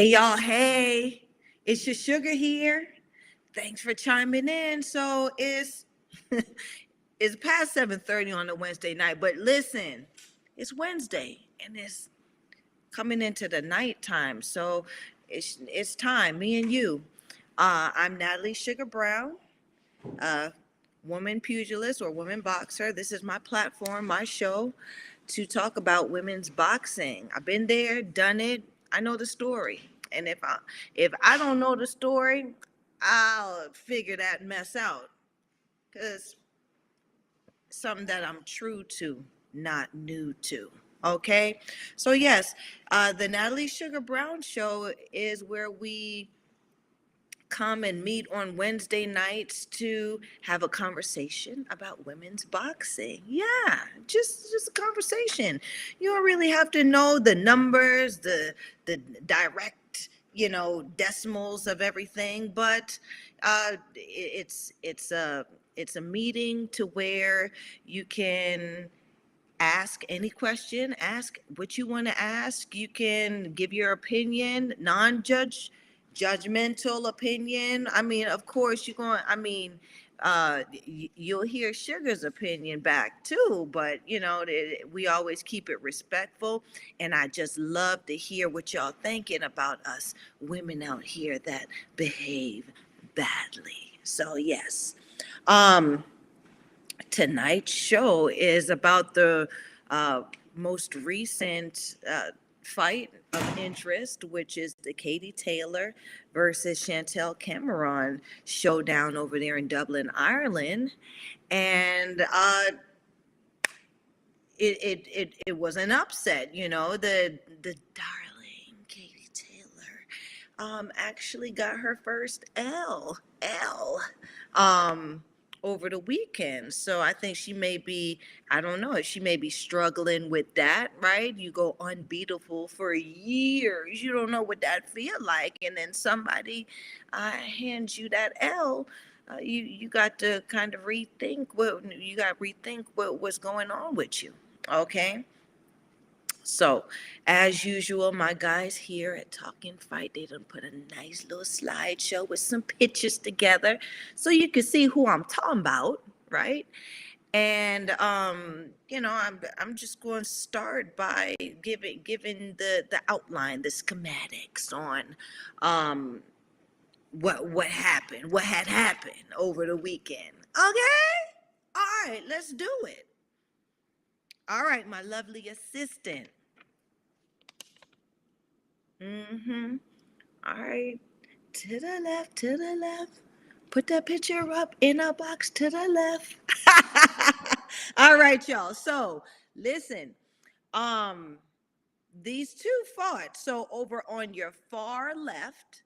Hey y'all, hey, it's your sugar here. Thanks for chiming in. So it's it's past 7:30 on a Wednesday night, but listen, it's Wednesday and it's coming into the nighttime. So it's it's time, me and you. Uh, I'm Natalie Sugar Brown, uh, woman pugilist or woman boxer. This is my platform, my show to talk about women's boxing. I've been there, done it. I know the story. And if I if I don't know the story, I'll figure that mess out. Cause something that I'm true to, not new to. Okay. So yes, uh the Natalie Sugar Brown show is where we come and meet on Wednesday nights to have a conversation about women's boxing. Yeah, just just a conversation. You don't really have to know the numbers, the the direct, you know, decimals of everything, but uh it's it's a it's a meeting to where you can ask any question, ask what you want to ask. You can give your opinion, non-judge judgmental opinion. I mean, of course, you're going, I mean, uh, you'll hear Sugar's opinion back too, but you know, we always keep it respectful. And I just love to hear what y'all thinking about us women out here that behave badly. So yes. Um, tonight's show is about the uh, most recent uh, fight of interest, which is the Katie Taylor versus Chantelle Cameron showdown over there in Dublin, Ireland. And uh, it, it, it, it was an upset, you know, the, the darling Katie Taylor um, actually got her first L, L. Um, over the weekend. So I think she may be, I don't know, she may be struggling with that, right? You go unbeatable for years. You don't know what that feel like. And then somebody uh, hands you that L. Uh, you you got to kind of rethink what you got to rethink what what's going on with you. Okay. So, as usual, my guys here at Talking Fight, they done put a nice little slideshow with some pictures together so you can see who I'm talking about, right? And um, you know, I'm I'm just going to start by giving giving the the outline, the schematics on um what what happened, what had happened over the weekend. Okay? All right, let's do it. All right, my lovely assistant. Mm-hmm. All right. To the left, to the left. Put that picture up in a box to the left. All right, y'all. So listen. Um, these two fought. So over on your far left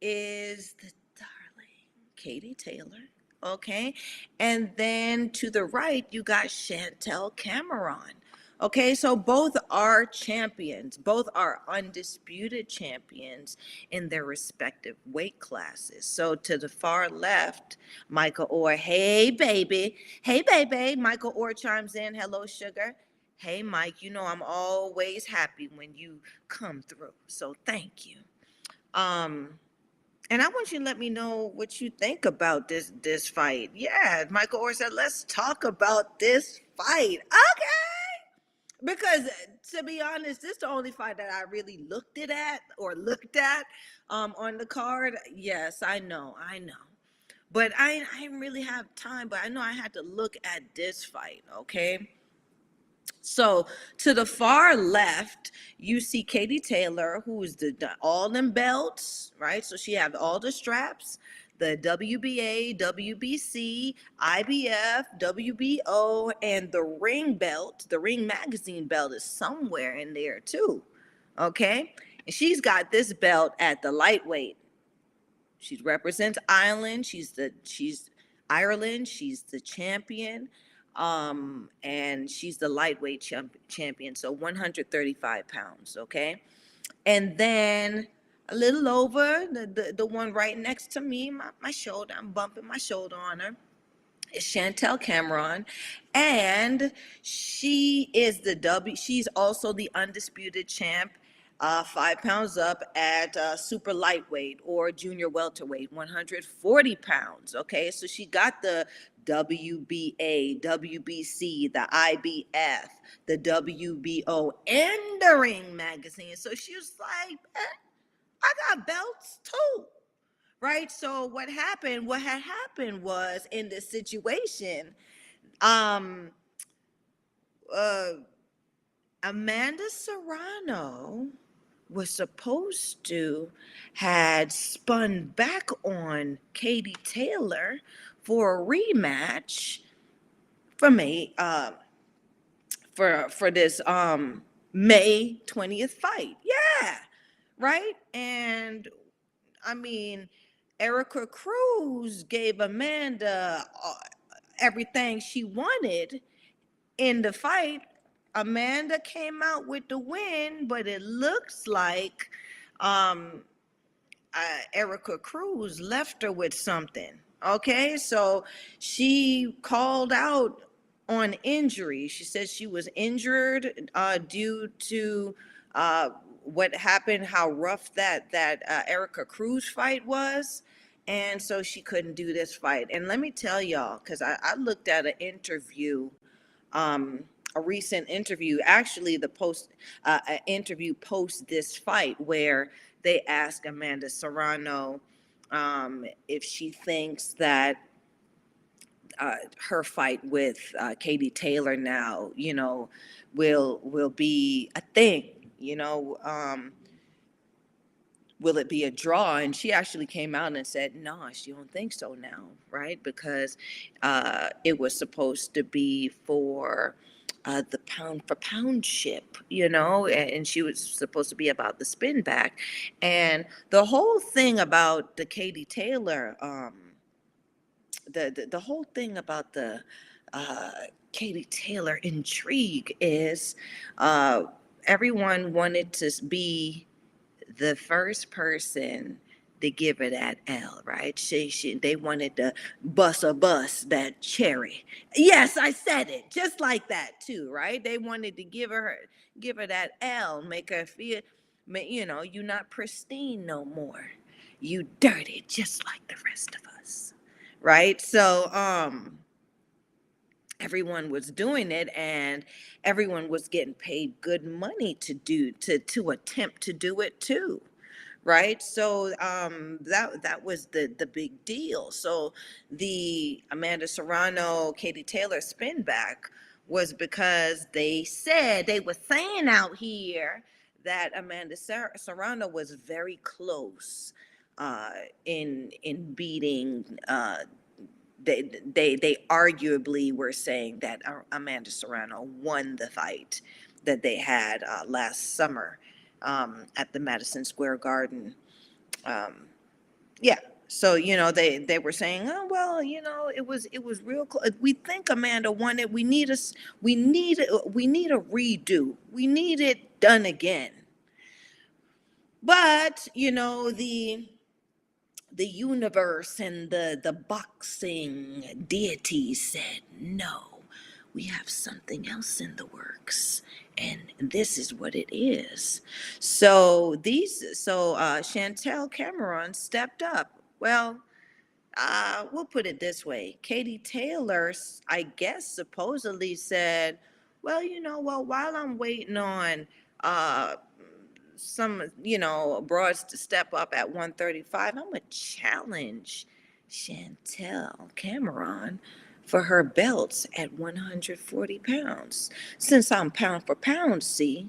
is the darling Katie Taylor. Okay. And then to the right, you got Chantelle Cameron. Okay, so both are champions. Both are undisputed champions in their respective weight classes. So to the far left, Michael Orr, hey baby, hey baby. Michael Orr chimes in, hello sugar. Hey Mike, you know I'm always happy when you come through. So thank you. Um, and I want you to let me know what you think about this this fight. Yeah, Michael Orr said, let's talk about this fight. Okay. Because uh, to be honest, this is the only fight that I really looked it at or looked at um on the card. Yes, I know, I know. But I I didn't really have time, but I know I had to look at this fight, okay? So to the far left, you see Katie Taylor, who is the, the all them belts, right? So she have all the straps, the WBA, WBC, IBF, WBO, and the ring belt. The ring magazine belt is somewhere in there too. Okay, and she's got this belt at the lightweight. She represents Ireland. She's the she's Ireland. She's the champion um, and she's the lightweight champ- champion, so 135 pounds. Okay, and then a little over the, the the one right next to me, my, my shoulder. I'm bumping my shoulder on her. Is Chantelle Cameron, and she is the W. She's also the undisputed champ uh, five pounds up at uh, super lightweight or junior welterweight, 140 pounds. Okay, so she got the WBA, WBC, the IBF, the WBO, and the Ring magazine. So she was like, eh, I got belts too. Right. So what happened? What had happened was in this situation, um, uh, Amanda Serrano was supposed to had spun back on Katie Taylor for a rematch for May uh, for for this um May 20th fight. Yeah. Right? And I mean Erika Cruz gave Amanda uh, everything she wanted in the fight Amanda came out with the win, but it looks like um, uh, Erika Cruz left her with something. Okay, so she called out on injury. She said she was injured uh, due to uh, what happened, how rough that that uh, Erika Cruz fight was, and so she couldn't do this fight. And let me tell y'all, because I, I looked at an interview. Um, a recent interview, actually the post uh, interview post this fight where they asked Amanda Serrano um, if she thinks that uh, her fight with uh, Katie Taylor now, you know, will will be a thing. You know, um, will it be a draw? And she actually came out and said, no, she don't think so now, right? Because uh, it was supposed to be for uh, the pound for pound ship, you know, and she was supposed to be about the spin back. And the whole thing about the Katie Taylor, um, the, the, the whole thing about the uh, Katie Taylor intrigue is uh, everyone wanted to be the first person to give her that L, right? She, she, they wanted to bust a bus that cherry. Yes, I said it just like that too, right? They wanted to give her, give her that L, make her feel, you know, you're not pristine no more. You dirty, just like the rest of us, right? So, um, everyone was doing it and everyone was getting paid good money to do to to attempt to do it too right? So um that that was the the big deal. So the amanda serrano katie taylor spin back was because they said they were saying out here that amanda Ser- serrano was very close uh in in beating uh they they they arguably were saying that uh, amanda serrano won the fight that they had uh, last summer um, at the Madison Square Garden. Um, yeah. So you know they they were saying, oh well, you know it was it was real. Close. We think Amanda won it. We need us. We need we need a redo. We need it done again. But you know the the universe and the the boxing deity said no. We have something else in the works and this is what it is. So these, so uh, Chantelle Cameron stepped up. Well, uh, we'll put it this way: Katie Taylor, I guess, supposedly said, "Well, you know, well, while I'm waiting on uh, some, you know, broads to step up at 135, I'm gonna challenge Chantelle Cameron." for her belts at 140 pounds. Since I'm pound for pound, see,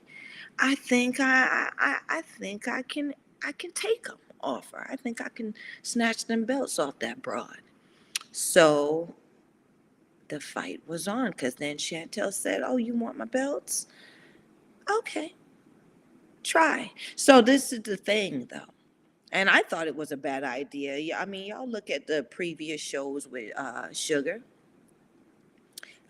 I think I, I I think I can I can take them off her. I think I can snatch them belts off that broad. So the fight was on because then Chantelle said, "Oh, you want my belts? Okay, try." So this is the thing, though. And I thought it was a bad idea. I mean, y'all look at the previous shows with uh, Sugar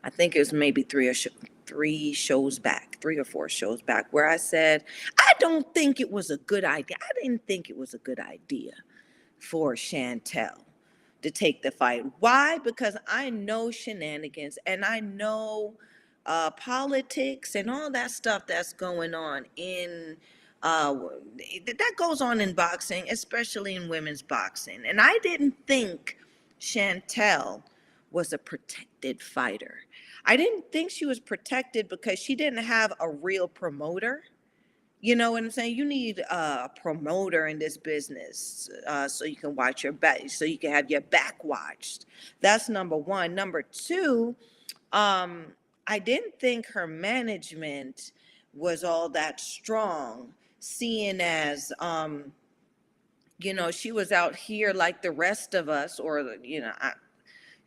I think it was maybe three or sh- three shows back, three or four shows back, where I said, I don't think it was a good idea. I didn't think it was a good idea for Chantelle to take the fight. Why? Because I know shenanigans and I know uh, politics and all that stuff that's going on in Uh, that goes on in boxing, especially in women's boxing. And I didn't think Chantelle was a protected fighter. I didn't think she was protected because she didn't have a real promoter. You know what I'm saying? You need a promoter in this business uh, so you can watch your back, so you can have your back watched. That's number one. Number two, um, I didn't think her management was all that strong, seeing as um, you know she was out here like the rest of us, or you know, I,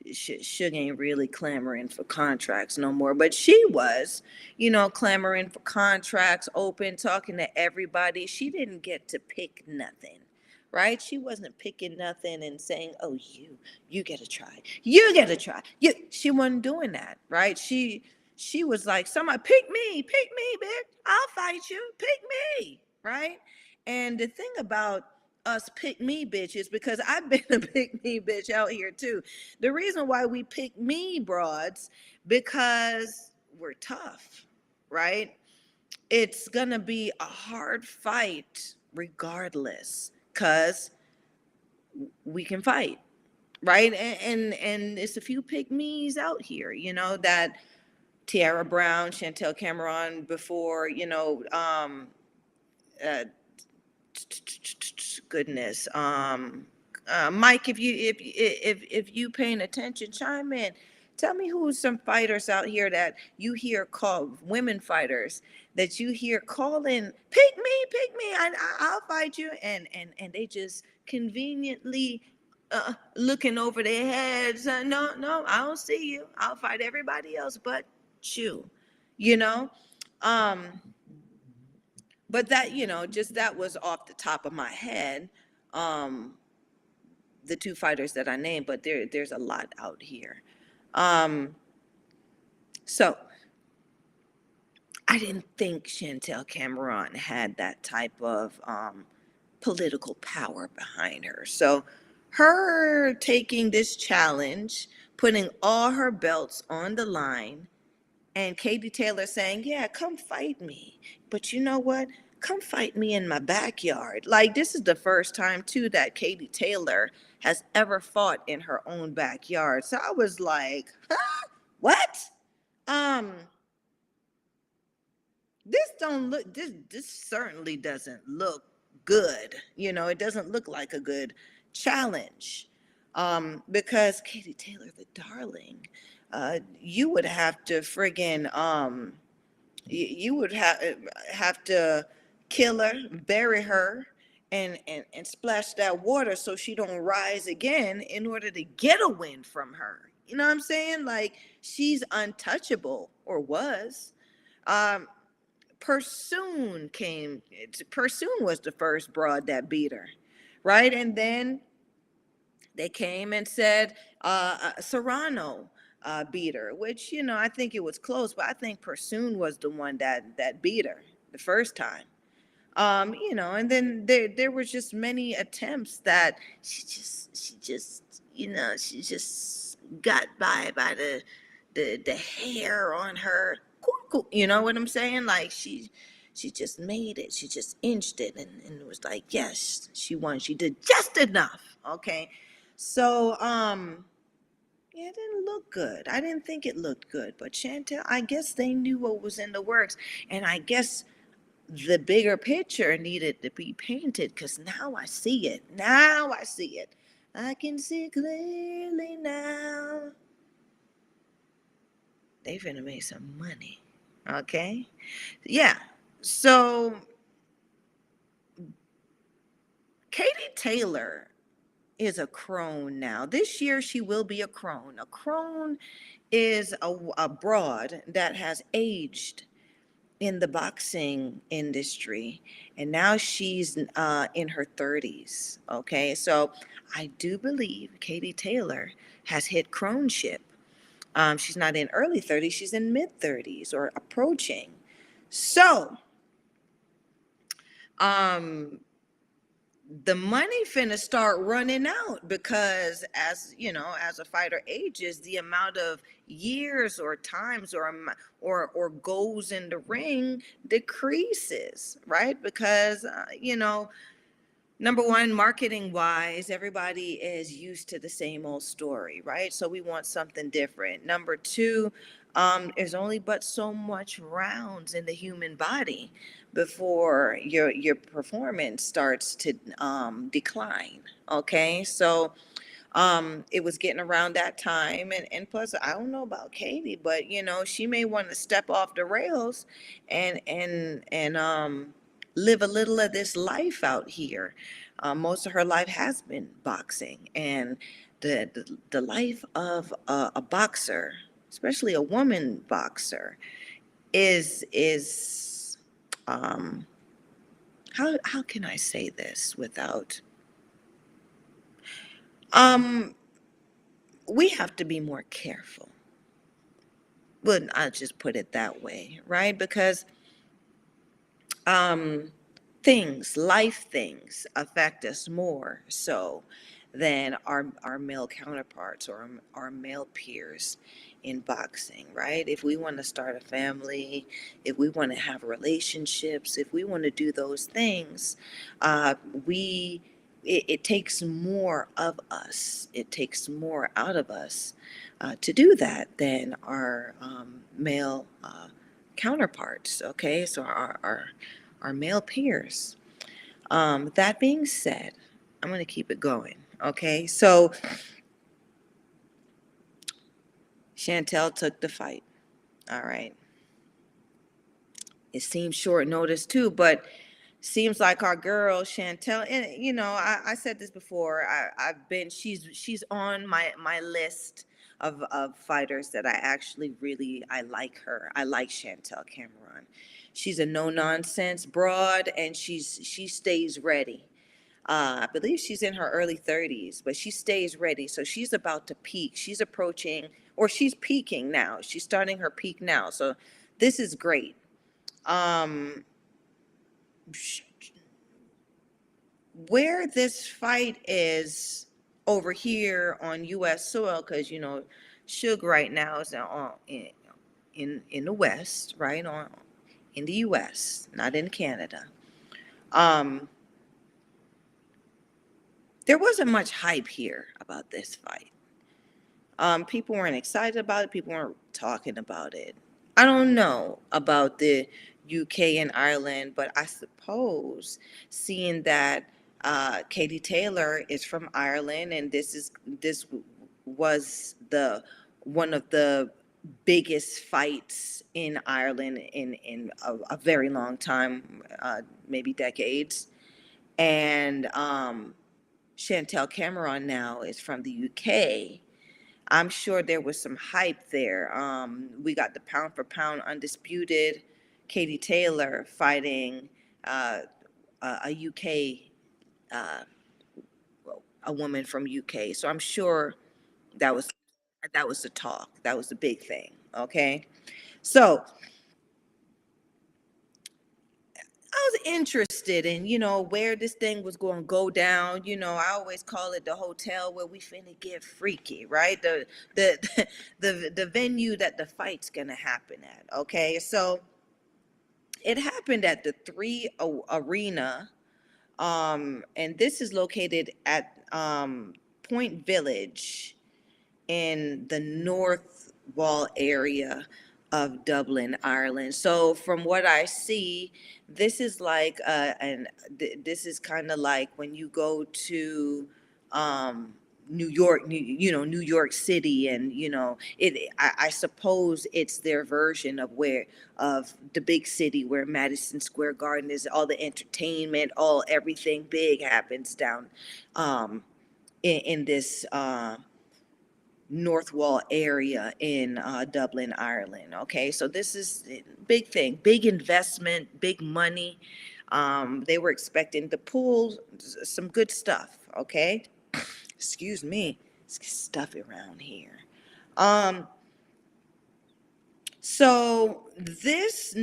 Suge ain't really clamoring for contracts no more, but she was, you know, clamoring for contracts, open, talking to everybody. She didn't get to pick nothing, right? She wasn't picking nothing and saying, "Oh, you, you get to try, you get to try." You, she wasn't doing that, right? She, she was like, "Somebody pick me, pick me, bitch. I'll fight you. Pick me, right?" And the thing about us pick me bitches because I've been a pick me bitch out here too. The reason why we pick me broads because we're tough, right? It's gonna be a hard fight regardless, cause we can fight, right? And and, and it's a few me's out here, you know, that Tiara Brown, Chantelle Cameron before, you know, um, uh, goodness. Um, uh, Mike, if you if if if you paying attention, chime in. Tell me who's some fighters out here that you hear call women fighters that you hear calling, pick me, pick me, I, I, will fight you, and and and they just conveniently uh, looking over their heads. Uh, no, no, I don't see you. I'll fight everybody else but you. You know. Um, but that you know just that was off the top of my head um the two fighters that i named but there there's a lot out here um so i didn't think chantel cameron had that type of um political power behind her so her taking this challenge putting all her belts on the line and Katie Taylor saying, Yeah, come fight me. But you know what? Come fight me in my backyard. Like, this is the first time, too, that Katie Taylor has ever fought in her own backyard. So I was like, huh? What? Um, this don't look this this certainly doesn't look good. You know, it doesn't look like a good challenge. Um, because Katie Taylor, the darling, uh, you would have to friggin' um, you, you would have have to kill her, bury her, and, and and splash that water so she don't rise again in order to get a win from her. You know what I'm saying? Like she's untouchable or was. Um, Persoon came. Persoon was the first broad that beat her, right? And then they came and said uh, uh Serrano uh, beat her, which you know I think it was close, but I think Persoon was the one that that beat her the first time. Um, you know, and then there there was just many attempts that she just she just you know she just got by by the the the hair on her. You know what I'm saying? Like she she just made it. She just inched it and, and it was like, yes, she won. She did just enough. Okay. So um yeah, it didn't look good. I didn't think it looked good, but Chantelle, I guess they knew what was in the works, and I guess the bigger picture needed to be painted because now I see it. Now I see it. I can see clearly now. They finna make some money. Okay? Yeah. So Katie Taylor is a crone now. This year she will be a crone. A crone is a, a broad that has aged in the boxing industry and now she's uh, in her 30s okay? So i do believe katie taylor has hit croneship um, she's not in early 30s she's in mid 30s or approaching. So um the money finna start running out because as you know as a fighter ages the amount of years or times or or or goes in the ring decreases right? Because uh, you know number one marketing wise everybody is used to the same old story right? So we want something different. Number two um, there's only but so much rounds in the human body before your your performance starts to um, decline. Okay, so um, it was getting around that time, and and plus I don't know about Katie, but you know she may want to step off the rails and and and um, live a little of this life out here. Um, most of her life has been boxing, and the the, the life of a, a boxer, especially a woman boxer, is is um, how how can I say this without um we have to be more careful. Well, I'll just put it that way, right? Because um things, life things affect us more so than our our male counterparts or our male peers in boxing, right? If we want to start a family, if we want to have relationships, if we want to do those things, uh, we it, it takes more of us. It takes more out of us uh, to do that than our um, male uh, counterparts. Okay, so our our, our male peers. Um, that being said, I'm going to keep it going. Okay, so Chantelle took the fight. All right. It seems short notice too, but seems like our girl Chantelle, and you know, I, I said this before. I, I've been she's she's on my my list of of fighters that I actually really I like her. I like Chantelle Cameron. She's a no nonsense broad, and she's she stays ready. Uh, I believe she's in her early 30s, but she stays ready. So she's about to peak. She's approaching, or she's peaking now. She's starting her peak now. So this is great. Um, where this fight is over here on U.S. soil, because you know, Suge right now is in in in the West, right on in the U.S., not in Canada. Um, there wasn't much hype here about this fight. Um, people weren't excited about it. People weren't talking about it. I don't know about the UK and Ireland, but I suppose seeing that uh, Katie Taylor is from Ireland, and this is this was the one of the biggest fights in Ireland in in a, a very long time, uh, maybe decades, and um, Chantelle Cameron now is from the UK. I'm sure there was some hype there. Um, we got the pound for pound undisputed Katie Taylor fighting uh, a, UK, uh, a woman from UK. So I'm sure that was that was the talk. That was the big thing. Okay, so I was interested in, you know, where this thing was going to go down. You know, I always call it the hotel where we finna get freaky, right? The the the the venue that the fight's gonna happen at. Okay, so it happened at the Three Arena, um, and this is located at um, Point Village in the North Wall area of Dublin, Ireland. So from what I see, this is like uh, and th- this is kind of like when you go to um, New York, New, you know, New York City, and you know, it. I, I suppose it's their version of where of the big city where Madison Square Garden is. All the entertainment, all everything big happens down um, in, in this. Uh, North Wall area in uh, Dublin, Ireland. Okay, so this is a big thing, big investment, big money. Um, they were expecting to pull some good stuff. Okay, excuse me, stuff around here. Um, so this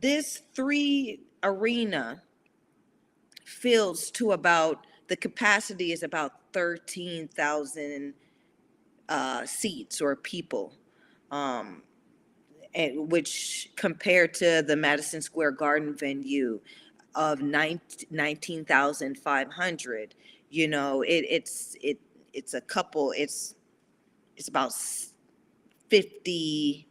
this three arena fills to about the capacity is about 13,000 uh, seats or people, um, and which compared to the Madison Square Garden venue of 19 19,500, you know, it, it's it it's a couple. It's it's about 50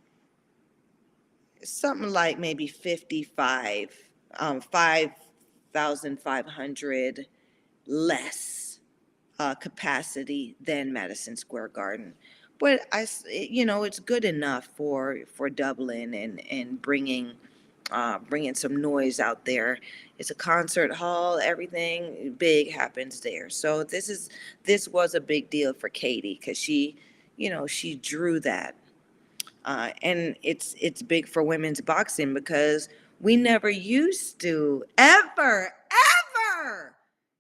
something like maybe 55 um 5500 less uh capacity than Madison Square Garden. But I it- you know it's good enough for for Dublin and and bringing uh bringing some noise out there. It's a concert hall everything big happens there. So this is this was a big deal for Katie cuz she you know she drew that. Uh, and it's it's big for women's boxing because we never used to ever ever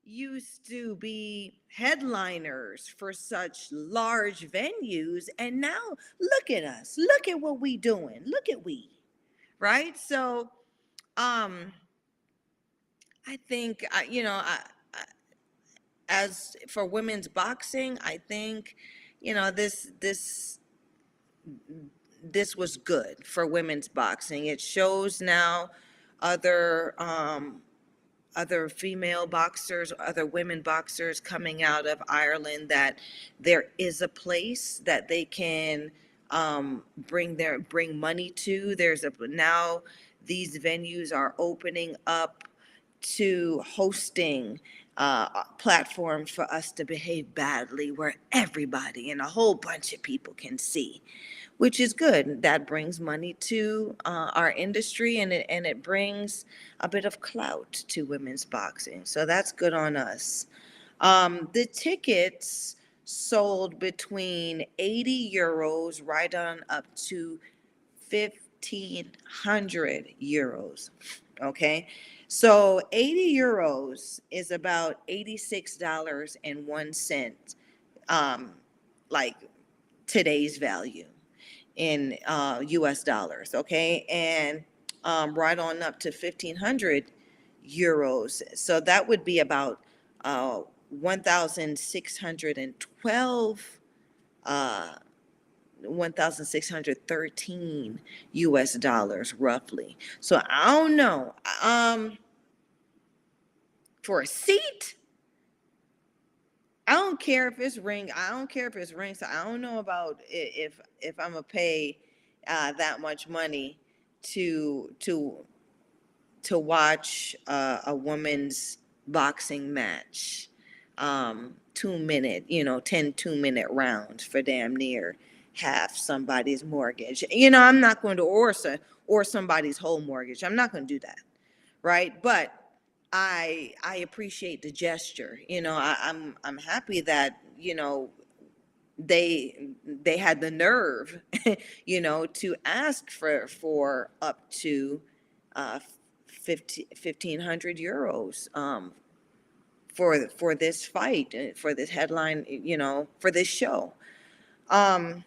used to be headliners for such large venues and now look at us. Look at what we doing. Look at we right? So um i think you know I, I as for women's boxing i think you know this this this was good for women's boxing. It shows now other um, other female boxers, other women boxers coming out of Ireland that there is a place that they can um, bring their bring money to. There's a now these venues are opening up to hosting uh, platforms for us to behave badly where everybody and a whole bunch of people can see which is good. That brings money to uh, our industry and it, and it brings a bit of clout to women's boxing. So that's good on us. Um, the tickets sold between 80 euros right on up to 1500 euros. Okay. So 80 euros is about $86.01, um, like today's value in uh, US dollars, okay? And um, right on up to 1500 euros. So that would be about uh, 1,612, uh, 1,613 US dollars roughly. So I don't know. Um, for a seat, I don't care if it's ring. I don't care if it's ring. So I don't know about if if I'm gonna pay uh, that much money to to to watch uh, a woman's boxing match, um, two minute, you know, 10 two minute rounds for damn near half somebody's mortgage. You know, I'm not going to or or somebody's whole mortgage. I'm not going to do that, right? But I I appreciate the gesture. You know, I, I'm I'm happy that you know they they had the nerve, you know, to ask for for up to uh, 50, 1500 euros um, for for this fight uh, for this headline, you know, for this show. Um,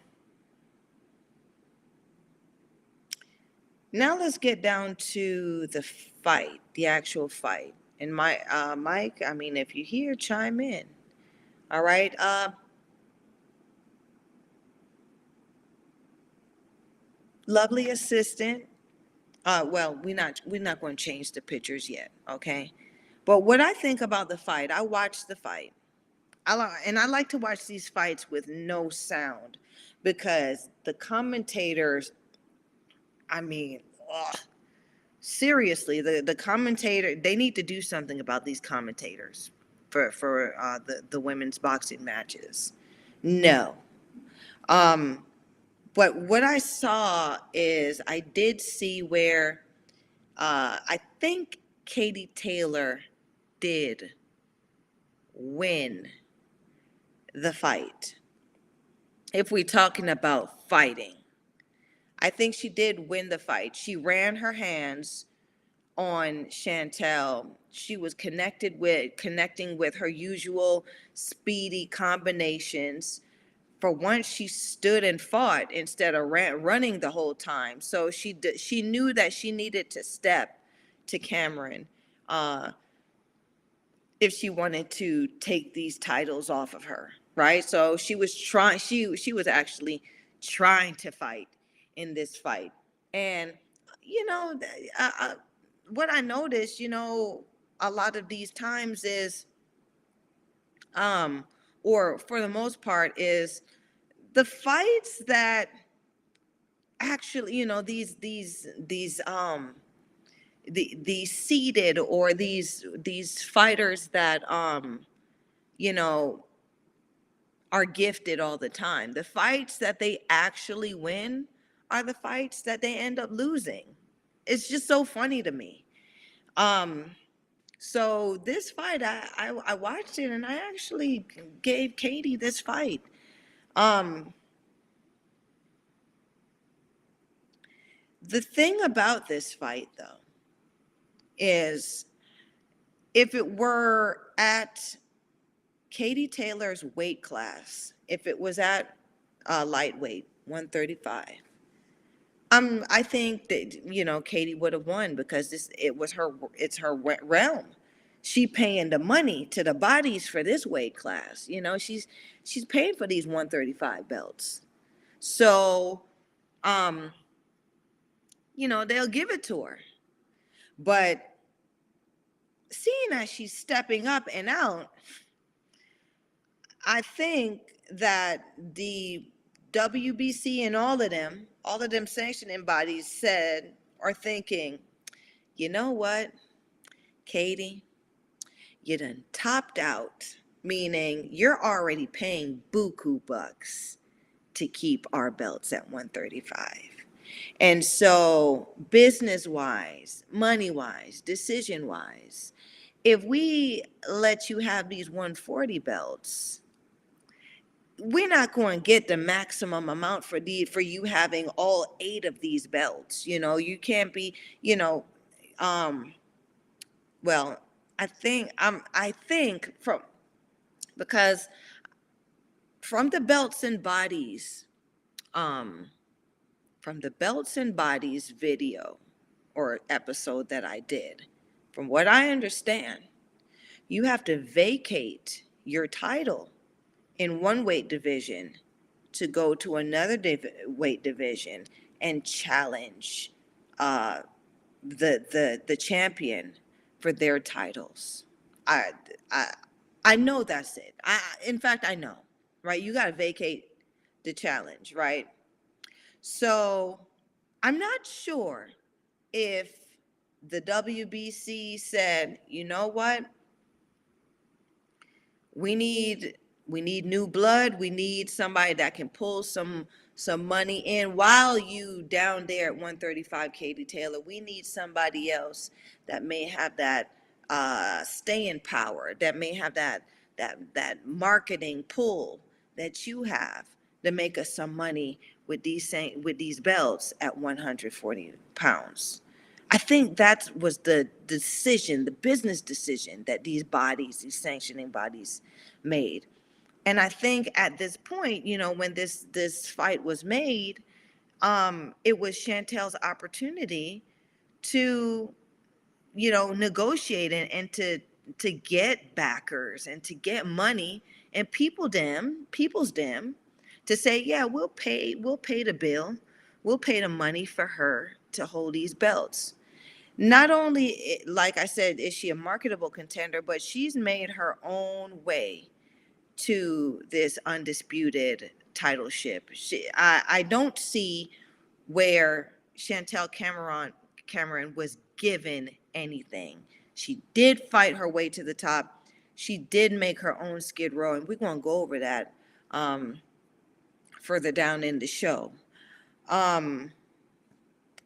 now let's get down to the fight, the actual fight. And my uh, Mike, I mean, if you hear, chime in. All right. Uh, lovely assistant. Uh, well, we're not we're not going to change the pictures yet, okay? But what I think about the fight, I watched the fight. I like, and I like to watch these fights with no sound because the commentators, I mean, ugh, seriously, the the commentator, they need to do something about these commentators for for uh, the the women's boxing matches. No. Um, but what I saw is I did see where uh, I think Katie Taylor did win the fight. If we're talking about fighting, I think she did win the fight. She ran her hands on Chantelle. She was connected with connecting with her usual speedy combinations. For once, she stood and fought instead of ran, running the whole time. So she she knew that she needed to step to Cameron. Uh, if she wanted to take these titles off of her, right? So she was trying. She she was actually trying to fight in this fight, and you know, I, I, what I noticed, you know, a lot of these times is, um, or for the most part, is the fights that actually, you know, these these these um the the seated or these these fighters that um you know are gifted all the time. The fights that they actually win are the fights that they end up losing. It's just so funny to me. Um so this fight I I, I watched it and I actually gave Katie this fight. Um the thing about this fight though is if it were at Katie Taylor's weight class, if it was at uh, lightweight, 135, um, I think that you know Katie would have won because this it was her it's her re- realm. She paying the money to the bodies for this weight class. You know she's she's paying for these 135 belts. So, um, you know they'll give it to her. But seeing as she's stepping up and out, I think that the WBC and all of them, all of them sanctioning bodies said are thinking, you know what, Katie, you done topped out, meaning you're already paying buku bucks to keep our belts at 135. And so, business wise, money wise, decision wise, if we let you have these 140 belts, we're not going to get the maximum amount for the for you having all eight of these belts. You know, you can't be, you know, um, well, I think I'm I think from because from the belts and bodies, um, from the belts and bodies video or episode that I did, from what I understand, you have to vacate your title in one weight division to go to another div- weight division and challenge uh, the the the champion for their titles. I I I know that's it. I in fact I know, right? You got to vacate the challenge, right? So I'm not sure if the WBC said, you know what? We need we need new blood. We need somebody that can pull some some money in while you down there at 135 Katie Taylor. We need somebody else that may have that uh, staying power, that may have that that that marketing pull that you have to make us some money with these sa- with these belts at 140 pounds. I think that was the decision, the business decision that these bodies, these sanctioning bodies made. And I think at this point, you know, when this this fight was made, um, it was Chantelle's opportunity to, you know, negotiate and, and to to get backers and to get money and people them, people's them to say, yeah, we'll pay, we'll pay the bill, we'll pay the money for her to hold these belts. Not only, like I said, is she a marketable contender, but she's made her own way to this undisputed titleship. She, I, I don't see where Chantelle Cameron Cameron was given anything. She did fight her way to the top. She did make her own skid row, and we're gonna go over that um, further down in the show. Um,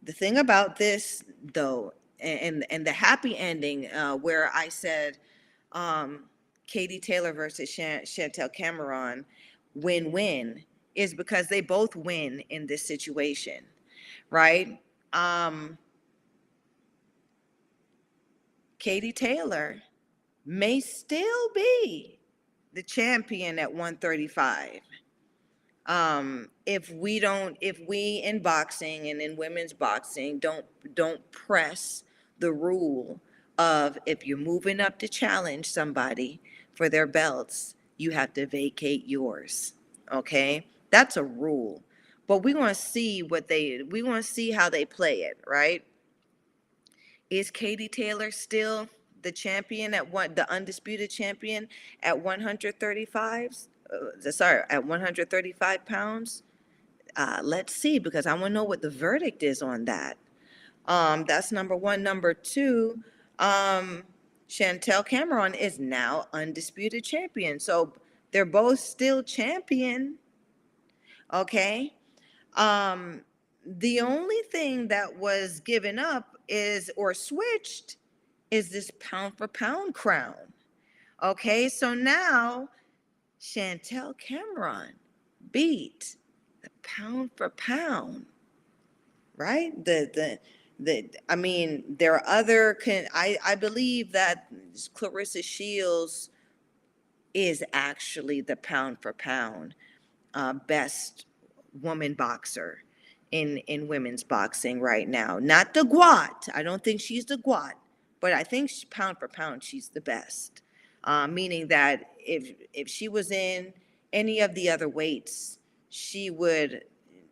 the thing about this, though, and and the happy ending, uh, where I said, um, Katie Taylor versus Chan- Chantelle Cameron, win-win, is because they both win in this situation, right? Um, Katie Taylor may still be the champion at 135 um if we don't if we in boxing and in women's boxing don't don't press the rule of if you're moving up to challenge somebody for their belts, you have to vacate yours. Okay? That's a rule. But we want to see what they we want to see how they play it, right? Is Katie Taylor still the champion at one the undisputed champion at 135? Uh, sorry, at 135 pounds? Uh, let's see because I want to know what the verdict is on that. Um, that's number one. Number two, um, Chantelle Cameron is now undisputed champion. So they're both still champion. Okay. Um, the only thing that was given up is or switched is this pound for pound crown. Okay, so now Chantelle Cameron beat the pound for pound, right? The the I mean, there are other can I I believe that Claressa Shields is actually the pound for pound uh, best woman boxer in in women's boxing right now. Not the Guat. I don't think she's the Guat, but I think she, pound for pound she's the best. Uh, meaning that if if she was in any of the other weights, she would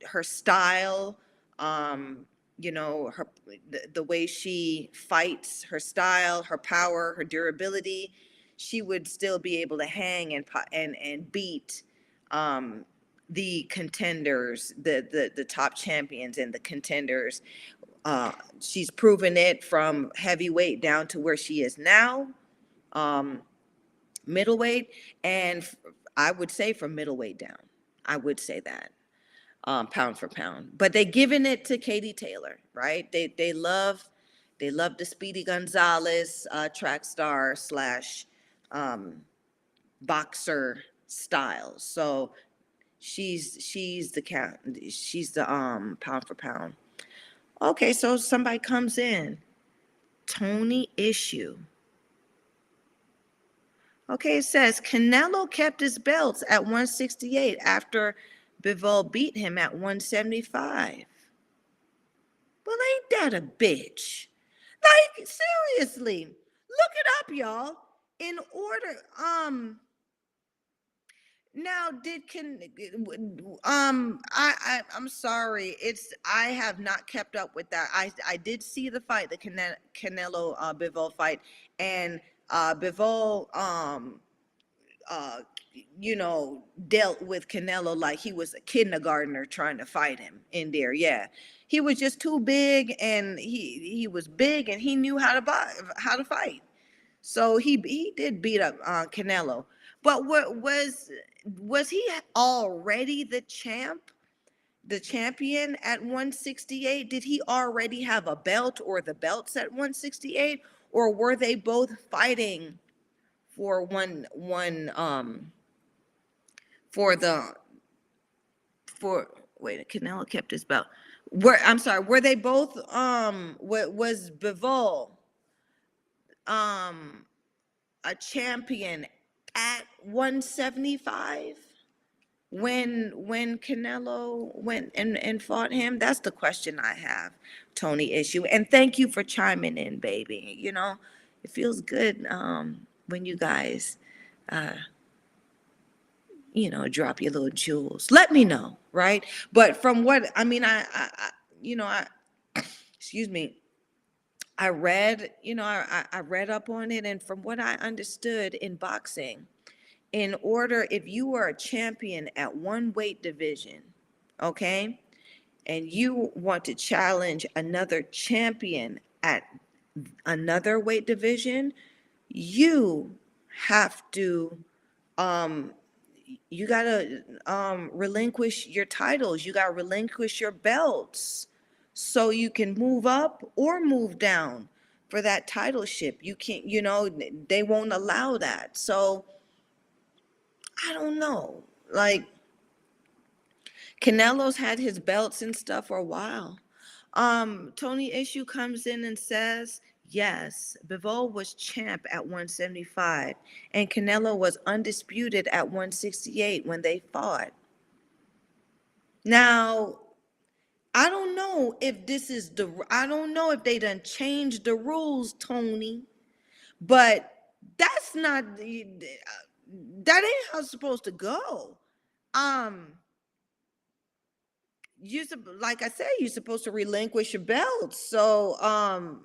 her style, um, you know, her the, the way she fights, her style, her power, her durability, she would still be able to hang and and and beat um, the contenders, the the the top champions and the contenders. Uh, she's proven it from heavyweight down to where she is now, um, middleweight, and I would say from middleweight down. I would say that um, pound for pound. But they giving it to Katie Taylor, right? They they love they love the Speedy Gonzalez uh, track star slash um, boxer style. So she's she's the count. She's the um pound for pound. Okay, so somebody comes in, Tony Issue. Okay, it says Canelo kept his belts at 168 after Bivol beat him at 175. Well, ain't that a bitch? Like, seriously, look it up, y'all. In order, um, now did can um I, I I'm sorry. It's I have not kept up with that. I I did see the fight, the Cane- Canelo uh Bivol fight, and uh Bivol um uh you know dealt with Canelo like he was a kindergartner trying to fight him in there. Yeah. He was just too big and he he was big and he knew how to buy how to fight. So he he did beat up uh, Canelo. But what was was he already the champ? The champion at 168? Did he already have a belt or the belts at 168 or were they both fighting for one one um for the for wait, Canelo kept his belt. Were I'm sorry, were they both um wa- was Bivol um a champion at 175 when when Canelo went and, and fought him? That's the question I have, Tony Issue. And thank you for chiming in, baby. You know, it feels good um when you guys uh you know drop your little jewels. Let me know, right? But from what I mean, I, I, I you know, I excuse me. I read, you know, I, I I read up on it, and from what I understood in boxing, in order, if you are a champion at one weight division, okay, and you want to challenge another champion at another weight division, you have to, um, you gotta um, relinquish your titles. You gotta relinquish your belts so you can move up or move down for that titleship. You can't, you know, they won't allow that. So I don't know. Like Canelo's had his belts and stuff for a while. Um, Tony Issue comes in and says, yes, Bivol was champ at 175 and Canelo was undisputed at 168 when they fought. Now, I don't know if this is the I don't know if they done changed the rules, Tony. But that's not that ain't how it's supposed to go. Um you like I said, you're supposed to relinquish your belt. So um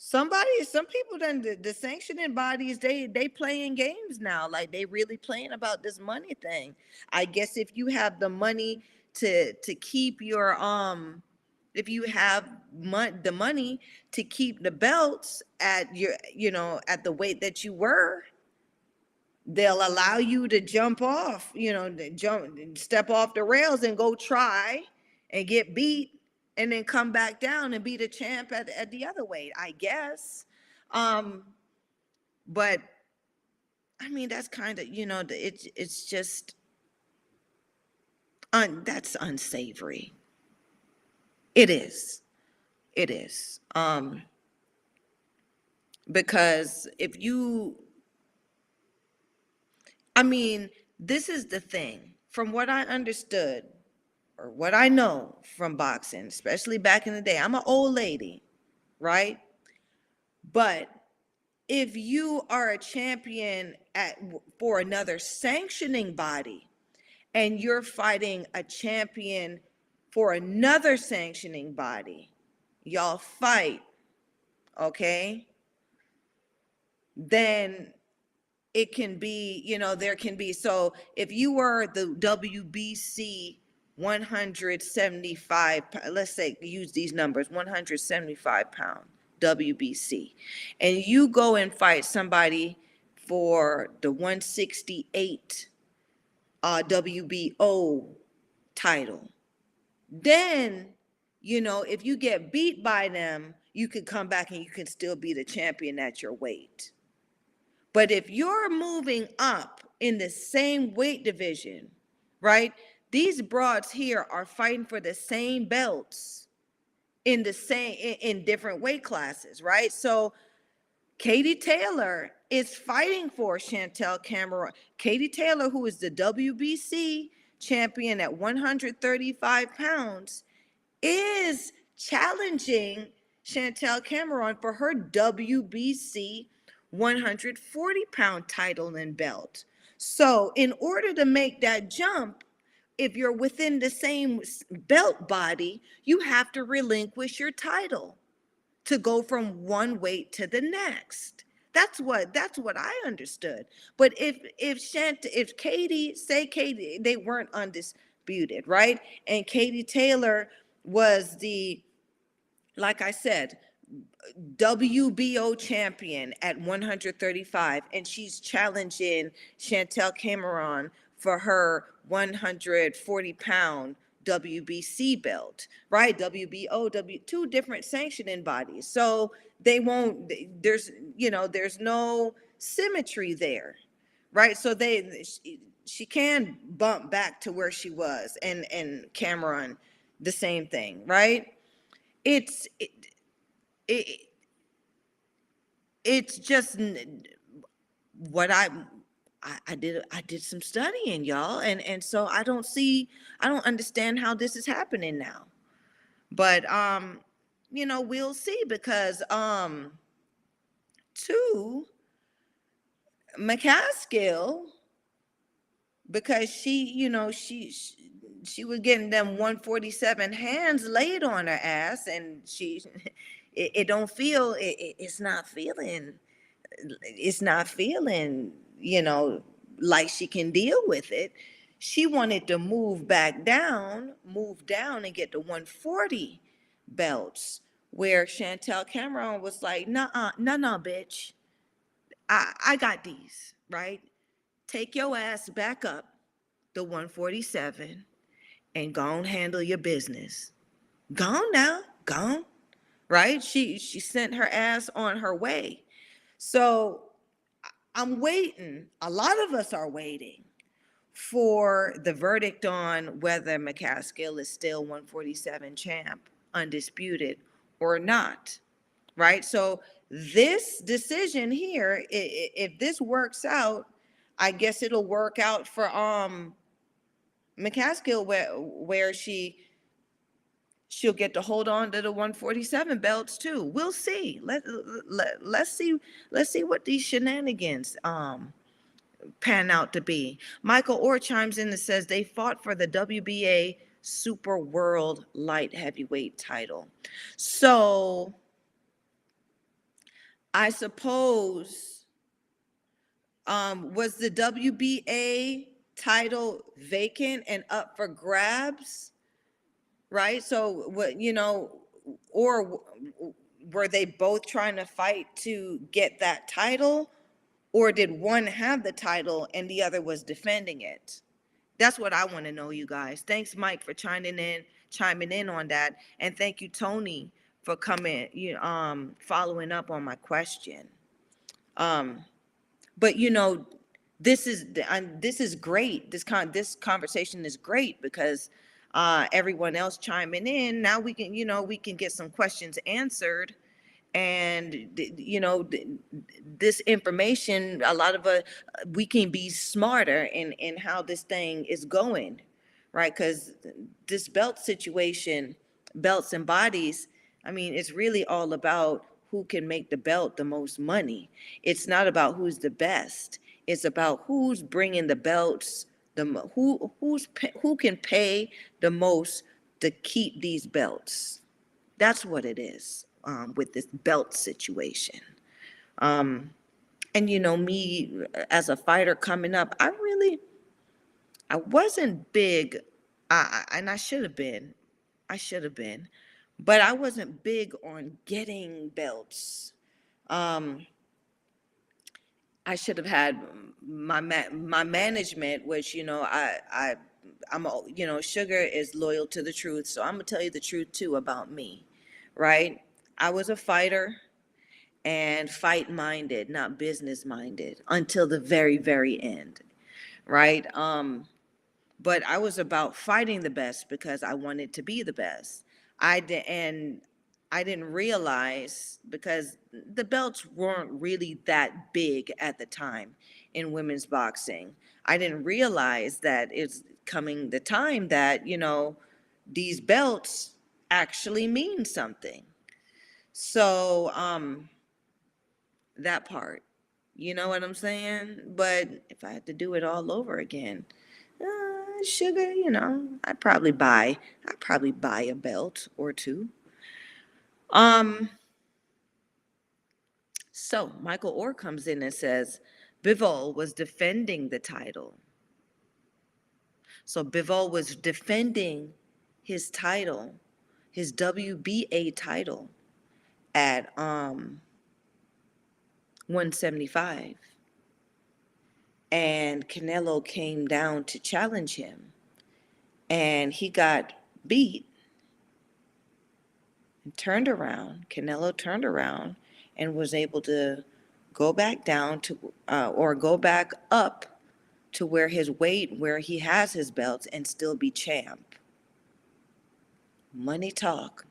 somebody some people then the, the sanctioning bodies they they playing games now like they really playing about this money thing. I guess if you have the money to to keep your um if you have mon- the money to keep the belts at your you know at the weight that you were they'll allow you to jump off you know jump step off the rails and go try and get beat and then come back down and be the champ at, at the other weight, I guess. Um, but I mean, that's kind of, you know, it's it's just un, that's unsavory. It is. It is. Um, because if you, I mean, this is the thing. From what I understood, or what I know from boxing, especially back in the day, I'm an old lady, right? But if you are a champion at for another sanctioning body and you're fighting a champion for another sanctioning body, y'all fight, okay? Then it can be, you know, there can be so if you were the WBC 175 let's say use these numbers 175 pound WBC and you go and fight somebody for the 168 uh, WBO title. Then you know if you get beat by them you can come back and you can still be the champion at your weight. But if you're moving up in the same weight division right these broads here are fighting for the same belts in the same in, in different weight classes, right? So Katie Taylor is fighting for Chantelle Cameron. Katie Taylor, who is the WBC champion at 135 pounds, is challenging Chantelle Cameron for her WBC 140 pound title and belt. So, in order to make that jump, if you're within the same belt body, you have to relinquish your title to go from one weight to the next. That's what that's what I understood. But if if Shant if Katie say Katie they weren't undisputed, right? And Katie Taylor was the like I said, WBO champion at 135, and she's challenging Chantelle Cameron for her 140 pound WBC belt, right? WBO, W, two different sanctioning bodies. So they won't, there's, you know, there's no symmetry there, right? So they, she, she can bump back to where she was and, and Cameron, the same thing, right? It's, it, it, it's just what I, I I did I did some studying y'all and and so I don't see I don't understand how this is happening now. But um you know we'll see because um two McCaskill because she you know she she, she was getting them 147 hands laid on her ass and she it, it don't feel it, it- it's not feeling it's not feeling, you know, like she can deal with it. She wanted to move back down, move down and get the 140 belts, where Chantelle Cameron was like, nah, no, no, bitch. I, I got these, right? Take your ass back up the 147 and go and handle your business. Gone now, gone, right? She she sent her ass on her way. So I'm waiting. A lot of us are waiting for the verdict on whether McCaskill is still 147 champ, undisputed or not. Right? So this decision here, if this works out, I guess it'll work out for um McCaskill where where she she'll get to hold on to the 147 belts too. We'll see. Let, let let's see let's see what these shenanigans um pan out to be. Michael Orr chimes in and says they fought for the WBA Super World Light Heavyweight title. So I suppose um was the WBA title vacant and up for grabs? Right? So what you know, or were they both trying to fight to get that title, or did one have the title and the other was defending it? That's what I want to know, you guys. Thanks, Mike, for chiming in, chiming in on that, and thank you, Tony, for coming, you um, following up on my question. Um, but you know, this is and this is great. This con this conversation is great because uh, everyone else chiming in. Now we can, you know, we can get some questions answered. And, you know, this information, a lot of us, we can be smarter in, in how this thing is going, right? Because this belt situation, belts and bodies, I mean, it's really all about who can make the belt the most money. It's not about who's the best. It's about who's bringing the belts the who who's who can pay the most to keep these belts. That's what it is um, with this belt situation. Um, and you know, me as a fighter coming up, I really, I wasn't big, I, and I should have been, I should have been, but I wasn't big on getting belts. Um, I should have had my ma- my management, which you know I I I'm you know Sugar is loyal to the truth, so I'm gonna tell you the truth too about me, right? I was a fighter and fight minded, not business minded, until the very very end, right? Um, but I was about fighting the best because I wanted to be the best. I did, and I didn't realize because the belts weren't really that big at the time in women's boxing. I didn't realize that it's coming the time that, you know, these belts actually mean something. So, um, that part, you know what I'm saying? But if I had to do it all over again, uh, sugar, you know, I'd probably buy, I'd probably buy a belt or two. Um, so Michael Orr comes in and says Bivol was defending the title. So Bivol was defending his title, his WBA title at um 175. And Canelo came down to challenge him. And he got beat turned around. Canelo turned around and was able to go back down to, uh, or go back up to where his weight, where he has his belts, and still be champ. Money talk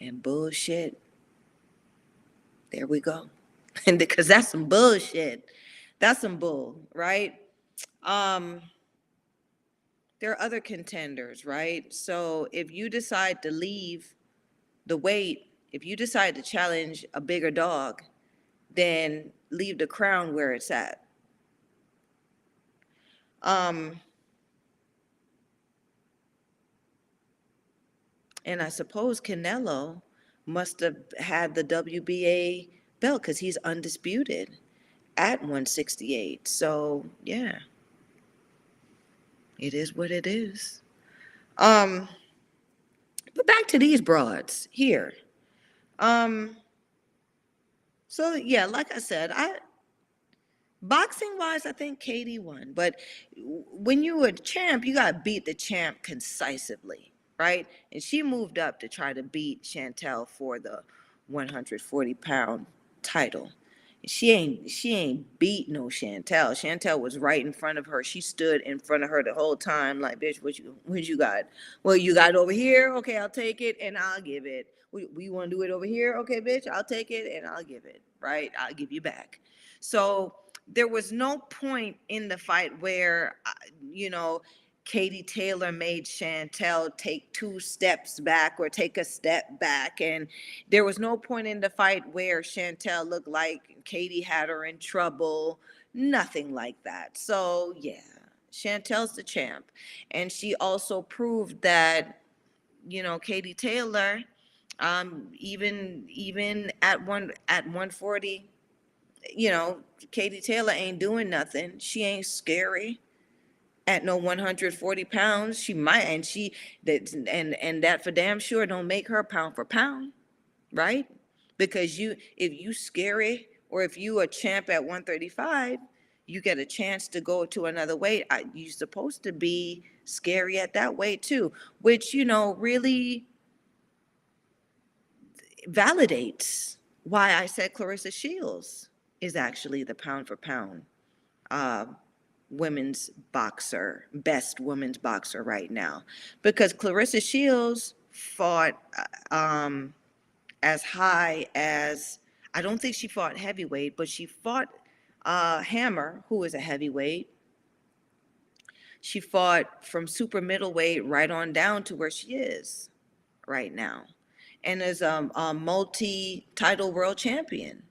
and bullshit. There we go. And because that's some bullshit. That's some bull, right? Um, there are other contenders, right? So if you decide to leave the weight, if you decide to challenge a bigger dog, then leave the crown where it's at. Um, and I suppose Canelo must have had the WBA belt because he's undisputed at 168. So yeah, it is what it is. Um, but back to these broads here. Um, so yeah, like I said, I boxing wise, I think Katie won. But when you were champ, you got to beat the champ concisively, right? And she moved up to try to beat Chantelle for the 140 pound title. She ain't she ain't beat no Chantelle. Chantelle was right in front of her. She stood in front of her the whole time, like, bitch, what you what you got? Well, you got it over here. Okay, I'll take it and I'll give it. We, we want to do it over here. Okay, bitch, I'll take it and I'll give it. Right? I'll give you back. So there was no point in the fight where, uh, you know, Katie Taylor made Chantelle take two steps back or take a step back. And there was no point in the fight where Chantelle looked like Katie had her in trouble. Nothing like that. So, yeah, Chantelle's the champ. And she also proved that, you know, Katie Taylor, um, even even at one at 140, you know, Katie Taylor ain't doing nothing. She ain't scary at no 140 pounds. She might, and she that and and that for damn sure don't make her pound for pound, right? Because you if you scary or if you a champ at 135, you get a chance to go to another weight. I, you're supposed to be scary at that weight too, which you know really validates why I said Claressa Shields is actually the pound for pound uh, women's boxer, best women's boxer right now. Because Claressa Shields fought uh, um, as high as, I don't think she fought heavyweight, but she fought uh, Hammer, who is a heavyweight. She fought from super middleweight right on down to where she is right now and is a, a multi-title world champion.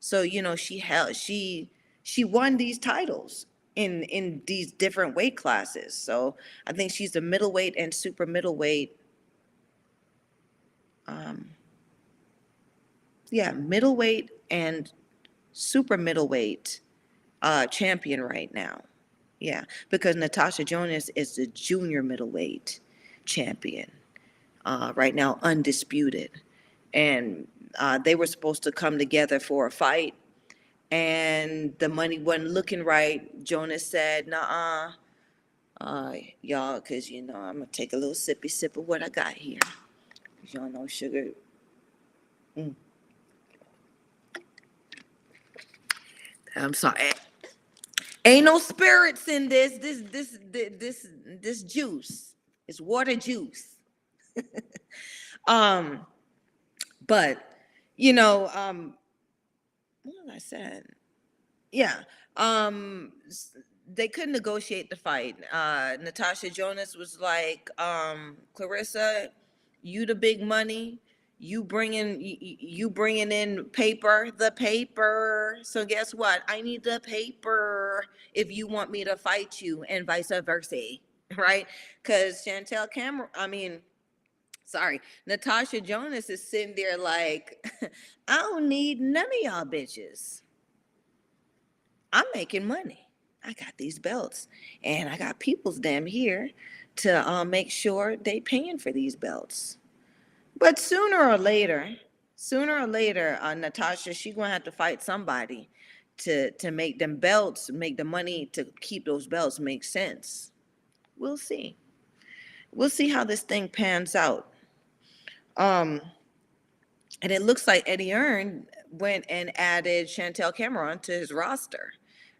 So you know she held she she won these titles in in these different weight classes. So I think she's a middleweight and super middleweight. Um, yeah, middleweight and super middleweight uh, champion right now. Yeah, because Natasha Jonas is the junior middleweight champion uh, right now, undisputed. And uh, they were supposed to come together for a fight, and the money wasn't looking right. Jonas said, "Nah, uh, y'all, cause you know I'm gonna take a little sippy sip of what I got here. Y'all know sugar. Mm. I'm sorry. Ain't no spirits in this. This this this this, this juice. It's water juice. um, but you know, um, what was I said? Yeah. Um, they couldn't negotiate the fight. Uh, Natasha Jonas was like, um, Claressa, you the big money. You bringing you bringing in paper, the paper. So guess what? I need the paper if you want me to fight you, and vice versa, right? Because Chantelle Cameron, I mean, sorry, Natasha Jonas is sitting there like, I don't need none of y'all bitches. I'm making money. I got these belts, and I got people's damn here to uh, make sure they paying for these belts. But sooner or later, sooner or later, uh, Natasha, she gonna have to fight somebody to to make them belts, make the money to keep those belts make sense. We'll see. We'll see how this thing pans out. Um, and it looks like Eddie Hearn went and added Chantelle Cameron to his roster,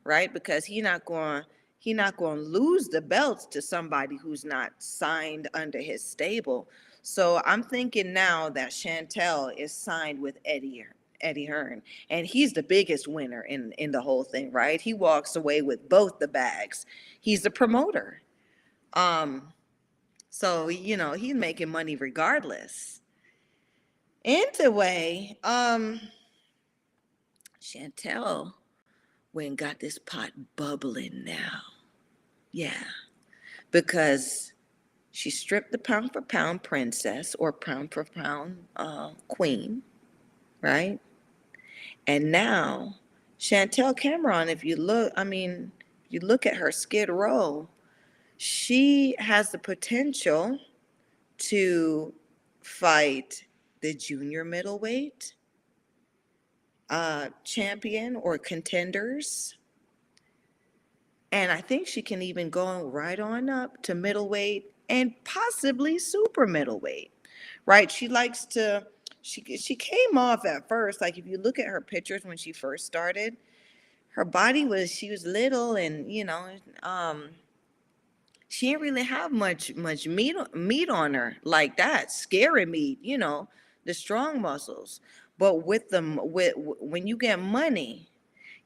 right? Because he not going he not going to lose the belts to somebody who's not signed under his stable. So I'm thinking now that Chantelle is signed with Eddie Eddie Hearn, and he's the biggest winner in in the whole thing, right? He walks away with both the bags. He's the promoter. Um, so you know he's making money regardless. Anyway, um, Chantelle went and got this pot bubbling now. Yeah, because she stripped the pound for pound princess or pound for pound uh, queen, right? And now Chantelle Cameron, if you look, I mean, you look at her skid row, she has the potential to fight the junior middleweight uh, champion or contenders. And I think she can even go right on up to middleweight and possibly super middleweight, right? She likes to, she, she came off at first, like if you look at her pictures when she first started, her body was, she was little and, you know, um, she didn't really have much much meat meat on her like that scary meat you know the strong muscles but with them with when you get money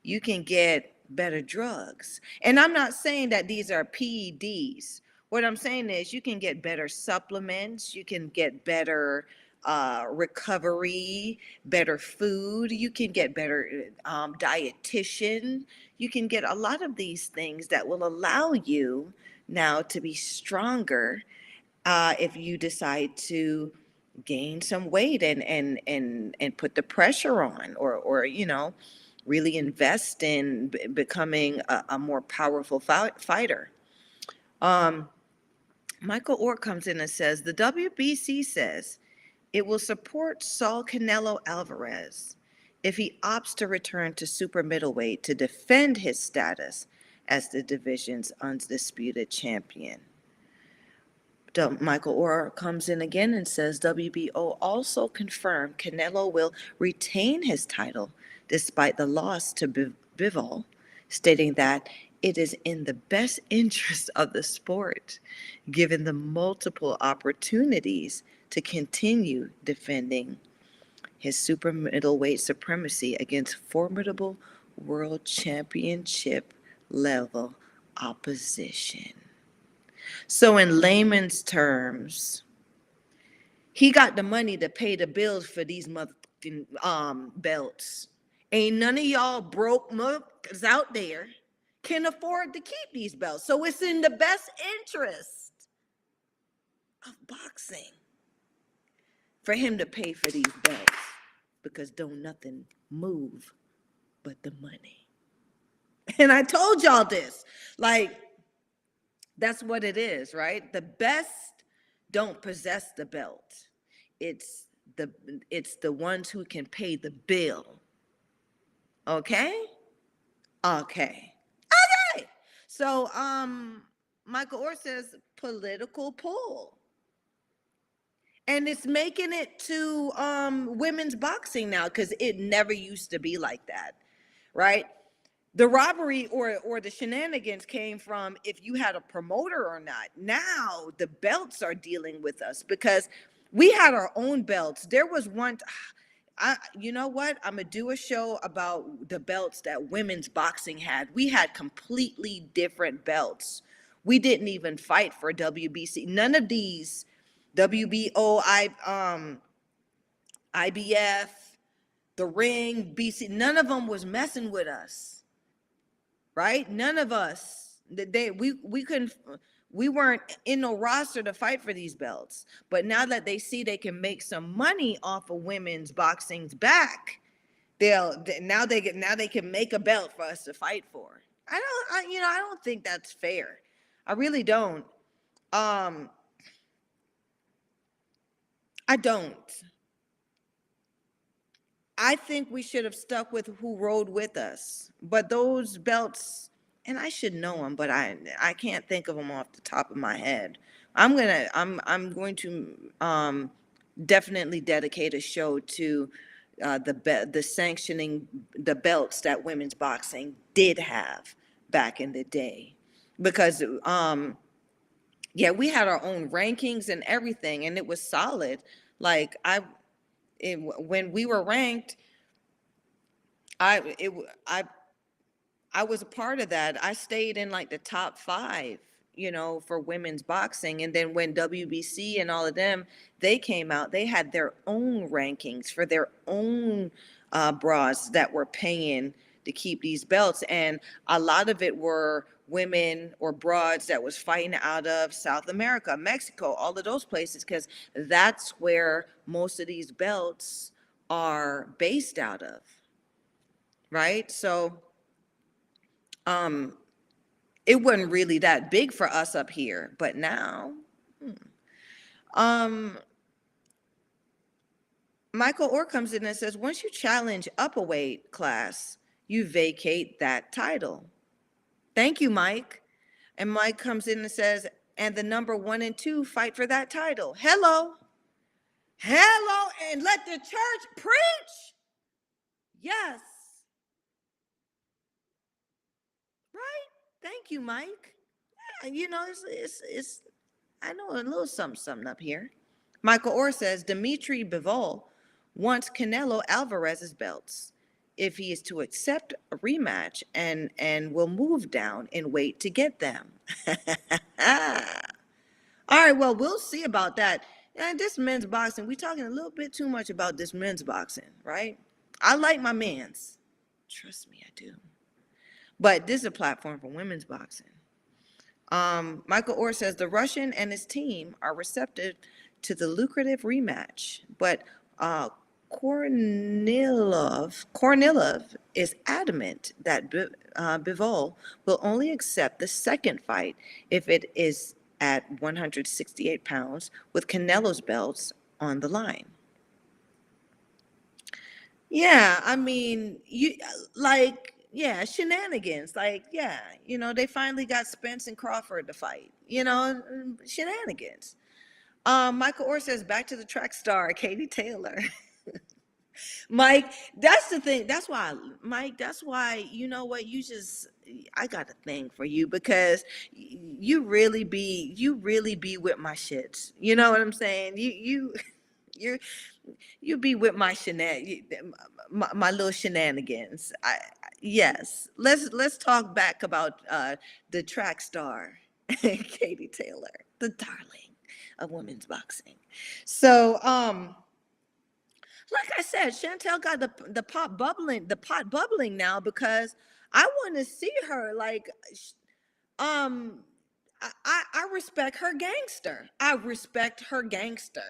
you can get better drugs. And i'm not saying that these are ped's what I'm saying is you can get better supplements, you can get better uh, recovery, better food, you can get better um, dietitian, you can get a lot of these things that will allow you now to be stronger uh, if you decide to gain some weight and and and and put the pressure on or or you know really invest in b- becoming a, a more powerful fi- fighter. Um michael orr comes in and says the wbc says it will support saul canelo alvarez if he opts to return to super middleweight to defend his status as the division's undisputed champion Michael Orr comes in again and says WBO also confirmed Canelo will retain his title despite the loss to Biv- Bivol, stating that it is in the best interest of the sport, given the multiple opportunities to continue defending his super middleweight supremacy against formidable world championship level opposition. So, in layman's terms, he got the money to pay the bills for these motherfucking um, belts. Ain't none of y'all broke motherfuckers out there can afford to keep these belts. So, it's in the best interest of boxing for him to pay for these belts because don't nothing move but the money. And I told y'all this. Like, that's what it is, right? The best don't possess the belt. It's the it's the ones who can pay the bill. Okay? Okay. Okay. So um Michael Orr says political pull. And it's making it to um women's boxing now because it never used to be like that, right? The robbery or or the shenanigans came from if you had a promoter or not now the belts are dealing with us because we had our own belts there was one I, you know what? I'm gonna do a show about the belts that women's boxing had. We had completely different belts. We didn't even fight for WBC. None of these WBO, I, um, IBF, the Ring, BC. None of them was messing with us right? None of us that they we we couldn't we weren't in no roster to fight for these belts. But now that they see they can make some money off of women's boxing's back, they'll now they get now they can make a belt for us to fight for. I don't I you know I don't think that's fair. I really don't. Um I don't. I think we should have stuck with who rode with us. But those belts, and I should know them, but I I can't think of them off the top of my head. I'm gonna I'm I'm going to um, definitely dedicate a show to uh, the be- the sanctioning the belts that women's boxing did have back in the day, because um, yeah, we had our own rankings and everything, and it was solid. Like I it, when we were ranked, I it I I was a part of that. I stayed in like the top five, you know, for women's boxing. And then when WBC and all of them they came out, they had their own rankings for their own uh, bras that were paying to keep these belts, and a lot of it were women or broads that was fighting out of South America, Mexico, all of those places, because that's where most of these belts are based out of. Right. So um it wasn't really that big for us up here, but now hmm. um Michael Orr comes in and says once you challenge up a weight class, you vacate that title. Thank you, Mike. And Mike comes in and says, and the number one and two fight for that title. Hello. Hello. And let the church preach. Yes. Right? Thank you, Mike. Yeah, you know, it's, it's, it's, I know a little something, something up here. Michael Orr says Dimitri Bivol wants Canelo Alvarez's belts if he is to accept a rematch and and will move down and wait to get them. All right, well, we'll see about that. And this men's boxing, we're talking a little bit too much about this men's boxing, right? I like my men's. Trust me, I do. But this is a platform for women's boxing. Um, Michael Orr says the Russian and his team are receptive to the lucrative rematch, but uh, Kornilov, Kornilov is adamant that uh, Bivol will only accept the second fight if it is at 168 pounds with Canelo's belts on the line. Yeah, I mean, you like, yeah, shenanigans. Like, yeah, you know, they finally got Spence and Crawford to fight. You know, shenanigans. Um, Michael Orr says, back to the track star, Katie Taylor. Mike, that's the thing. That's why, Mike, that's why, you know what, you just, I got a thing for you because you really be, you really be with my shits. You know what I'm saying? You, you, you, you be with my shenan, my, my little shenanigans. I, yes, let's, let's talk back about, uh, the track star, Katie Taylor, the darling of women's boxing. So, um, like I said, Chantelle got the the pot bubbling, the pot bubbling now because I want to see her. Like, um, I I respect her gangster. I respect her gangster.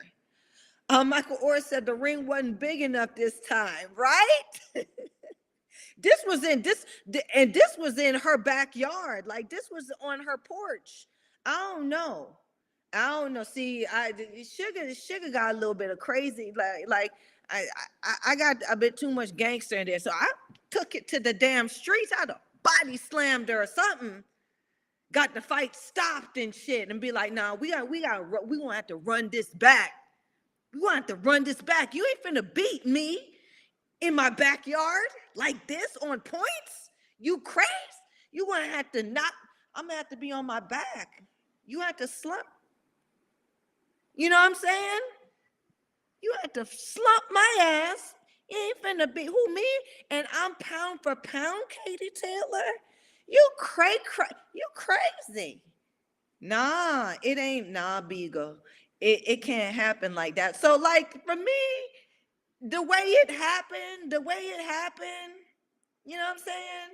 Um, Michael Orr said the ring wasn't big enough this time, right? this was in this th- and this was in her backyard. Like this was on her porch. I don't know. I don't know. See, I sugar sugar got a little bit of crazy. Like like I I, I got a bit too much gangster in there. So I took it to the damn streets. I'd have body slammed her or something. Got the fight stopped and shit, and be like, nah, we got we got we gonna have to run this back. We gonna have to run this back. You ain't finna beat me in my backyard like this on points? You crazy? You gonna have to not. I'm gonna have to be on my back. You have to slump. You know what I'm saying? You have to slump my ass. You ain't finna be who me? And I'm pound for pound, Katie Taylor. You cray cray. You crazy. Nah, it ain't nah, Beagle. It it can't happen like that. So, like for me, the way it happened, the way it happened, you know what I'm saying?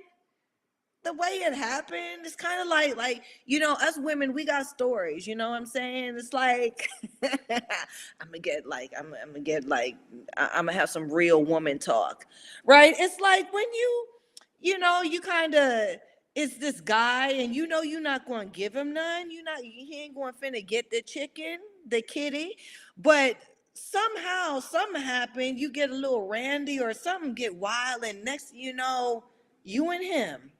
The way it happened, it's kind of like like you know, us women, we got stories. You know what I'm saying? It's like I'm gonna get like I'm, I'm gonna get like I'm gonna have some real woman talk, right? It's like when you, you know, you kind of it's this guy, and you know you're not to give him none. You not he ain't to finna get the chicken, the kitty, but somehow something happened. You get a little randy or something get wild, and next you know, you and him.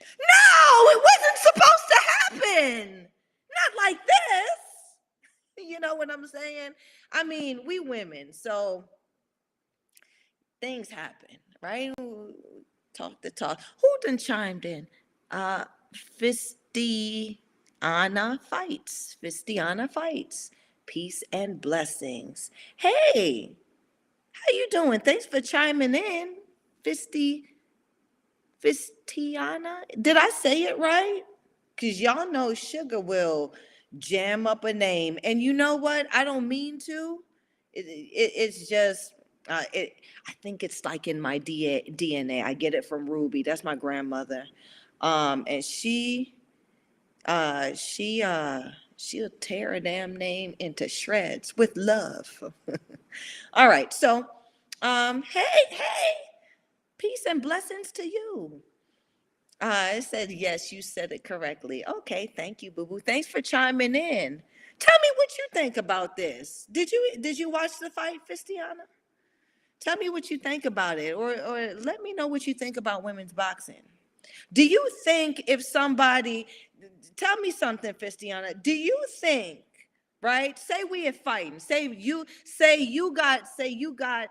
No, it wasn't supposed to happen. Not like this. You know what I'm saying? I mean, we women, so things happen, right? Talk the talk. Who done chimed in? Uh Fistiana fights. Fistiana fights. Peace and blessings. Hey, how you doing? Thanks for chiming in. Fisti Fistiana. Did I say it right? Cause y'all know sugar will jam up a name. And you know what? I don't mean to. It, it, it's just uh, it. I think it's like in my DNA. I get it from Ruby. That's my grandmother, um, and she, uh, she, uh, she'll tear a damn name into shreds with love. All right. So, um, hey, hey, peace and blessings to you. Uh, I said, yes, you said it correctly. Okay, thank you, Boo Boo. Thanks for chiming in. Tell me what you think about this. Did you did you watch the fight, Fistiana? Tell me what you think about it, or or let me know what you think about women's boxing. Do you think if somebody tell me something, Fistiana? Do you think, right? Say we are fighting. Say you say you got say you got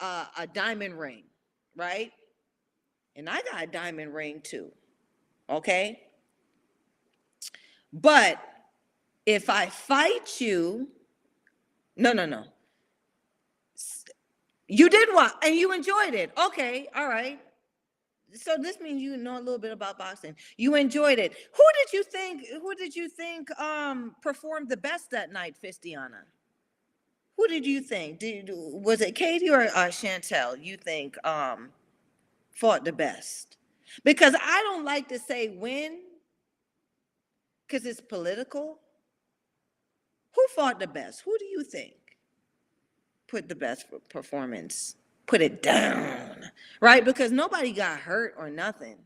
uh, a diamond ring, right? And I got a diamond ring too. Okay. But if I fight you, no, no, no. You did what? And you enjoyed it. Okay. All right. so this means you know a little bit about boxing. You enjoyed it. Who did you think? Who did you think um performed the best that night, Fistiana? Who did you think? Did was it Katie or uh, Chantelle? You think um fought the best? Because I don't like to say when, because it's political. Who fought the best? Who do you think put the best performance? Put it down, right? Because nobody got hurt or nothing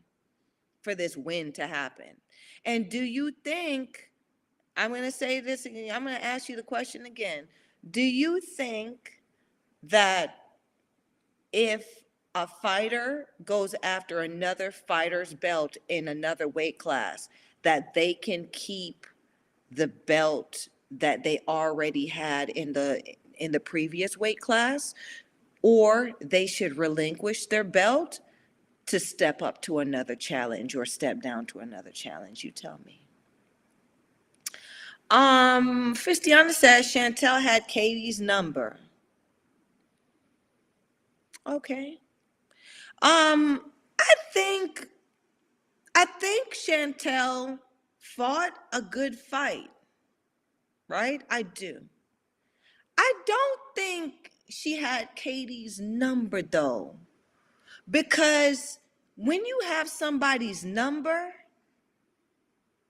for this win to happen. And do you think, I'm going to say this again, I'm going to ask you the question again. Do you think that if a fighter goes after another fighter's belt in another weight class, that they can keep the belt that they already had in the in the previous weight class? Or they should relinquish their belt to step up to another challenge or step down to another challenge? You tell me um Fistiana says Chantelle had Katie's number okay um I think I think Chantelle fought a good fight right? I do. I don't think she had Katie's number though, because when you have somebody's number,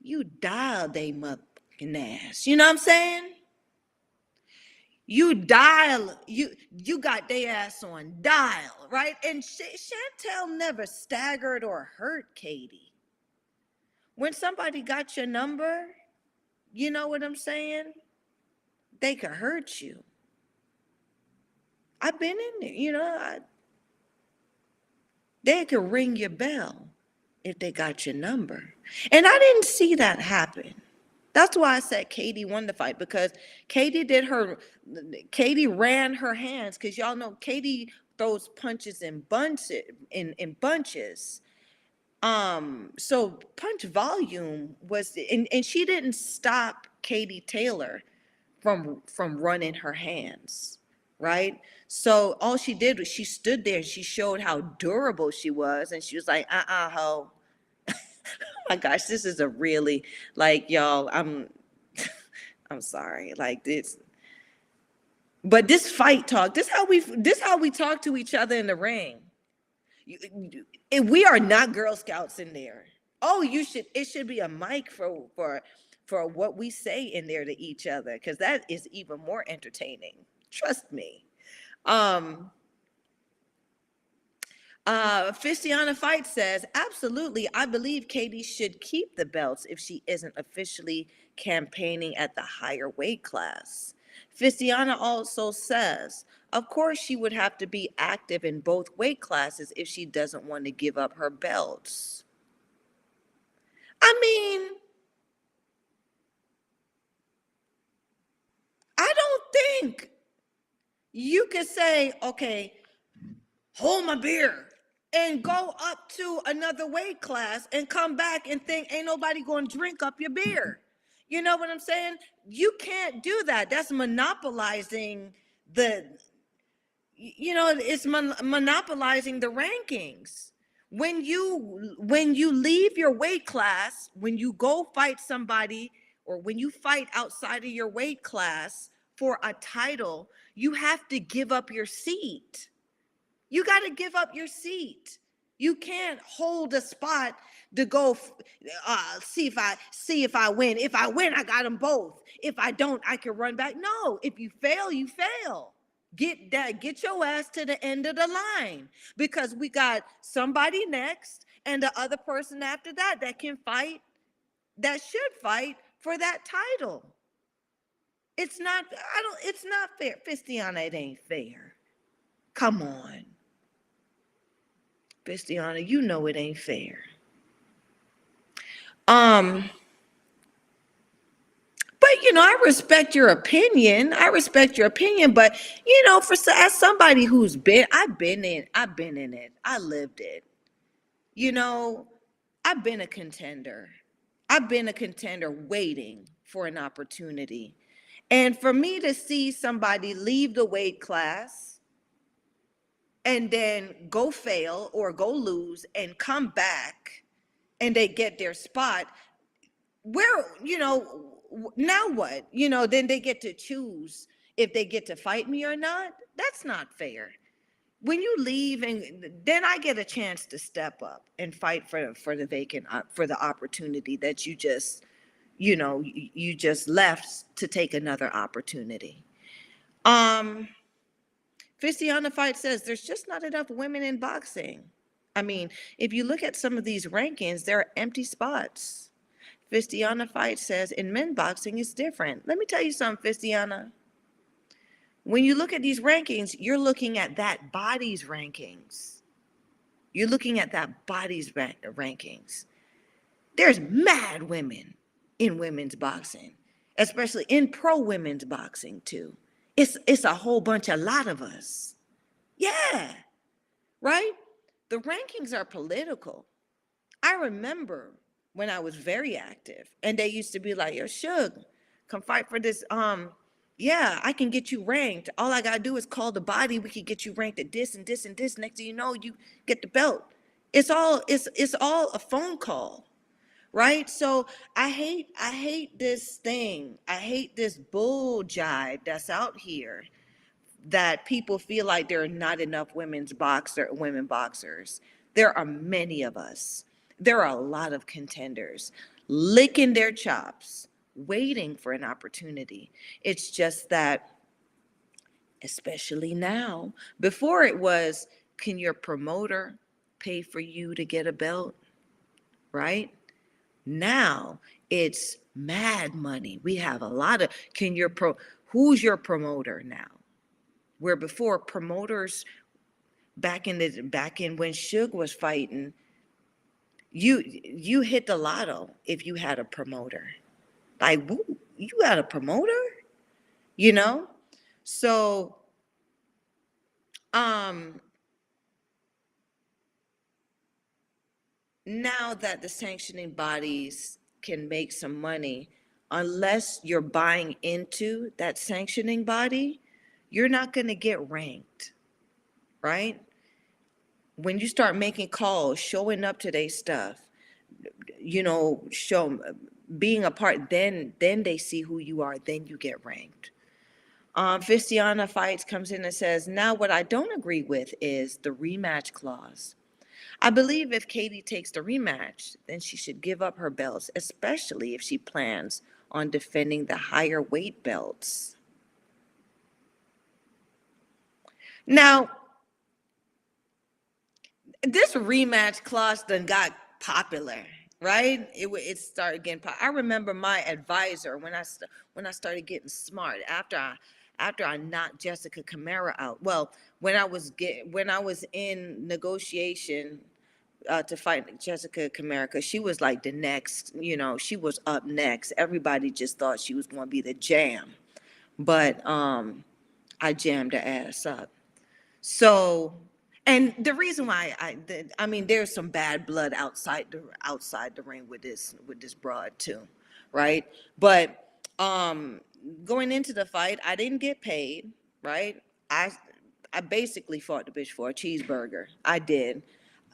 you dial they motherfucking ass. You know what I'm saying? You dial, you you got their ass on dial, right? And Chantelle never staggered or hurt Katie. When somebody got your number, you know what I'm saying? They could hurt you. I've been in there, you know. I, they could ring your bell if they got your number. And I didn't see that happen. That's why I said Katie won the fight because Katie did her, Katie ran her hands because y'all know Katie throws punches in bunches in, in bunches. Um, so punch volume was and, and she didn't stop Katie Taylor from from running her hands, right? So all she did was she stood there and she showed how durable she was, and she was like, uh-uh, ho. my gosh, this is a really like y'all, I'm I'm sorry. Like this but this fight talk, this how we this how we talk to each other in the ring. You, we are not Girl Scouts in there. Oh, you should. It should be a mic for for for what we say in there to each other because that is even more entertaining. Trust me. Um, uh, Fistiana Fight says, absolutely. I believe Katie should keep the belts if she isn't officially campaigning at the higher weight class. Fistiana also says, of course, she would have to be active in both weight classes if she doesn't want to give up her belts. I mean, I don't think you could say, okay, hold my beer and go up to another weight class and come back and think ain't nobody going to drink up your beer. You know what I'm saying? You can't do that. That's monopolizing the you know, it's mon- monopolizing the rankings. When you when you leave your weight class, when you go fight somebody or when you fight outside of your weight class for a title, you have to give up your seat. You got to give up your seat. You can't hold a spot to go uh, see if I see if I win. If I win, I got them both. If I don't, I can run back. No, if you fail, you fail. Get that, get your ass to the end of the line because we got somebody next and the other person after that that can fight, that should fight for that title. It's not, I don't, it's not fair. Fistiana, it ain't fair. Come on. Fistiana, you know it ain't fair. Um, but you know, I respect your opinion. I respect your opinion, but you know, for as somebody who's been, I've been in, I've been in it, I lived it. You know, I've been a contender. I've been a contender waiting for an opportunity. And for me to see somebody leave the weight class and then go fail or go lose and come back and they get their spot where you know now what? You know then they get to choose if they get to fight me or not? That's not fair. When you leave and then i get a chance to step up and fight for for the vacant uh, for the opportunity that you just you know you, you just left to take another opportunity. Um The fight says there's just not enough women in boxing. I mean, if you look at some of these rankings, there are empty spots. Fistiana Fight says in men boxing it's different. Let me tell you something, Fistiana. When you look at these rankings, you're looking at that body's rankings. You're looking at that body's rank- rankings. There's mad women in women's boxing, especially in pro women's boxing too. It's it's a whole bunch, a lot of us. Yeah, right? The rankings are political. I remember when I was very active, and they used to be like, "Yo, Suge, come fight for this." Um, yeah, I can get you ranked. All I gotta do is call the body. We can get you ranked at this and this and this. Next thing you know, you get the belt. It's all it's it's all a phone call, right? So I hate I hate this thing. I hate this bull jive that's out here that people feel like there are not enough women's boxer women boxers. There are many of us. There are a lot of contenders licking their chops, waiting for an opportunity. It's just that, especially now, before it was, can your promoter pay for you to get a belt? Right? Now it's mad money. We have a lot of, can your pro, who's your promoter now? Where before promoters back in the back in when Suge was fighting, you you hit the lotto if you had a promoter. Like woo, you got a promoter, you know? So um now that the sanctioning bodies can make some money, unless you're buying into that sanctioning body, you're not going to get ranked, right? When you start making calls, showing up to their stuff, you know, show being a part, then then they see who you are, then you get ranked. Um, Fistiana Fights comes in and says, now what I don't agree with is the rematch clause. I believe if Katie takes the rematch, then she should give up her belts, especially if she plans on defending the higher weight belts. Now, this rematch clause then got popular, right? It it started getting. Po- I remember my advisor when I when I started getting smart after I after I knocked Jessica Camara out. Well, when I was get when I was in negotiation uh, to fight Jessica because she was like the next, you know, she was up next. Everybody just thought she was going to be the jam, but um, I jammed her ass up. So, and the reason why I, the, I mean, there's some bad blood outside the outside the ring with this with this broad too, right? But um, going into the fight, I didn't get paid, right? I I basically fought the bitch for a cheeseburger. I did.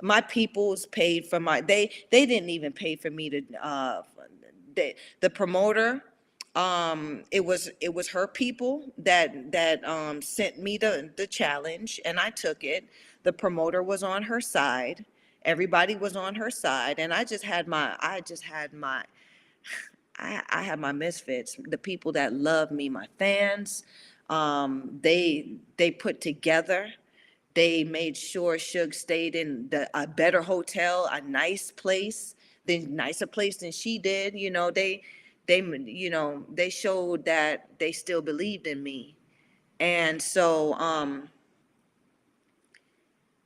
My people's paid for my they they didn't even pay for me to uh they, the promoter um it was it was her people that that um sent me the the challenge and I took it. The promoter was on her side. Everybody was on her side and I just had my I just had my I, I have my misfits, the people that love me, my fans. Um, they they put together. They made sure Suge stayed in the a better hotel, a nice place, the nicer place than she did. You know, they they you know they showed that they still believed in me, and so um,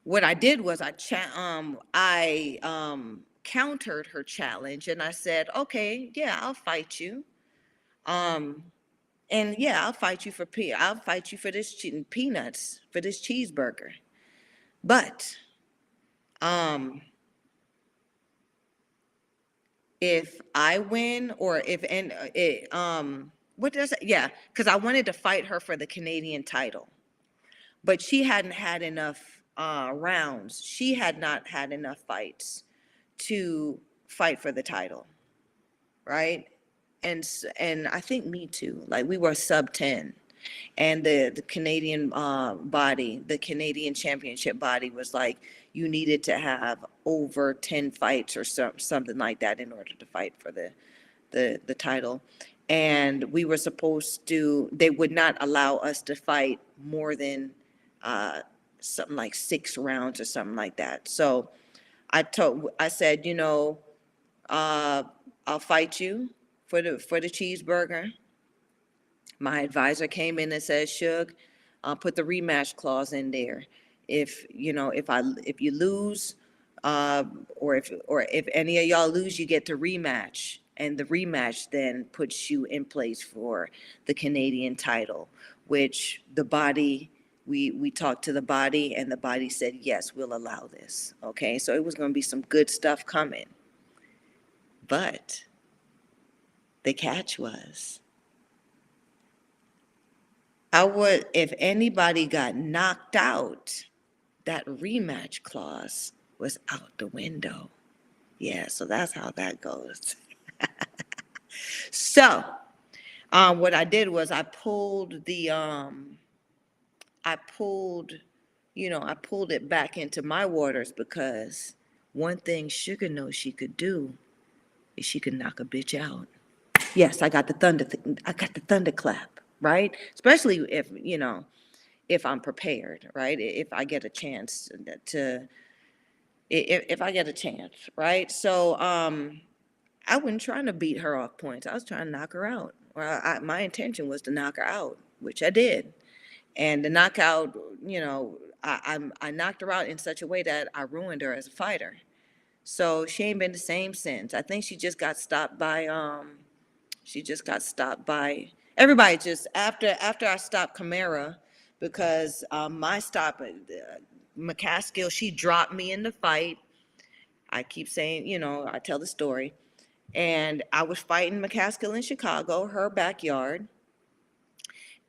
what I did was I cha- um I um countered her challenge and I said, "Okay, yeah, I'll fight you." Um and yeah, I'll fight you for pe- I'll fight you for this che- peanuts, for this cheeseburger. But um if I win or if and uh, it um what does it yeah, cuz I wanted to fight her for the Canadian title. But she hadn't had enough uh, rounds, she had not had enough fights to fight for the title, right? And and I think me too. Like we were sub ten, and the the Canadian uh, body, the Canadian Championship body, was like you needed to have over ten fights or some something like that in order to fight for the the the title. And we were supposed to. They would not allow us to fight more than uh, something like six rounds or something like that. So I told, I said, you know, uh, I'll fight you for the, for the cheeseburger. My advisor came in and said, Shug, uh, put the rematch clause in there. If, you know, if I, if you lose, uh, or if, or if any of y'all lose, you get to rematch. And the rematch then puts you in place for the Canadian title, which the body, we, we talked to the body and the body said, yes, we'll allow this. Okay, so it was gonna be some good stuff coming. But the catch was, I would, if anybody got knocked out, that rematch clause was out the window. Yeah, so that's how that goes. So, um, what I did was I pulled the, um, I pulled, you know, I pulled it back into my waters because one thing Sugar knows she could do is she could knock a bitch out. Yes, I got the thunder, th- I got the thunderclap, right? Especially if, you know, if I'm prepared, right? If I get a chance to, if, if I get a chance, right? So, um, I wasn't trying to beat her off points. I was trying to knock her out. Well, I, my intention was to knock her out, which I did. And the knockout, you know, I, I'm, I knocked her out in such a way that I ruined her as a fighter. So she ain't been the same since. I think she just got stopped by, um, she just got stopped by, everybody just, after, after I stopped Camara, because, um, my stop, uh, McCaskill, she dropped me in the fight. I keep saying, you know, I tell the story. And I was fighting McCaskill in Chicago, her backyard.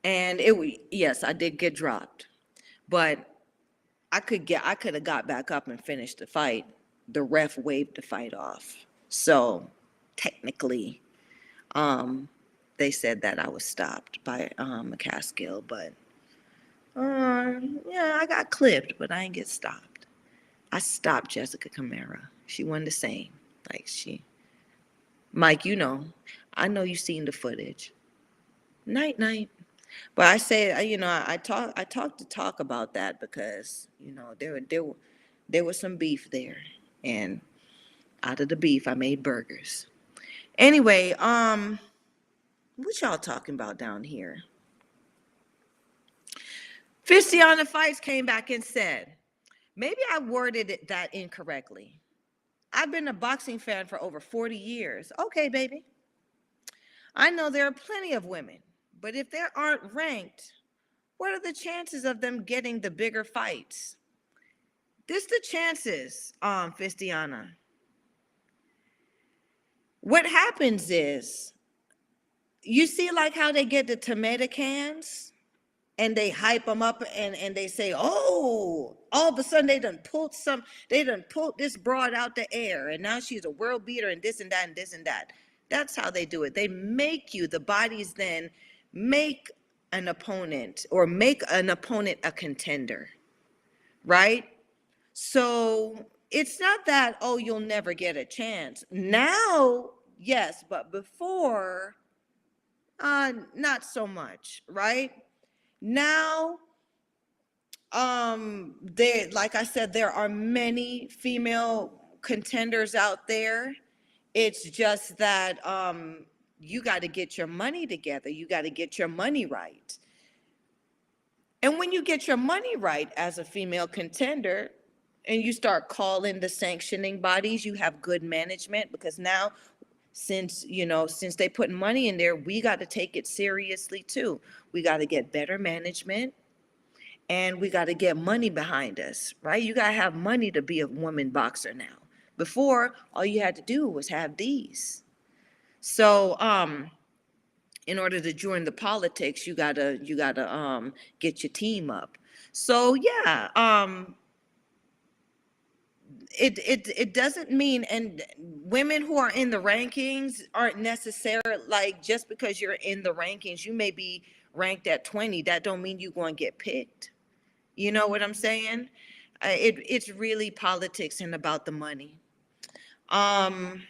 And it was, yes, I did get dropped. But I could get, I could have got back up and finished the fight. The ref waved the fight off. So technically, um, they said that I was stopped by, um, McCaskill, but, uh, yeah, I got clipped, but I didn't get stopped. I stopped Jessica Camara. She wasn't the same. Like she, Mike, you know, I know you seen the footage. Night, night. But I say, you know, I I talk, I talked to talk about that because, you know, there, there, there was some beef there, and out of the beef, I made burgers. Anyway, um, what y'all talking about down here? The fights came back and said, maybe I worded it that incorrectly. I've been a boxing fan for over 40 years. Okay, baby. I know there are plenty of women, but if they aren't ranked, what are the chances of them getting the bigger fights? This the chances, um, Fistiana. What happens is, you see like how they get the tomato cans and they hype them up and, and they say, oh, all of a sudden they done pulled some, they done pulled this broad out the air and now she's a world beater and this and that and this and that. That's how they do it. They make you, the bodies then make an opponent or make an opponent a contender, right? So it's not that, oh, you'll never get a chance. Now, yes, but before, uh, not so much, right? Now, um, there, like I said, there are many female contenders out there. It's just that, um, you got to get your money together. You got to get your money right. And when you get your money right as a female contender and you start calling the sanctioning bodies, you have good management because now since, you know, since they put money in there, we got to take it seriously too. We got to get better management and we got to get money behind us, right? You got to have money to be a woman boxer now. Before, all you had to do was have these. So, um, in order to join the politics, you gotta you gotta um get your team up. So yeah, um, it it it doesn't mean and women who are in the rankings aren't necessarily like just because you're in the rankings you may be ranked at 20 that don't mean you're going to get picked. You know what i'm saying? Uh, it it's really politics and about the money. Um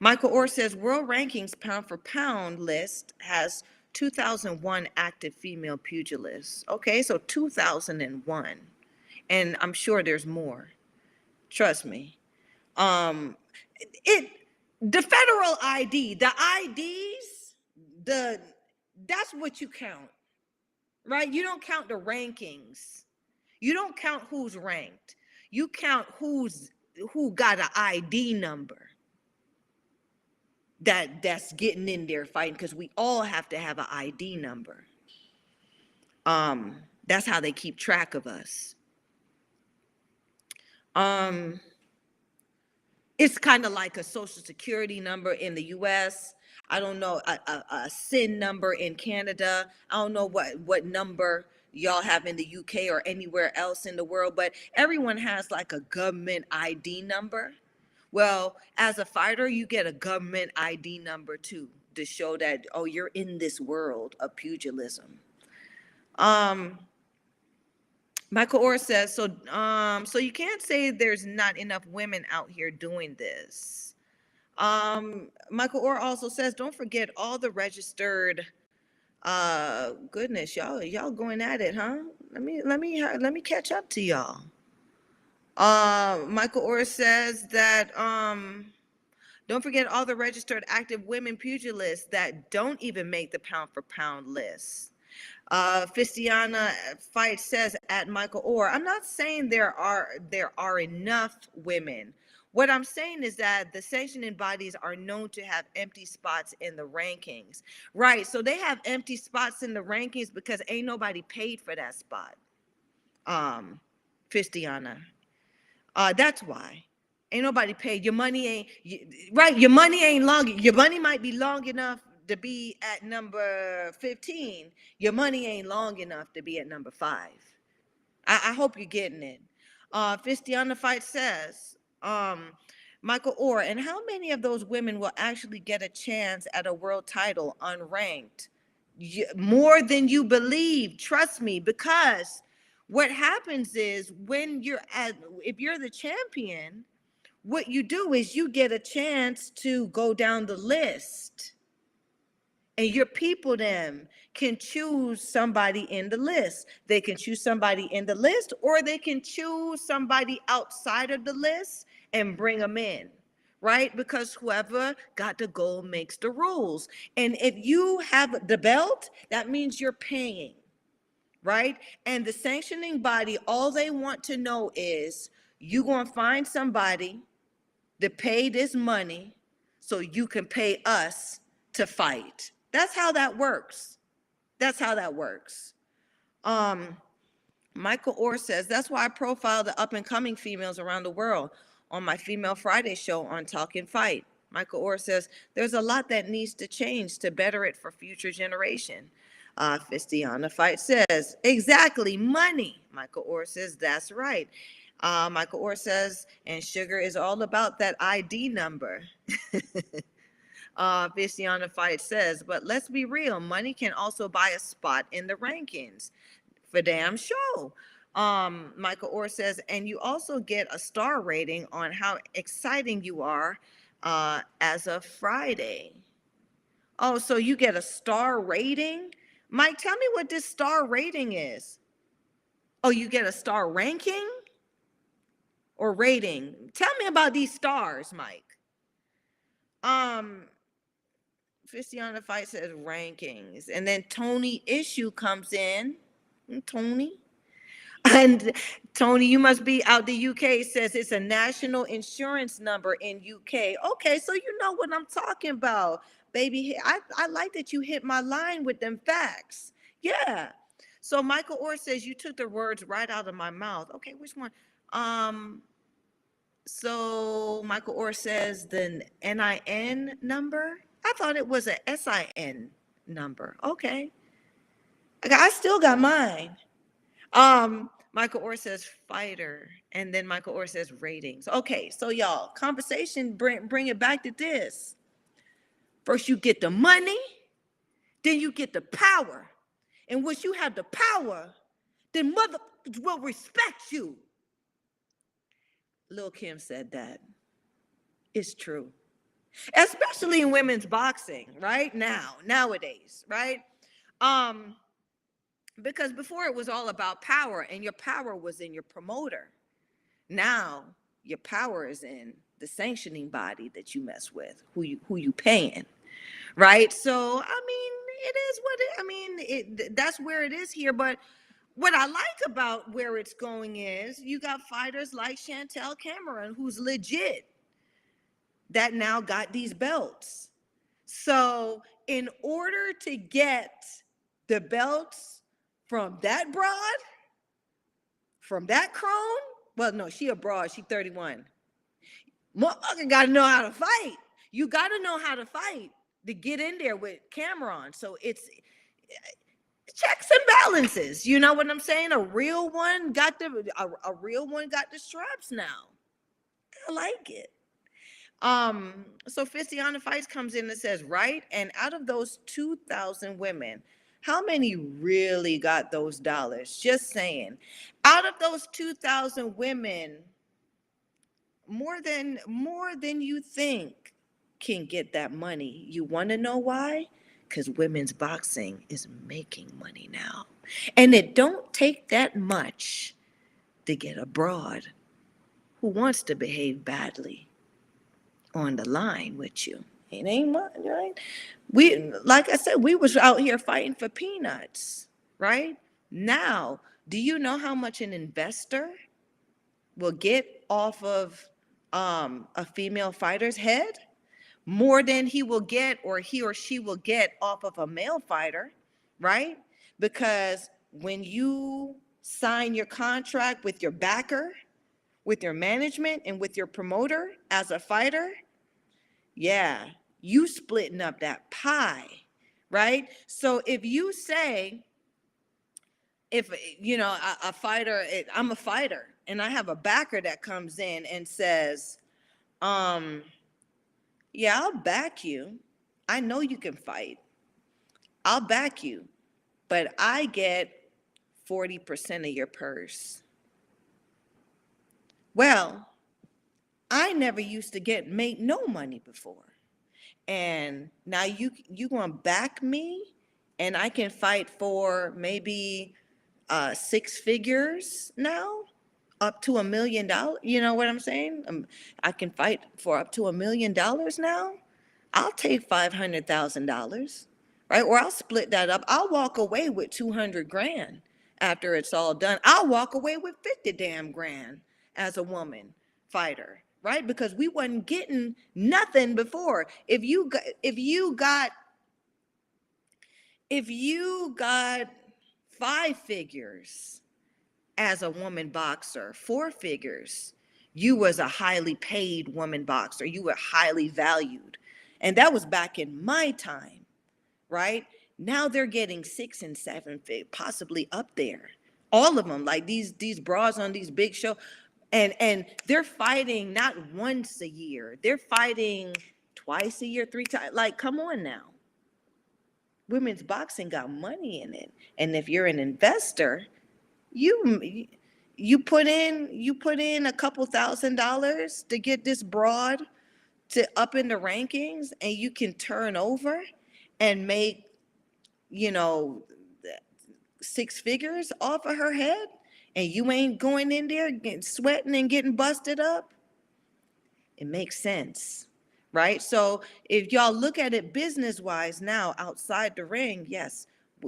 michael orr says world rankings pound for pound list has 2001 active female pugilists. Okay so 2001 and i'm sure there's more Trust me. Um, it the federal ID, the IDs, the that's what you count, right? You don't count the rankings. You don't count who's ranked. You count who's who got an ID number that that's getting in there fighting because we all have to have an ID number. Um, that's how they keep track of us. Um, it's kind of like a social security number in the US. I don't know, a, a, a SIN number in Canada. I don't know what, what number y'all have in the UK or anywhere else in the world, but everyone has like a government ID number. Well, as a fighter, you get a government ID number too to show that, oh, you're in this world of pugilism. Um, Michael Orr says, so um, so you can't say there's not enough women out here doing this. Um, Michael Orr also says, don't forget all the registered uh goodness, y'all y'all going at it, huh? Let me let me let me catch up to y'all. Uh, Michael Orr says that um don't forget all the registered active women pugilists that don't even make the pound for pound list. Uh, Fistiana Fight says at Michael Orr, I'm not saying there are there are enough women. What I'm saying is that the sanctioning bodies are known to have empty spots in the rankings. Right. So they have empty spots in the rankings because ain't nobody paid for that spot. Um, Fistiana. Uh, that's why. Ain't nobody paid. Your money ain't you, right. Your money ain't long. Your money might be long enough to be at number 15, your money ain't long enough to be at number five. I, I hope you're getting it. Uh, Fistiana Fight says, um, Michael Orr, and how many of those women will actually get a chance at a world title unranked? You, more than you believe, trust me, because what happens is when you're at, if you're the champion, what you do is you get a chance to go down the list and your people then can choose somebody in the list. They can choose somebody in the list, or they can choose somebody outside of the list and bring them in, right? Because whoever got the gold makes the rules. And if you have the belt, that means you're paying, right? And the sanctioning body, all they want to know is you going to find somebody to pay this money so you can pay us to fight. That's how that works. That's how that works. Um, Michael Orr says, that's why I profile the up and coming females around the world on my Female Friday show on Talkin Fight. Michael Orr says, there's a lot that needs to change to better it for future generation. Uh, Fistiana Fight says, exactly, money. Michael Orr says, that's right. Uh, Michael Orr says, and sugar is all about that ID number. uh, Fistiana Fight says, but let's be real, money can also buy a spot in the rankings. For damn sure. Um, Michael Orr says, and you also get a star rating on how exciting you are uh, as of Friday. Oh, so you get a star rating? Mike, tell me what this star rating is. Oh, you get a star ranking or rating? Tell me about these stars, Mike. Um, Fistiana Fight says rankings. And then Tony Issue comes in. Hmm, Tony. And Tony, you must be out the UK says it's a national insurance number in UK. Okay, so you know what I'm talking about. Baby, I, I like that you hit my line with them facts. Yeah. So Michael Orr says you took the words right out of my mouth. Okay, which one? Um, so Michael Orr says the NIN number. I thought it was a SIN number. Okay. I still got mine. Um, Michael Orr says fighter, and then Michael Orr says ratings. Okay, so y'all, conversation bring bring it back to this. First, you get the money, then you get the power. And once you have the power, then mother will respect you. Lil Kim said that. It's true. Especially in women's boxing, right? Now, nowadays, right? Um, because before it was all about power, and your power was in your promoter. Now your power is in the sanctioning body that you mess with, who you who you paying, right? So I mean, it is what it. I mean, it, that's where it is here. But what I like about where it's going is you got fighters like Chantelle Cameron, who's legit, that now got these belts. So in order to get the belts from that broad, from that crone, well, no, she a broad, she 31. Motherfucker gotta know how to fight. You gotta know how to fight to get in there with Cameron. So it's eh, checks and balances. You know what I'm saying? A real one got the a, a real one got the straps now. I like it. Um, so Fistiana Fights comes in and says, right? And out of those 2,000 women, how many really got those dollars? Just saying. Out of those 2,000 women, more than more than you think can get that money. You want to know why? Cuz women's boxing is making money now. And it don't take that much to get abroad who wants to behave badly on the line with you. It ain't much, right? We like I said, we was out here fighting for peanuts, right? Now, do you know how much an investor will get off of um, a female fighter's head? More than he will get or he or she will get off of a male fighter, right? Because when you sign your contract with your backer, with your management, and with your promoter as a fighter, yeah, you splitting up that pie, right? So if you say, if you know a, a fighter, it, I'm a fighter, and I have a backer that comes in and says, um, yeah, I'll back you. I know you can fight. I'll back you, but I get 40% of your purse. Well, I never used to get make no money before. And now you you to back me and I can fight for maybe uh six figures now up to a million dollars. You know what I'm saying? Um, I can fight for up to a million dollars now. I'll take five hundred thousand dollars, right? Or I'll split that up. I'll walk away with two hundred grand after it's all done. I'll walk away with fifty damn grand as a woman fighter, right? Because we wasn't getting nothing before. If you got, if you got, if you got five figures as a woman boxer, four figures, you was a highly paid woman boxer. You were highly valued. And that was back in my time, right? Now they're getting six and seven, possibly up there. All of them, like these these bras on these big show, and and they're fighting not once a year. They're fighting twice a year, three times. Like, come on now. Women's boxing got money in it, and if you're an investor, you you put in you put in a couple thousand dollars to get this broad to up in the rankings and you can turn over and make you know six figures off of her head and you ain't going in there getting sweating and getting busted up it makes sense right? So if y'all look at it business wise now outside the ring yes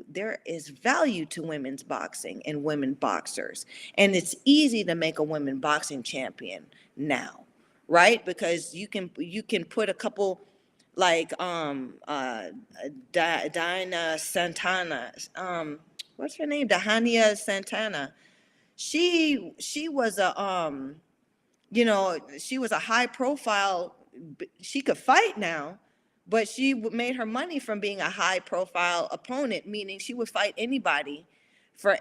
there is value to women's boxing and women boxers. And it's easy to make a women boxing champion now right? Because you can you can put a couple like um uh Di- Dinah Santana um what's her name? Dahiana Santana she she was a um you know she was a high profile she could fight now but she made her money from being a high profile opponent, meaning she would fight anybody for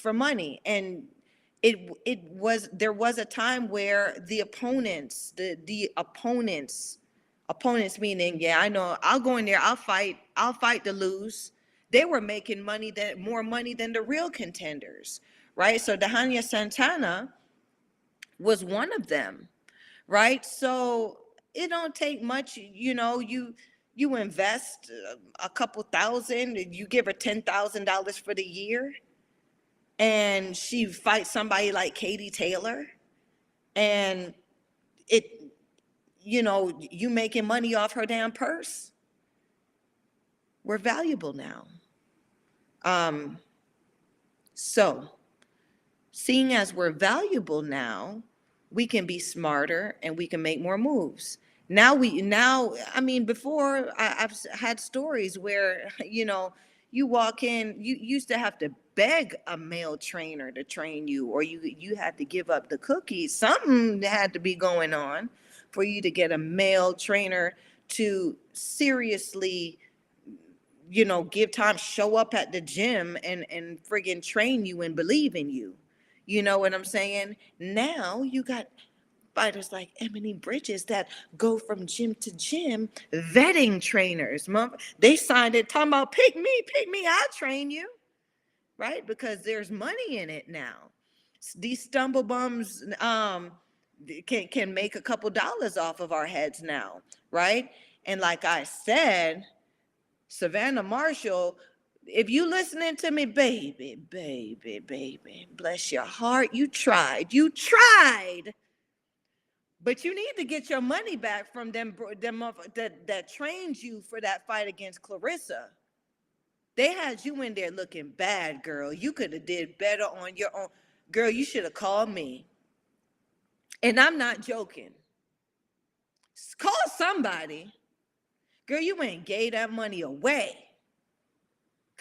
for money. And it it was there was a time where the opponents the the opponents opponents meaning yeah i know i'll go in there i'll fight i'll fight to lose. They were making money that more money than the real contenders right? So Dahiana Santana was one of them right? So it don't take much you know you you invest a couple thousand you give her ten thousand dollars for the year and she fights somebody like Katie Taylor and it you know you making money off her damn purse. We're valuable now. Um so seeing as we're valuable now we can be smarter and we can make more moves. Now we now i mean before I, i've had stories where you know you walk in you used to have to beg a male trainer to train you or you you had to give up the cookies. Something had to be going on for you to get a male trainer to seriously you know give time show up at the gym and and friggin train you and believe in you you know what i'm saying now you got fighters like Ebanie Bridges that go from gym to gym, vetting trainers. Mother- They signed it talking about pick me, pick me, I'll train you. Right? Because there's money in it now. These stumble bums um can can make a couple dollars off of our heads now, right? And like I said, Savannah Marshall, if you listening to me, baby, baby, baby, bless your heart, you tried. You tried but you need to get your money back from them, them that that trained you for that fight against Claressa. They had you in there looking bad, girl. You could have did better on your own. Girl, you should have called me. And I'm not joking. Call somebody. Girl, you ain't gave that money away.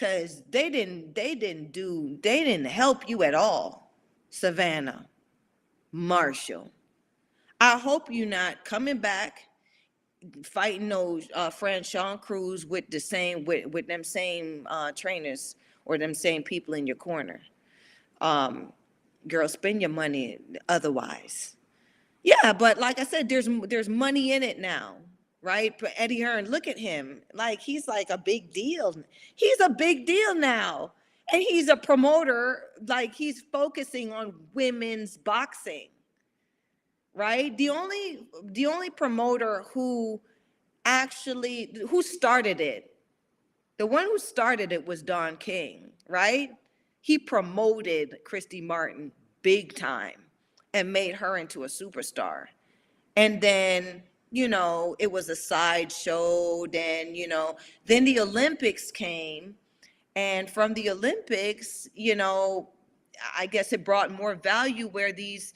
Cause they didn't, they didn't do, they didn't help you at all. Savannah, Marshall. I hope you're not coming back fighting those uh Franchon Crews with the same with with them same uh trainers or them same people in your corner. Um girl, spend your money otherwise. Yeah, but like I said, there's there's money in it now, right? But Eddie Hearn, look at him. Like he's like a big deal. He's a big deal now. And he's a promoter, like he's focusing on women's boxing right the only the only promoter who actually who started it the one who started it was don king right he promoted christy martin big time and made her into a superstar and then you know it was a sideshow then you know then the olympics came and from the olympics you know i guess it brought more value where these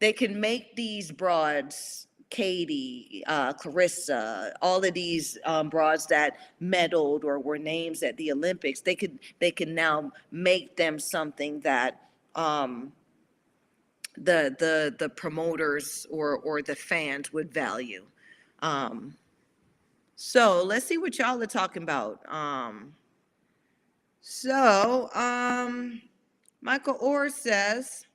they can make these broads katie uh, claressa all of these um, broads that medaled or were names at the olympics they could they can now make them something that um, the the the promoters or or the fans would value um, so let's see what y'all are talking about um, so um, michael orr says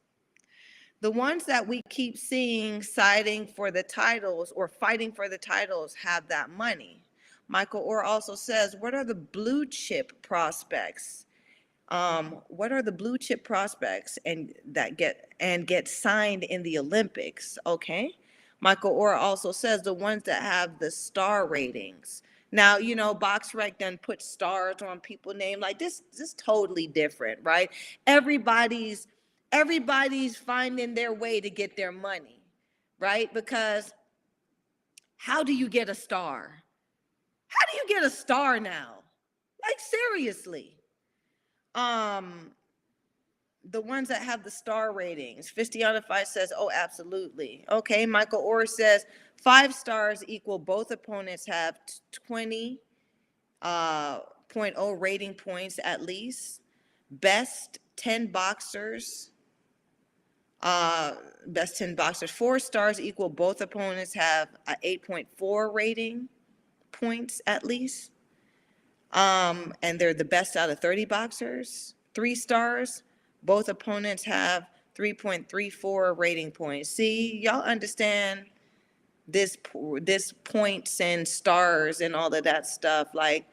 the ones that we keep seeing citing for the titles or fighting for the titles have that money. Michael Orr also says, what are the blue chip prospects? Um, what are the blue chip prospects and that get and get signed in the Olympics? Okay. Michael Orr also says the ones that have the star ratings. Now, you know, Box BoxRec then put stars on people name like this. This is totally different, right? Everybody's everybody's finding their way to get their money, right? Because how do you get a star? How do you get a star now? Like seriously. Um the ones that have the star ratings. Fistiana Fight says, oh, absolutely. Okay, Michael Orr says five stars equal both opponents have 20 uh, 0.0 rating points at least. Best 10 boxers uh, best 10 boxers. Four stars equal both opponents have a 8.4 rating points at least. Um, and they're the best out of 30 boxers. three stars. Both opponents have 3.34 rating points. See, y'all understand this this points and stars and all of that stuff. Like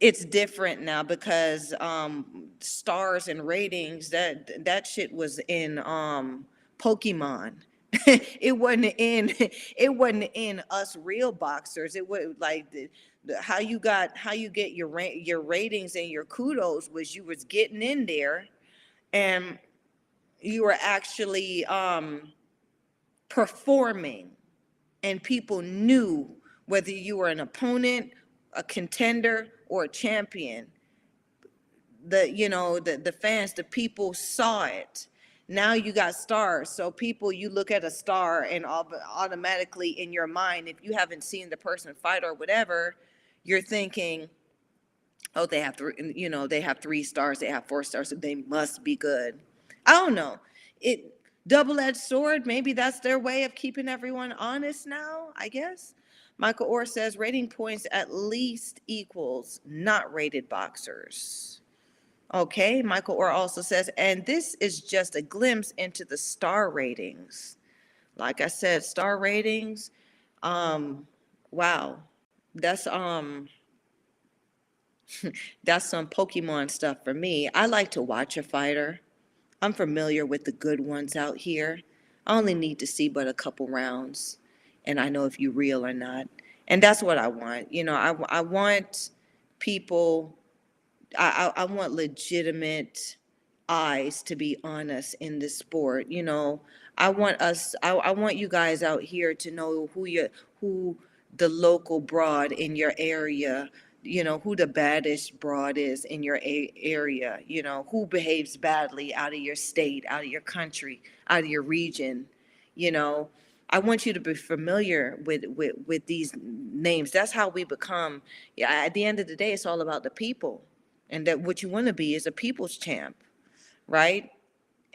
it's different now because um stars and ratings that that shit was in um Pokemon. it wasn't in it wasn't in us real boxers. It was like how you got how you get your your ratings and your kudos was you was getting in there and you were actually um performing and people knew whether you were an opponent, a contender, or a champion. The you know the the fans, the people saw it. Now you got stars, so people you look at a star and au- automatically in your mind, if you haven't seen the person fight or whatever, you're thinking, oh, they have three, you know, they have three stars, they have four stars, so they must be good. I don't know. It double-edged sword, maybe that's their way of keeping everyone honest now, I guess. Michael Orr says rating points at least equals not rated boxers. Okay, Michael Orr also says, and this is just a glimpse into the star ratings. Like I said, star ratings, um, wow, that's um that's some Pokemon stuff for me. I like to watch a fighter. I'm familiar with the good ones out here. I only need to see but a couple rounds, and I know if you're real or not. And that's what I want. You know, I, I want people, I, I, I want legitimate eyes to be honest in this sport. You know, I want us, I, I want you guys out here to know who you, who the local broad in your area you know who the baddest broad is in your a- area you know who behaves badly out of your state out of your country out of your region you know? I want you to be familiar with with with these names. That's how we become yeah at the end of the day it's all about the people. And that what you want to be is a people's champ right?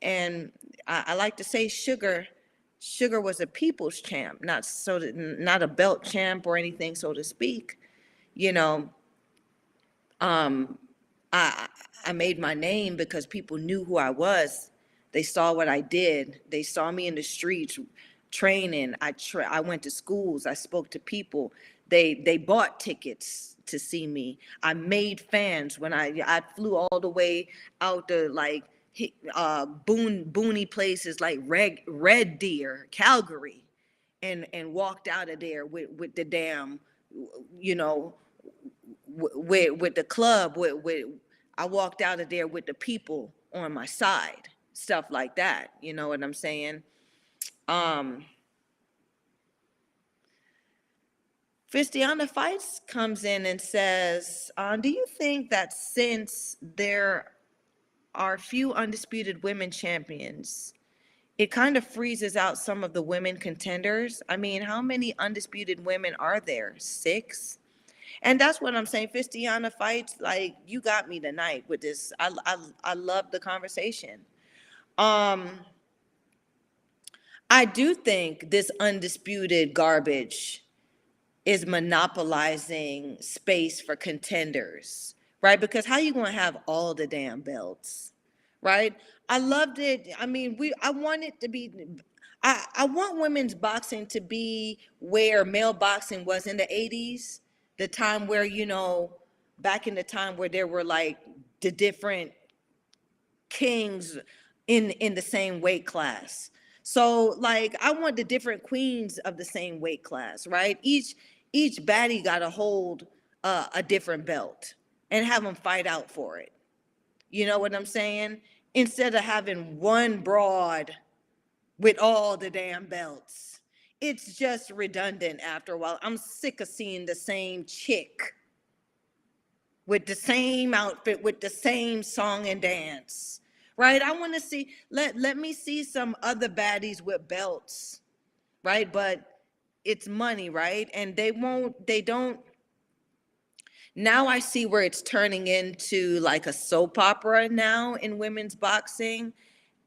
And I, I like to say sugar sugar was a people's champ not so not a belt champ or anything so to speak you know um, I, I made my name because people knew who I was. They saw what I did. They saw me in the streets training. I tra- I went to schools. I spoke to people. They they bought tickets to see me. I made fans when I I flew all the way out to like uh boon boony places like Red Red Deer, Calgary, and and walked out of there with with the damn you know with with the club with with I walked out of there with the people on my side stuff like that you know what I'm saying? Um Fistiana Fights comes in and says, uh, do you think that since there are few undisputed women champions, it kind of freezes out some of the women contenders? I mean, how many undisputed women are there? Six? And that's what I'm saying. Fistiana fights, like you got me tonight with this. I I I love the conversation. Um, I do think this undisputed garbage is monopolizing space for contenders, right? Because how you gonna have all the damn belts, right? I loved it. I mean, we I want it to be I, I want women's boxing to be where male boxing was in the 80s, the time where, you know, back in the time where there were like the different kings in in the same weight class. So like I want the different queens of the same weight class, right? Each each baddie got to hold uh, a different belt and have them fight out for it. You know what I'm saying? Instead of having one broad with all the damn belts. It's just redundant after a while. I'm sick of seeing the same chick with the same outfit, with the same song and dance. Right? I want to see let let me see some other baddies with belts. Right? But it's money, right? And they won't they don't now I see where it's turning into like a soap opera now in women's boxing.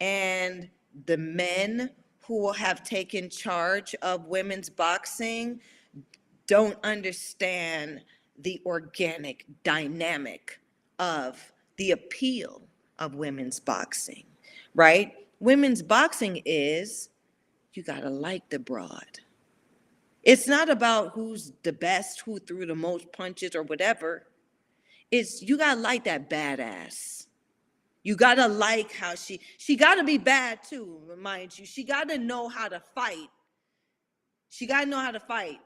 And the men who have taken charge of women's boxing don't understand the organic dynamic of the appeal of women's boxing, right? Women's boxing is you got to like the broad. It's not about who's the best, who threw the most punches or whatever. It's you got to like that badass. You got to like how she she got to be bad too, mind you. She got to know how to fight. She got to know how to fight,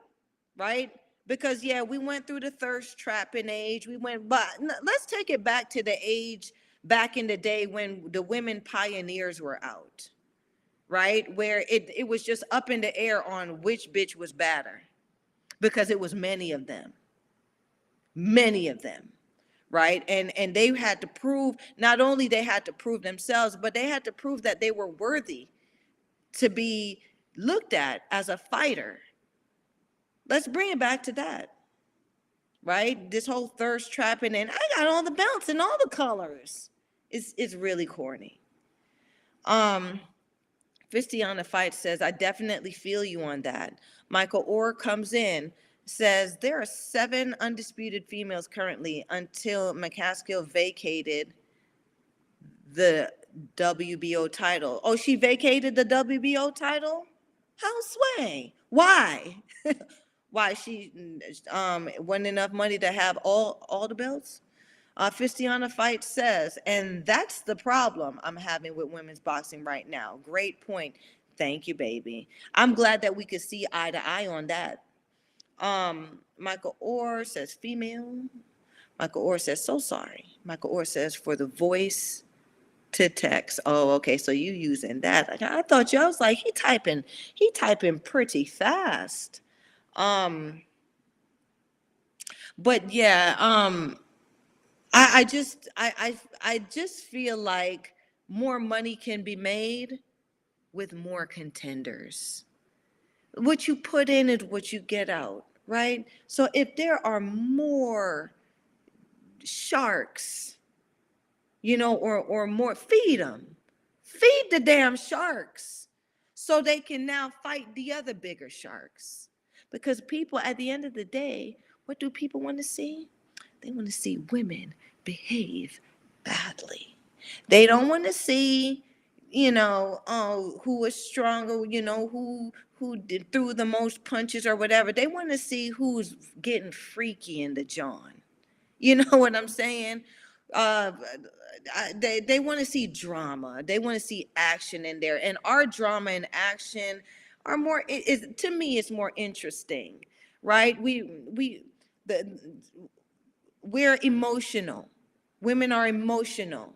right? Because yeah, we went through the thirst trapping age. We went but let's take it back to the age back in the day when the women pioneers were out right? Where it, it was just up in the air on which bitch was badder because it was many of them. Many of them, right? And and they had to prove not only they had to prove themselves, but they had to prove that they were worthy to be looked at as a fighter. Let's bring it back to that. Right? This whole thirst trapping and I got all the belts and all the colors. It's it's really corny. Um The fight says, I definitely feel you on that. Michael Orr comes in, says there are seven undisputed females currently until McCaskill vacated the WBO title. Oh, she vacated the WBO title? How sway? Why? Why she um wasn't enough money to have all all the belts? Uh, Fistiana Fight says, and that's the problem I'm having with women's boxing right now. Great point. Thank you, baby. I'm glad that we could see eye to eye on that. Um, Michael Orr says female. Michael Orr says so sorry. Michael Orr says for the voice to text. Oh, okay. So you using that? I thought you. I was like, he typing. He typing pretty fast. Um, but yeah. Um, I, I just I, I I just feel like more money can be made with more contenders. What you put in is what you get out, right? So if there are more sharks, you know, or or more, feed them, feed the damn sharks, so they can now fight the other bigger sharks. Because people, at the end of the day, what do people want to see? They want to see women behave badly. They don't want to see, you know, oh, who was stronger, you know, who who did, threw the most punches or whatever. They want to see who's getting freaky in the John. You know what I'm saying? Uh, they they want to see drama. They want to see action in there, and our drama and action are more. Is to me, it's more interesting, right? We we the we're emotional. Women are emotional.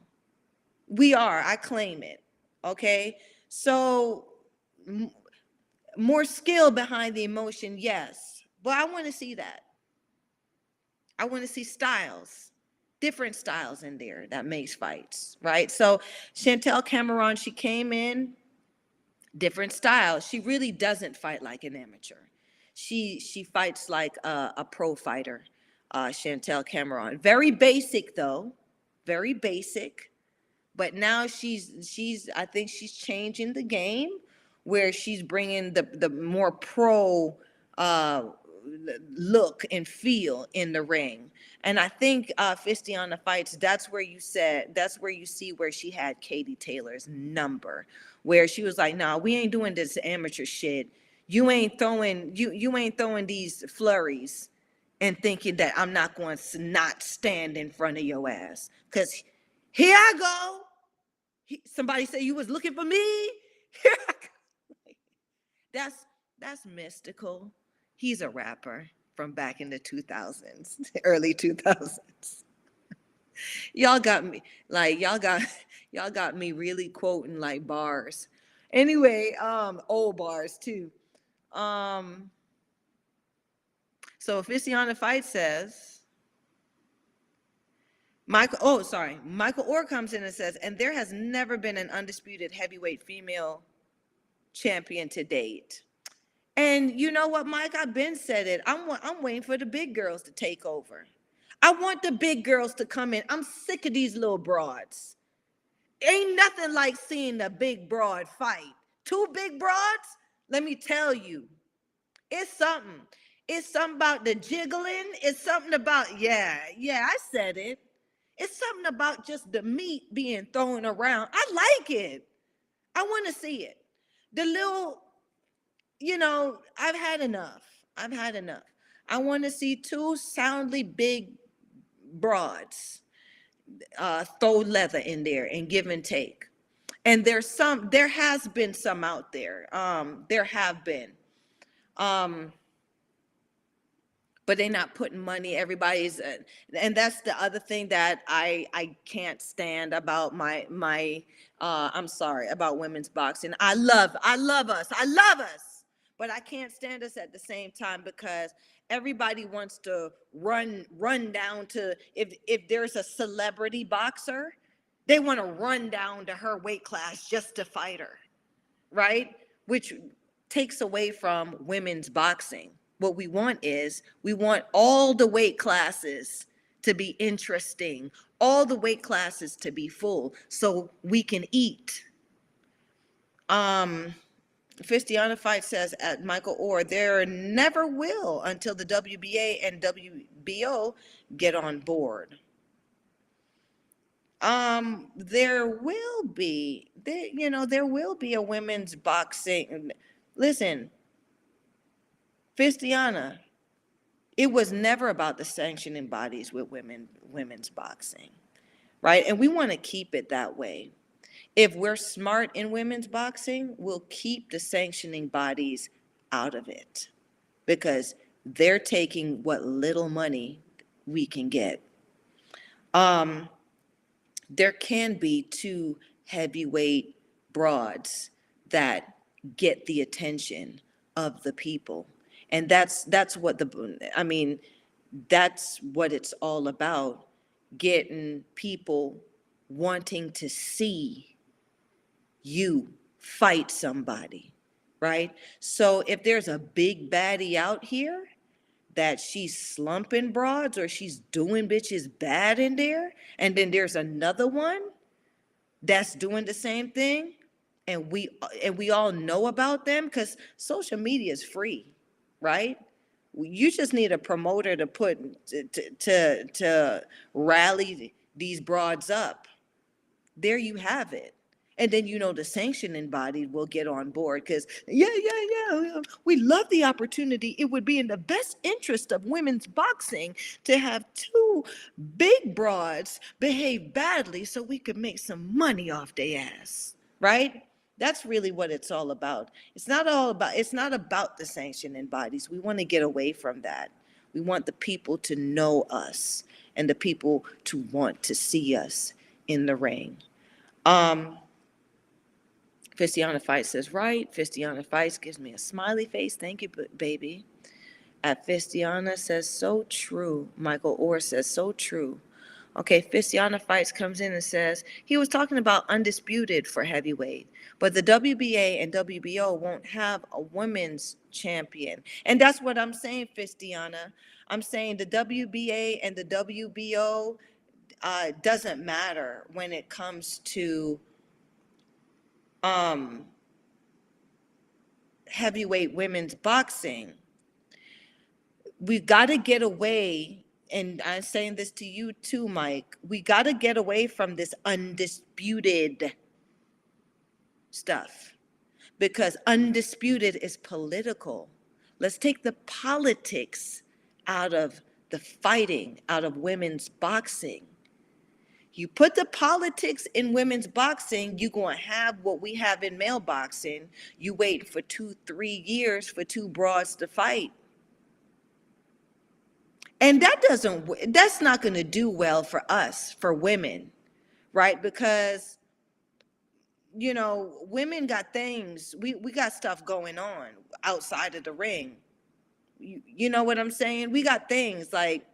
We are, I claim it. Okay. So, m- more skill behind the emotion, yes. But I want to see that. I want to see styles, different styles in there that makes fights, right? So, Chantelle Cameron, she came in, different style. She really doesn't fight like an amateur. She she fights like a, a pro fighter uh, Chantelle Cameron. Very basic though, very basic. But now she's she's I think she's changing the game where she's bringing the the more pro uh, look and feel in the ring. And I think uh, Fistiana fights. That's where you said. That's where you see where she had Katie Taylor's number, where she was like, "Nah, we ain't doing this amateur shit. You ain't throwing you you ain't throwing these flurries and thinking that I'm not going to not stand in front of your ass. Because here I go. He, somebody say you was looking for me. Here I go. That's that's Mystikal. He's a rapper from back in the 2000s, early 2000s. y'all got me like y'all got y'all got me really quoting like bars. Anyway, um old bars too. Um so Aficionado Fight says, Michael, oh, sorry. Michael Orr comes in and says, and there has never been an undisputed heavyweight female champion to date. And you know what, Mike? I've been said it. I'm, I'm waiting for the big girls to take over. I want the big girls to come in. I'm sick of these little broads. Ain't nothing like seeing the big broad fight. Two big broads, let me tell you, it's something. It's something about the jiggling. It's something about, yeah, yeah, I said it. It's something about just the meat being thrown around. I like it. I want to see it. The little, you know, I've had enough. I've had enough. I want to see two soundly big broads uh, throw leather in there and give and take. And there's some, there has been some out there. Um, there have been. Um, but they're not putting money everybody's uh, and that's the other thing that i i can't stand about my my uh i'm sorry about women's boxing. I love i love us i love us but i can't stand us at the same time because everybody wants to run run down to if if there's a celebrity boxer they want to run down to her weight class just to fight her right? Which takes away from women's boxing what we want is we want all the weight classes to be interesting, all the weight classes to be full so we can eat. Um, Fistiana Fight says at Michael Orr, there never will until the WBA and WBO get on board. Um, there will be, there, you know, there will be a women's boxing. Listen, Fistiana, it was never about the sanctioning bodies with women women's boxing, right? And we want to keep it that way. If we're smart in women's boxing, we'll keep the sanctioning bodies out of it because they're taking what little money we can get. Um, there can be two heavyweight broads that get the attention of the people and that's that's what the i mean that's what it's all about getting people wanting to see you fight somebody right? So if there's a big baddie out here that she's slumping broads or she's doing bitches bad in there and then there's another one that's doing the same thing and we and we all know about them because social media is free right? You just need a promoter to put, to, to, to rally these broads up. There you have it. And then, you know, the sanctioning body will get on board because, yeah, yeah, yeah, we love the opportunity. It would be in the best interest of women's boxing to have two big broads behave badly so we could make some money off their ass, right? That's really what it's all about. It's not all about, it's not about the sanctioning bodies. We want to get away from that. We want the people to know us and the people to want to see us in the ring. Um, Fistiana Fight says, right. Fistiana Fights gives me a smiley face. Thank you, baby. At Fistiana says, so true. Michael Orr says, so true. Okay, Fistiana Fights comes in and says he was talking about undisputed for heavyweight, but the WBA and WBO won't have a women's champion. And that's what I'm saying, Fistiana. I'm saying the WBA and the WBO uh, doesn't matter when it comes to um, heavyweight women's boxing. We've got to get away and I'm saying this to you too, Mike, we got to get away from this undisputed stuff because undisputed is political. Let's take the politics out of the fighting, out of women's boxing. You put the politics in women's boxing, you're going to have what we have in male boxing. You wait for two, three years for two broads to fight and that doesn't that's not going to do well for us for women right? Because you know women got things we we got stuff going on outside of the ring. You, you know what i'm saying? We got things like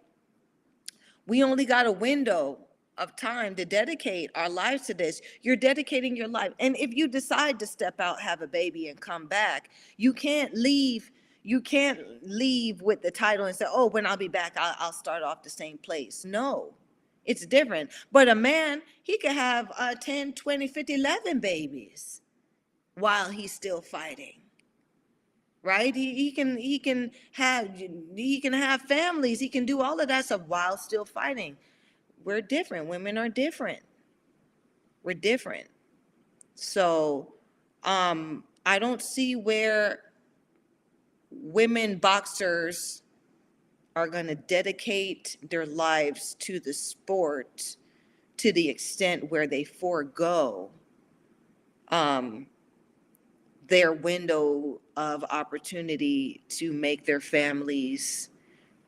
we only got a window of time to dedicate our lives to this. You're dedicating your life. And if you decide to step out have a baby and come back you can't leave you can't leave with the title and say, oh, when I'll be back, I'll, I'll start off the same place. No, it's different. But a man, he could have uh, 10, 20, 50, 11 babies while he's still fighting. Right? He, he can he can have he can have families. He can do all of that stuff while still fighting. we're different. Women are different. We're different. So um, I don't see where women boxers are going to dedicate their lives to the sport to the extent where they forego um, their window of opportunity to make their families,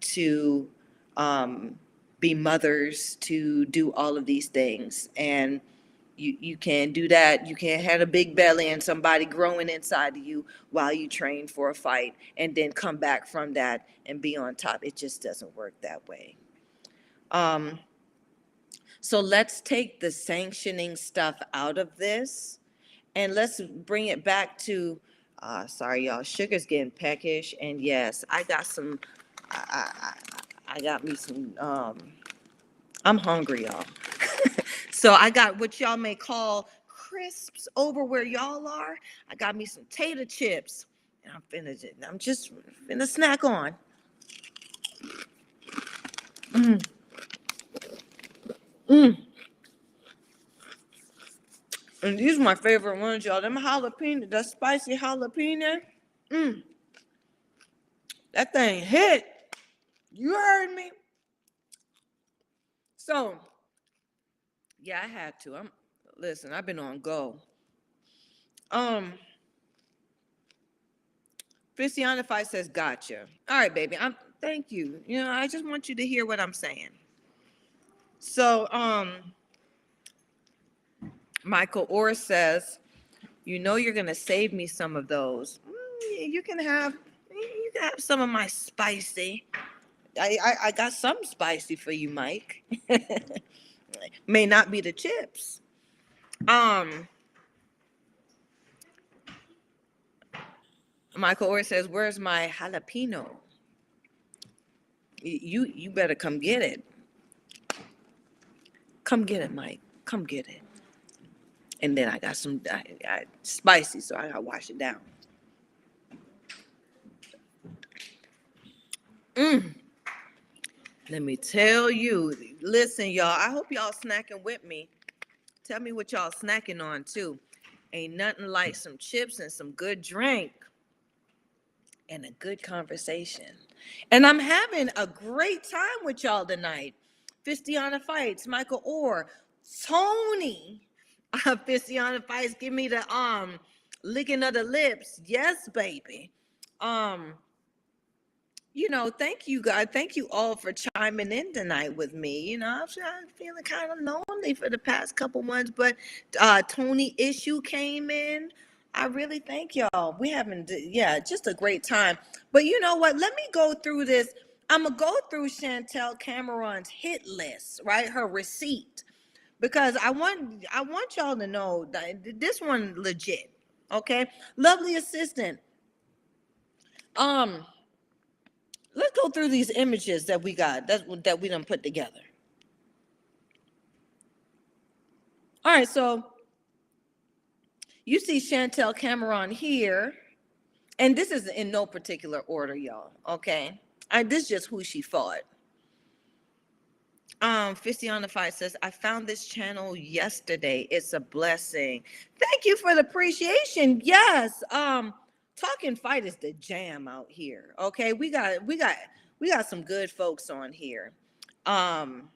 to um, be mothers, to do all of these things. And you, you can't do that. You can't have a big belly and somebody growing inside of you while you train for a fight and then come back from that and be on top. It just doesn't work that way. Um, so let's take the sanctioning stuff out of this and let's bring it back to, uh, sorry, y'all, sugar's getting peckish. And yes, I got some, I, I, I got me some, um, I'm hungry, y'all. so I got what y'all may call crisps over where y'all are. I got me some tater chips. And I'm finna, I'm just finna snack on. Mm. Mm. And these are my favorite ones, y'all. Them jalapeno, the spicy jalapeno. Mm. That thing hit. You heard me. So, yeah, I had to. I'm listen, I've been on go. Um Fistiana Fight says, gotcha. All right, baby. I'm thank you. You know, I just want you to hear what I'm saying. So, um, Michael Orr says, you know you're gonna save me some of those. Mm, you can have you can have some of my spicy. I, I, I got some spicy for you, Mike. May not be the chips. Um Michael Orr says, Where's my jalapeno? You you better come get it. Come get it, Mike. Come get it. And then I got some I, I, spicy, so I gotta wash it down. Mm. Let me tell you, listen, y'all. I hope y'all snacking with me. Tell me what y'all snacking on too. Ain't nothing like some chips and some good drink and a good conversation. And I'm having a great time with y'all tonight. Fistiana Fights, Michael Orr, Tony. Uh, Fistiana Fights, give me the um licking of the lips. Yes, baby. Um, you know, thank you guys. Thank you all for chiming in tonight with me. You know, I'm, feeling kind of lonely for the past couple months, but uh Tony issue came in. I really thank y'all. We having d- yeah, just a great time. But you know what? Let me go through this. I'm gonna go through Chantelle Cameron's hit list, right? Her receipt, because I want I want y'all to know that this one legit. Okay, lovely assistant. Um, let's go through these images that we got that that we done put together. All right, so you see Chantelle Cameron here, and this is in no particular order, y'all. Okay, I, this is just who she fought. Um, the Fight says, I found this channel yesterday. It's a blessing. Thank you for the appreciation. Yes. Um, Talkin Fight is the jam out here. Okay. We got we got we got some good folks on here. Um,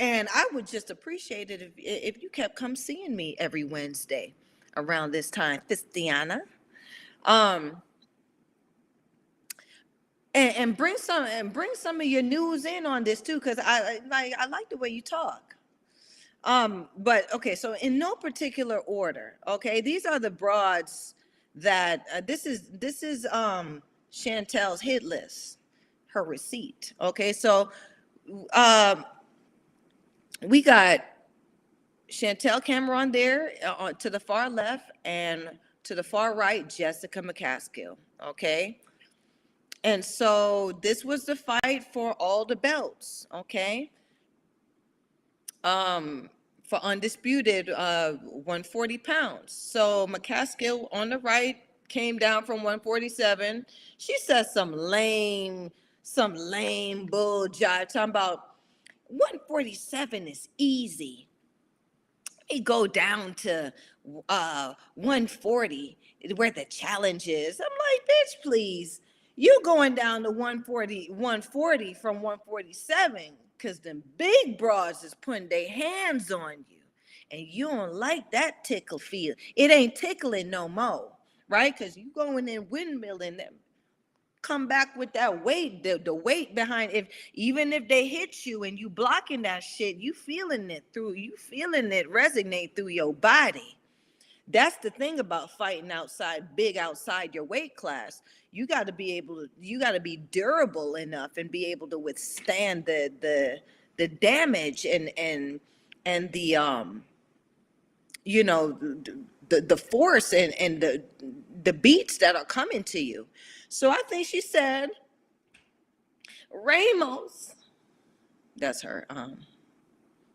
and I would just appreciate it if if you kept come seeing me every Wednesday around this time, Fistiana. Um, and, and bring some and bring some of your news in on this too, because I like I like the way you talk. Um, but okay, so in no particular order, okay, these are the broads that uh, this is this is um Chantelle's hit list, her receipt. Okay, so um we got Chantelle Cameron there uh, to the far left and to the far right, Jessica McCaskill. Okay. And so this was the fight for all the belts, okay? Um, for undisputed, uh, 140 pounds. So McCaskill on the right came down from 147. She said some lame, some lame bull jive talking about 147 is easy. It go down to uh 140 where the challenge is. I'm like, bitch, please. You going down to 140, 140 from 147 because them big broads is putting their hands on you. And you don't like that tickle feel. It ain't tickling no more, right? Because you going in windmilling them come back with that weight, the, the weight behind if even if they hit you and you blocking that shit, you feeling it through, you feeling it resonate through your body. That's the thing about fighting outside, big outside your weight class. You got to be able to, you got to be durable enough and be able to withstand the the the damage and and and the um you know the the force and and the the beats that are coming to you. So I think she said, Ramos, that's her, um,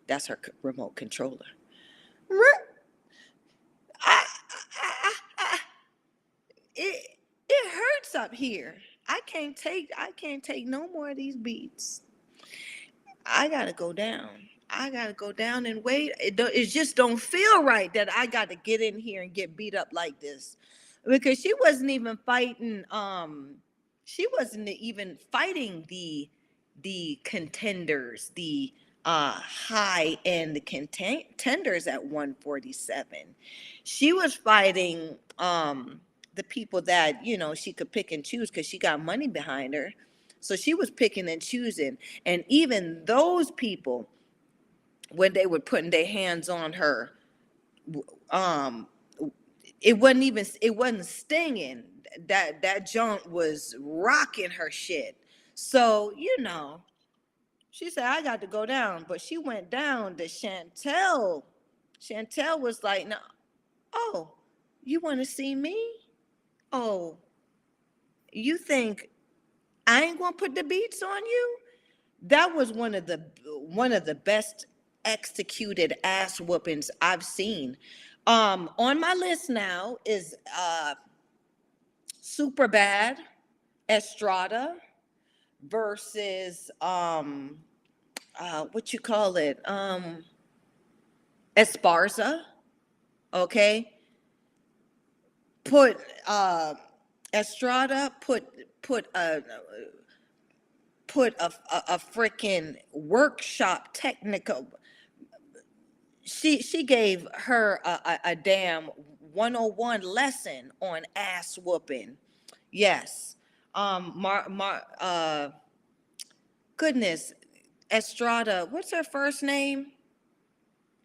that's her remote controller. I, I, it, it hurts up here. I can't take, I can't take no more of these beats. I gotta go down. I gotta go down and wait. It, it just don't feel right that I got to get in here and get beat up like this because she wasn't even fighting um she wasn't even fighting the the contenders the uh high end contenders at 147 she was fighting um the people that you know she could pick and choose because she got money behind her. So she was picking and choosing. And even those people when they were putting their hands on her um it wasn't even it wasn't stinging. That that junk was rocking her shit. So you know she said i got to go down but she went down to chantelle. Chantelle was like no oh you want to see me? Oh you think i ain't gonna put the beats on you? That was one of the one of the best executed ass whoopings i've seen. Um, on my list now is uh, Super Bad, Estrada versus um, uh, what you call it, um, Esparza. Okay, put uh, Estrada put put a put a a, a freaking workshop technical she she gave her a, a, a damn 101 lesson on ass whooping. Yes. Um Mar Mar uh goodness, Estrada, what's her first name?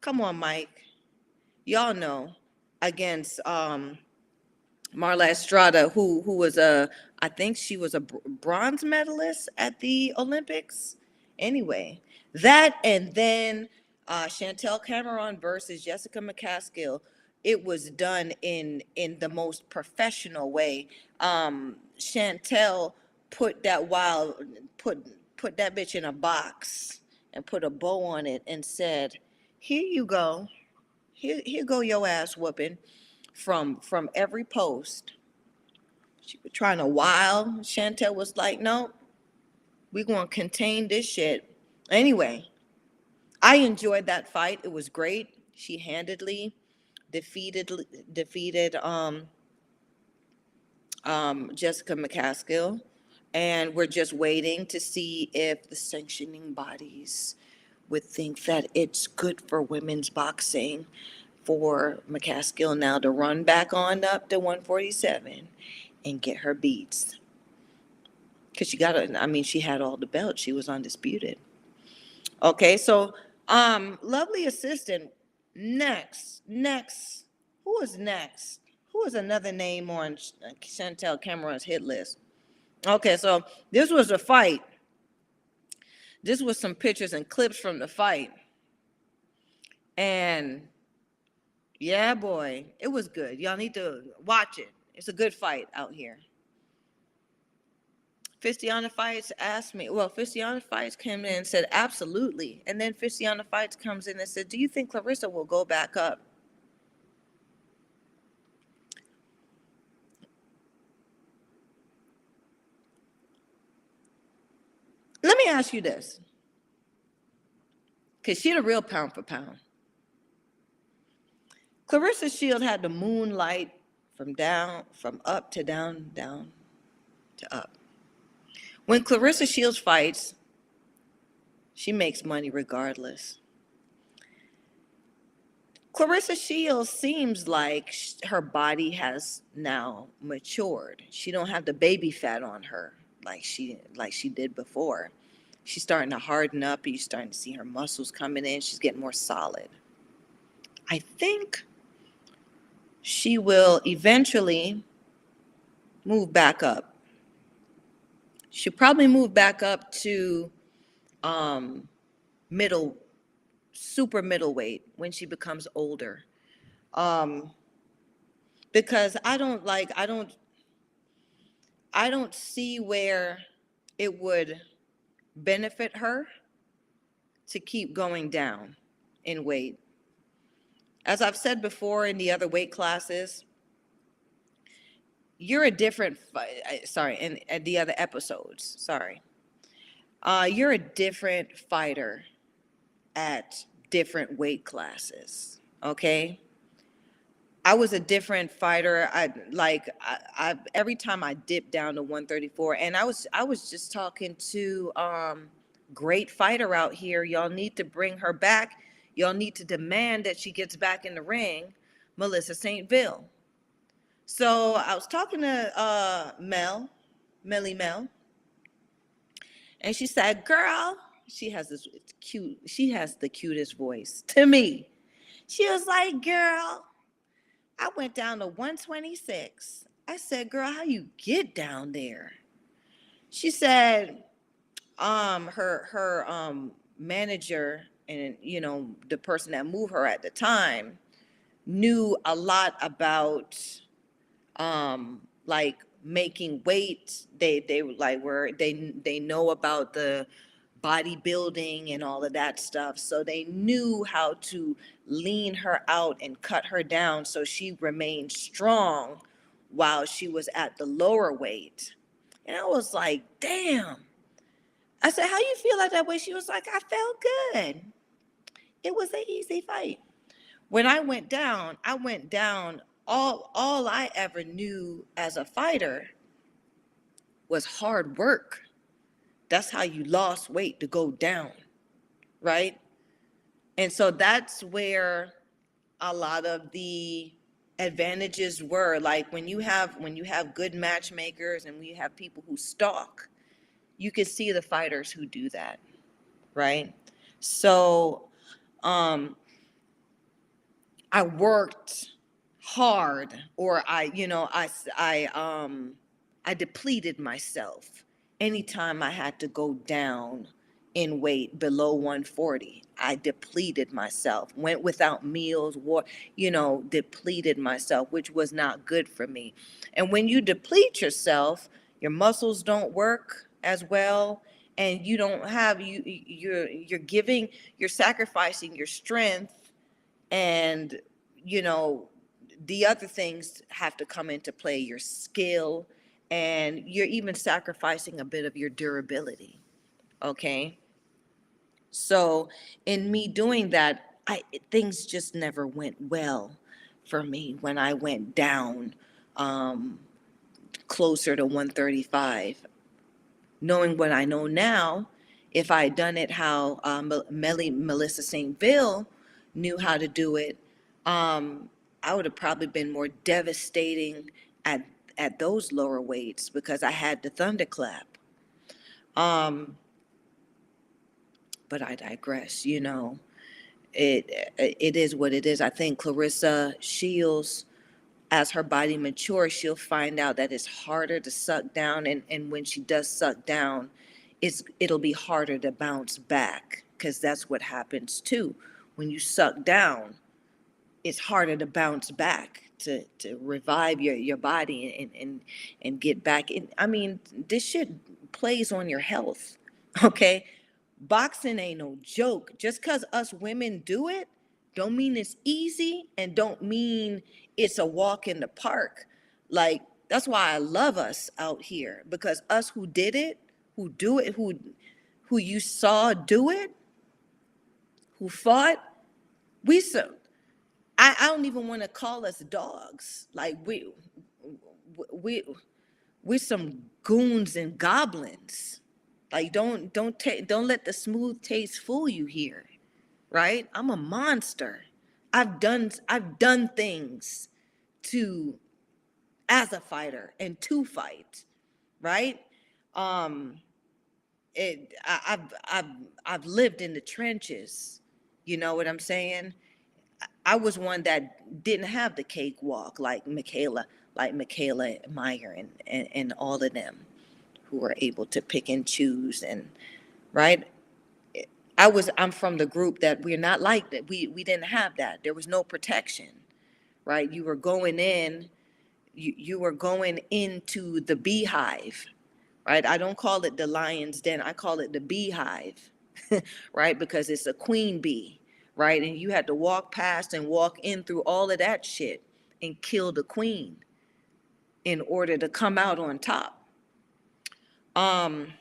Come on, Mike. Y'all know against um Marla Estrada, who who was a I think she was a bronze medalist at the Olympics. Anyway, that and then uh, Chantelle Cameron versus Jessica McCaskill, it was done in in the most professional way. Um, Chantelle put that wild put put that bitch in a box and put a bow on it and said, "Here you go, here here go your ass whooping from from every post." She was trying to wild. Chantelle was like, "No, we gonna contain this shit." Anyway, I enjoyed that fight. It was great. She handedly defeated defeated um, um, Jessica McCaskill, and we're just waiting to see if the sanctioning bodies would think that it's good for women's boxing for McCaskill now to run back on up to 147 and get her beats. Because she got, I mean, she had all the belts. She was undisputed. Okay, so um, lovely assistant. Next, next. Who is next? Who is another name on uh, Chantelle Cameron's hit list? Okay, so this was a fight. This was some pictures and clips from the fight. And yeah, boy, it was good. Y'all need to watch it. It's a good fight out here. Fistiana Fights asked me, well, Fistiana Fights came in and said, absolutely. And then Fistiana Fights comes in and said, do you think Claressa will go back up? Let me ask you this. because she a real pound for pound. Claressa Shield had the moonlight from down, from up to down, down to up. When Claressa Shields fights, she makes money regardless. Claressa Shields seems like her body has now matured. She don't have the baby fat on her like she like she did before. She's starting to harden up. You're starting to see her muscles coming in. She's getting more solid. I think she will eventually move back up. She'll probably move back up to um, middle, super middleweight when she becomes older. Um, because I don't like, I don't, I don't see where it would benefit her to keep going down in weight. As I've said before in the other weight classes, you're a different, fi- sorry, in, in the other episodes, sorry. Uh, you're a different fighter at different weight classes, okay? I was a different fighter. I like I, I every time I dipped down to 134, and I was I was just talking to um great fighter out here. Y'all need to bring her back. Y'all need to demand that she gets back in the ring, Melissa St. So I was talking to uh Mel, Melly Mel, and she said, "Girl, she has this cute. She has the cutest voice to me." She was like, "Girl." I went down to 126. I said, girl, how you get down there? She said, um, her her um manager and you know, the person that moved her at the time knew a lot about um like making weight. They they like were they they know about the bodybuilding and all of that stuff. So they knew how to lean her out and cut her down so she remained strong while she was at the lower weight. And I was like, damn. I said, how you feel like that way? She was like, I felt good. It was an easy fight. When I went down, I went down. All all I ever knew as a fighter was hard work. That's how you lost weight to go down, right? And so that's where a lot of the advantages were. Like when you have when you have good matchmakers and we have people who stalk, you can see the fighters who do that, right? So um I worked hard or I, you know, I, I, um I depleted myself anytime I had to go down in weight below 140. I depleted myself, went without meals, war, you know, depleted myself, which was not good for me. And when you deplete yourself, your muscles don't work as well and you don't have you you- you're you're giving you're sacrificing your strength and you know the other things have to come into play your skill and you're even sacrificing a bit of your durability okay? So in me doing that i things just never went well for me when i went down um closer to 135 knowing what i know now if i had done it how Mel- melly melissa st vil knew how to do it um i would have probably been more devastating at at those lower weights because i had the thunderclap. Um but i digress you know. It it is what it is. I think claressa shields as her body matures she'll find out that it's harder to suck down and and when she does suck down it's it'll be harder to bounce back because that's what happens too. When you suck down it's harder to bounce back to to revive your your body and and and get back in i mean this shit plays on your health okay? Boxing ain't no joke. Just because us women do it don't mean it's easy and don't mean it's a walk in the park. Like that's why i love us out here because us who did it who do it who who you saw do it who fought, we so I, I don't even want to call us dogs. Like we we we're some goons and goblins. Like don't don't take don't let the smooth taste fool you here. Right? I'm a monster. I've done I've done things to as a fighter and to fight, right? Um it I, I've I've I've lived in the trenches. You know what I'm saying? I was one that didn't have the cakewalk like Mikaela, like Mikaela Mayer and, and, and all of them who were able to pick and choose and right. I was I'm from the group that we're not like that. We we didn't have that. There was no protection, right? You were going in, you, you were going into the beehive, right? I don't call it the lion's den. I call it the beehive, right? Because it's a queen bee, right? And you had to walk past and walk in through all of that shit and kill the queen in order to come out on top. Um,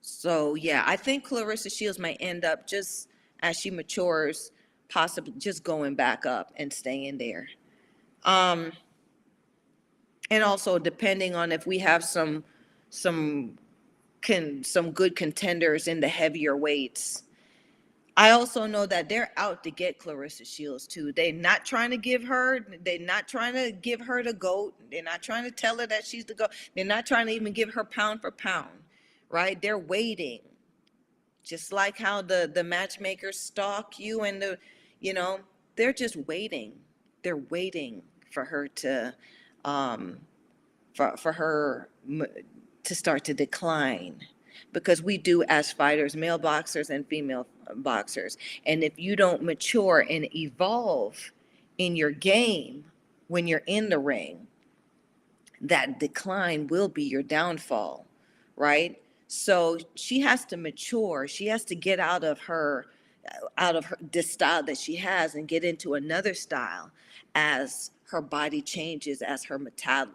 so yeah, I think Claressa Shields may end up just as she matures, possibly just going back up and staying there. Um, and also depending on if we have some some can some good contenders in the heavier weights. I also know that they're out to get Claressa Shields too. They're not trying to give her, they're not trying to give her the goat. They're not trying to tell her that she's the goat. They're not trying to even give her pound for pound, right? They're waiting. Just like how the the matchmakers stalk you and the, you know, they're just waiting. They're waiting for her to um for for her to start to decline because we do as fighters male boxers and female boxers. And if you don't mature and evolve in your game when you're in the ring that decline will be your downfall right? So she has to mature. She has to get out of her uh, out of her this style that she has and get into another style as her body changes as her metab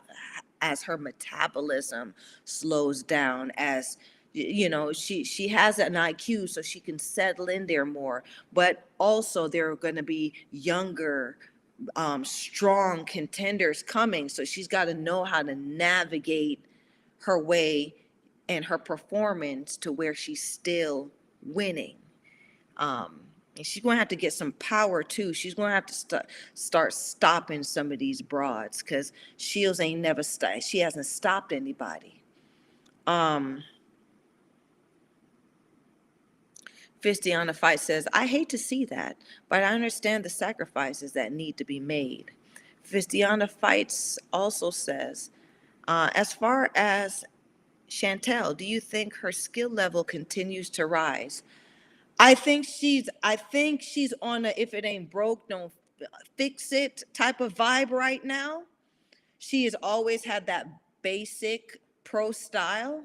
as her metabolism slows down as you know she she has an IQ so she can settle in there more but also there are going to be younger um strong contenders coming so she's got to know how to navigate her way and her performance to where she's still winning um and she's going to have to get some power too. She's going to have to st- start stopping some of these broads because Shields ain't never st- she hasn't stopped anybody. Um, The fight says, I hate to see that, but I understand the sacrifices that need to be made. Fistiana Fights also says, uh, as far as Chantelle, do you think her skill level continues to rise? I think she's I think she's on a if it ain't broke, don't fix it type of vibe right now. She has always had that basic pro style.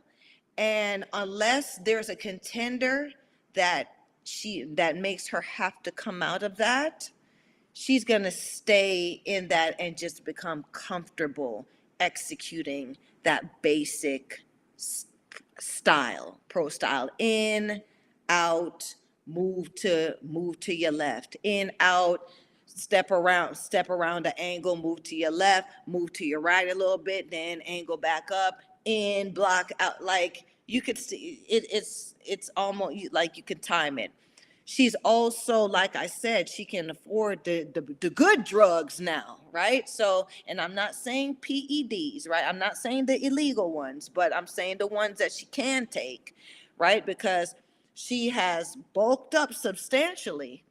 And unless there's a contender that she that makes her have to come out of that, she's going to stay in that and just become comfortable executing that basic style, pro style in, out, move to move to your left, in, out, step around, step around the angle, move to your left, move to your right a little bit, then angle back up, in, block out. Like you could see it, it's it's almost like you could time it. She's also, like I said, she can afford the, the the good drugs now, right? So, and I'm not saying PEDs, right? I'm not saying the illegal ones, but I'm saying the ones that she can take, right? Because she has bulked up substantially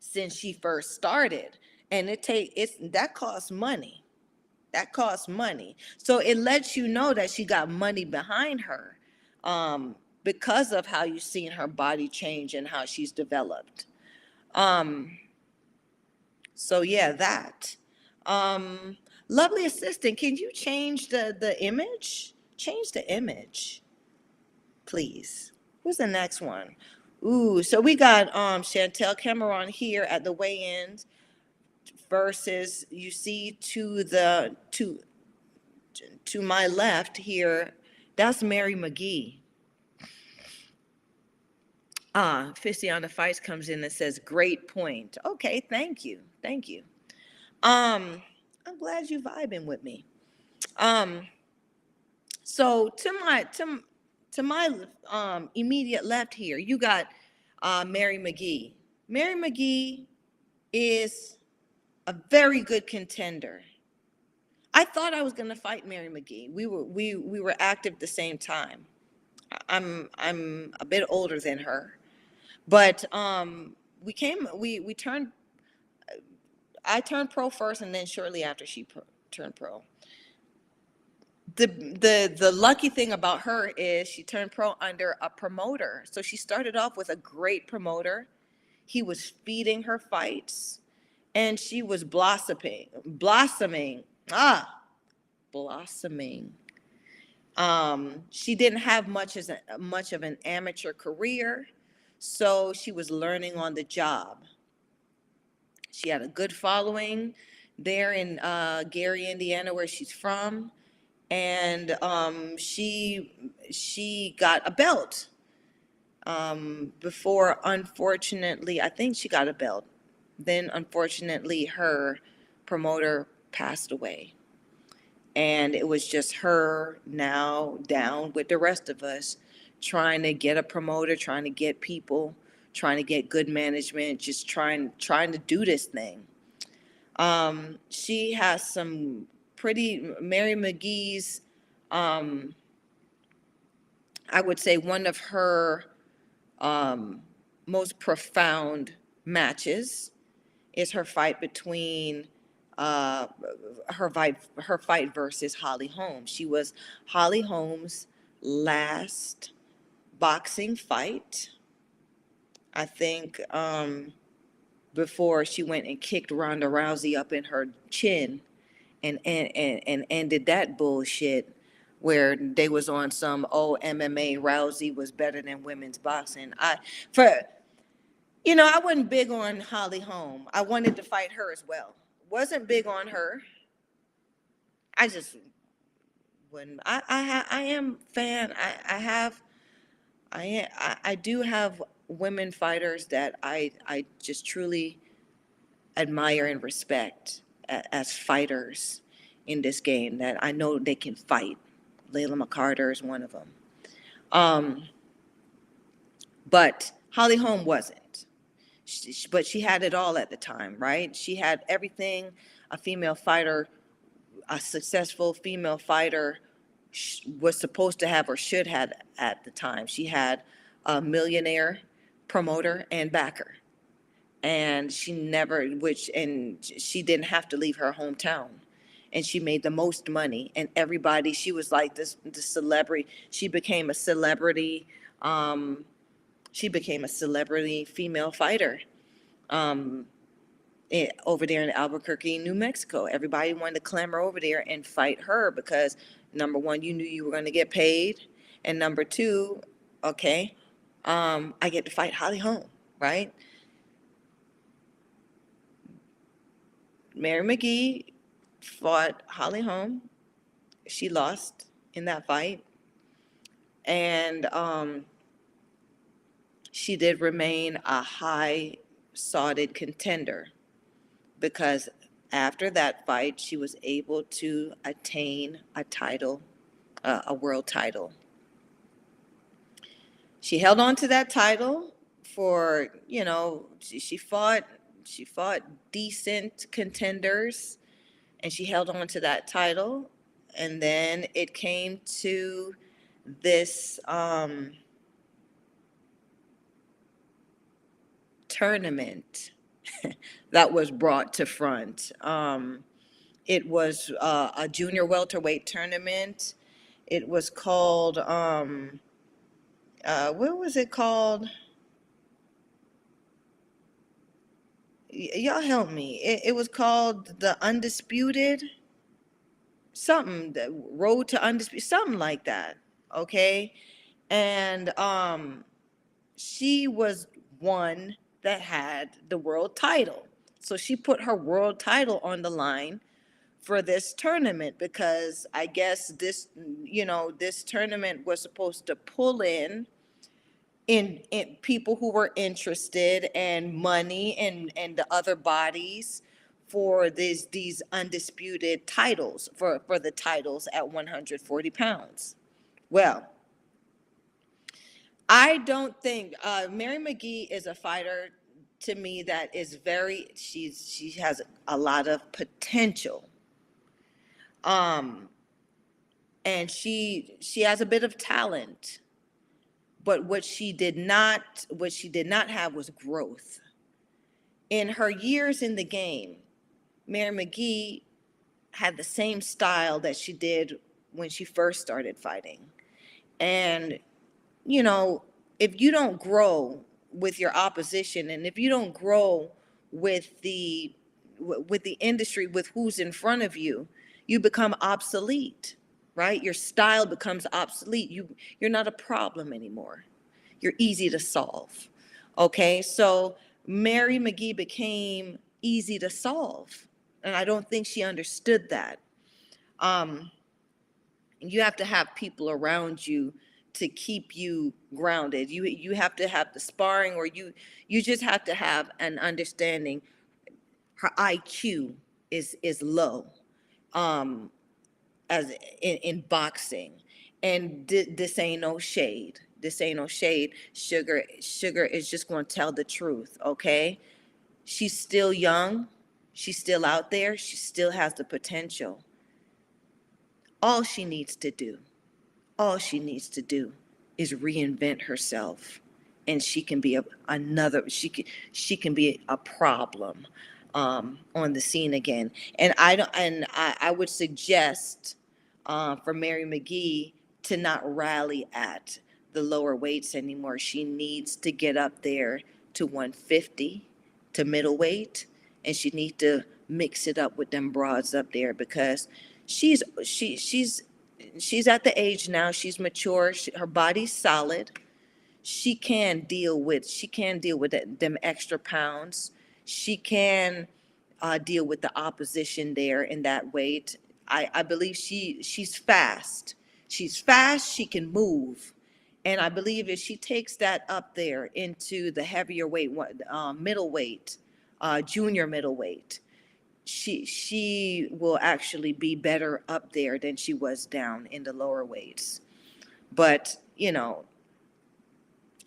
since she first started, and it take it's that costs money. That costs money. So it lets you know that she got money behind her um, because of how you've seen her body change and how she's developed. Um, so yeah, that. Um, lovely assistant, can you change the the image? Change the image, please. Who's the next one? Ooh, so we got um Chantelle Cameron here at the weigh-ins versus you see to the to to my left here, that's Mary McGee. Ah, the Fights comes in and says, great point. Okay, thank you. Thank you. Um, I'm glad you vibing with me. Um, so to my to to my um immediate left here, you got uh Mary McGee. Mary McGee is a very good contender. I thought I was going to fight Mary McGee. We were we we were active at the same time. I'm I'm a bit older than her, but um, we came we we turned. I turned pro first, and then shortly after she pro, turned pro. The the the lucky thing about her is she turned pro under a promoter. So she started off with a great promoter. He was feeding her fights, and she was blossoming blossoming. Ah, blossoming. Um, she didn't have much as a, much of an amateur career, so she was learning on the job. She had a good following there in uh, Gary, Indiana, where she's from, and um, she she got a belt um, before. Unfortunately, I think she got a belt. Then, unfortunately, her promoter passed away. And it was just her now down with the rest of us trying to get a promoter trying to get people trying to get good management just trying trying to do this thing. Um, she has some pretty mary mcgee's um, i would say one of her um, most profound matches is her fight between uh, her fight her fight versus Holly Holmes. She was Holly Holmes' last boxing fight. I think um, before she went and kicked Ronda Rousey up in her chin and and, and, and ended that bullshit where they was on some oh MMA Rousey was better than women's boxing. I for you know, I wasn't big on Holly Holm. I wanted to fight her as well wasn't big on her. I just when I I I am fan. I I have I I, do have women fighters that I I just truly admire and respect a- as fighters in this game that I know they can fight. Layla McCarter is one of them. Um, but Holly Holm wasn't. She, but she had it all at the time, right? She had everything a female fighter, a successful female fighter was supposed to have or should have at the time. She had a millionaire promoter and backer. And she never, which, and she didn't have to leave her hometown. And she made the most money. And everybody, she was like this, the celebrity. She became a celebrity. Um, she became a celebrity female fighter um, eh, over there in Albuquerque, New Mexico. Everybody wanted to clamor over there and fight her because number one, you knew you were going to get paid, and number two, okay, um, I get to fight Holly Holm, right? Mary McGee fought Holly Holm. She lost in that fight, and um, she did remain a high sought contender because after that fight, she was able to attain a title, uh, a world title. She held on to that title for, you know, she, she fought, she fought decent contenders and she held on to that title. And then it came to this, um, tournament that was brought to front. Um, it was uh, a junior welterweight tournament. It was called, um, uh, what was it called? Y- y'all help me. It, it was called the Undisputed, something, the Road to Undisputed, something like that. Okay. And um, she was one that had the world title. So she put her world title on the line for this tournament because I guess this, you know, this tournament was supposed to pull in in, in people who were interested and money and and the other bodies for these these undisputed titles for for the titles at 140 pounds. Well, I don't think uh, Mary McGee is a fighter to me that is very she's she has a lot of potential. Um, and she she has a bit of talent but what she did not what she did not have was growth in her years in the game mary mcgee had the same style that she did when she first started fighting and you know if you don't grow with your opposition and if you don't grow with the with the industry with who's in front of you you become obsolete right? Your style becomes obsolete. You you're not a problem anymore. You're easy to solve. Okay? So Mary McGee became easy to solve. And I don't think she understood that. Um, you have to have people around you to keep you grounded. You you have to have the sparring or you you just have to have an understanding her IQ is is low. Um, as in, in boxing. And thi- this ain't no shade. This ain't no shade. Sugar, sugar is just going to tell the truth. Okay, she's still young. She's still out there. She still has the potential. All she needs to do, all she needs to do, is reinvent herself, and she can be a, another. She can she can be a problem um, on the scene again. And I don't, and I, I would suggest uh, for Mary McGee to not rally at the lower weights anymore. She needs to get up there to 150 to middleweight, and she needs to mix it up with them broads up there because she's she she's she's at the age now. She's mature. She, her body's solid. She can deal with she can deal with that, them extra pounds. She can uh, deal with the opposition there in that weight. I, I believe she she's fast. She's fast. She can move, and I believe if she takes that up there into the heavier weight, um, middleweight, uh, junior middleweight, she she will actually be better up there than she was down in the lower weights. But you know,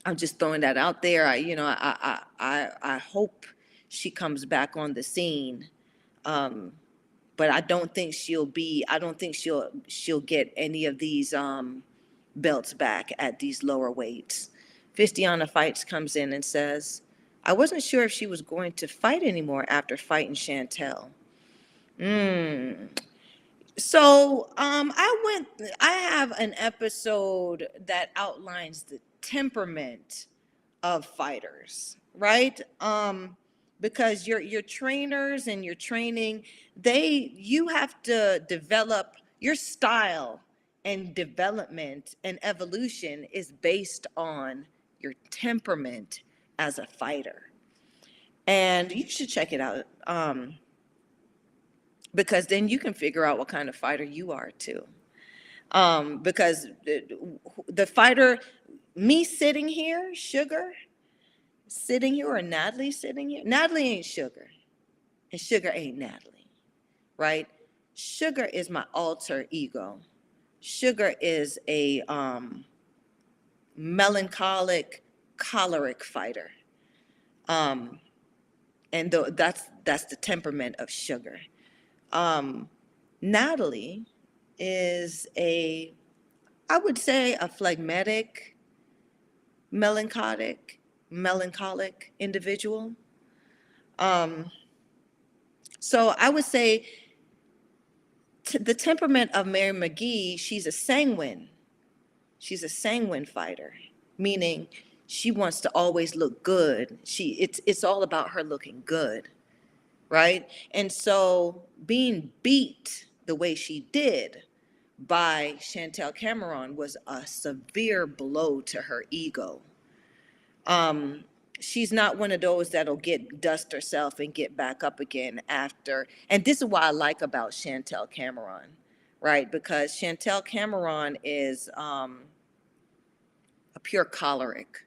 I'm just throwing that out there. I you know I I I, I hope she comes back on the scene. Um, but I don't think she'll be, I don't think she'll, she'll get any of these, um, belts back at these lower weights. Fistiana Fights comes in and says, I wasn't sure if she was going to fight anymore after fighting Chantelle. Mm. So um, I went, I have an episode that outlines the temperament of fighters, right? Um, because your your trainers and your training they you have to develop your style and development and evolution is based on your temperament as a fighter and you should check it out um, because then you can figure out what kind of fighter you are too um, because the, the fighter me sitting here sugar sitting here or Natalie sitting here. Natalie ain't sugar, and sugar ain't Natalie, right? Sugar is my alter ego. Sugar is a um, melancholic, choleric fighter, um, and th- that's that's the temperament of sugar. Um, Natalie is a, I would say, a phlegmatic, melancholic, melancholic individual. Um, so I would say t- the temperament of Mary McGee, she's a sanguine. She's a sanguine fighter, meaning she wants to always look good. She it's it's all about her looking good, right? And so being beat the way she did by Chantelle Cameron was a severe blow to her ego um, she's not one of those that'll get dust herself and get back up again after. And this is what I like about Chantelle Cameron, right? Because Chantelle Cameron is um, a pure choleric.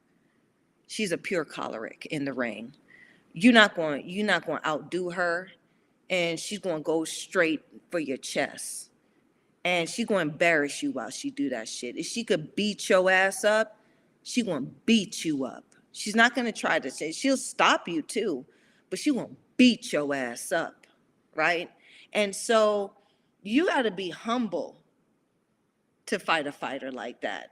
She's a pure choleric in the ring. You're not going you're not going to outdo her and she's going to go straight for your chest. And she's going to embarrass you while she do that shit. If she could beat your ass up, she going to beat you up. She's not going to try to say she'll stop you too, but she won't beat your ass up, right? And so you got to be humble to fight a fighter like that,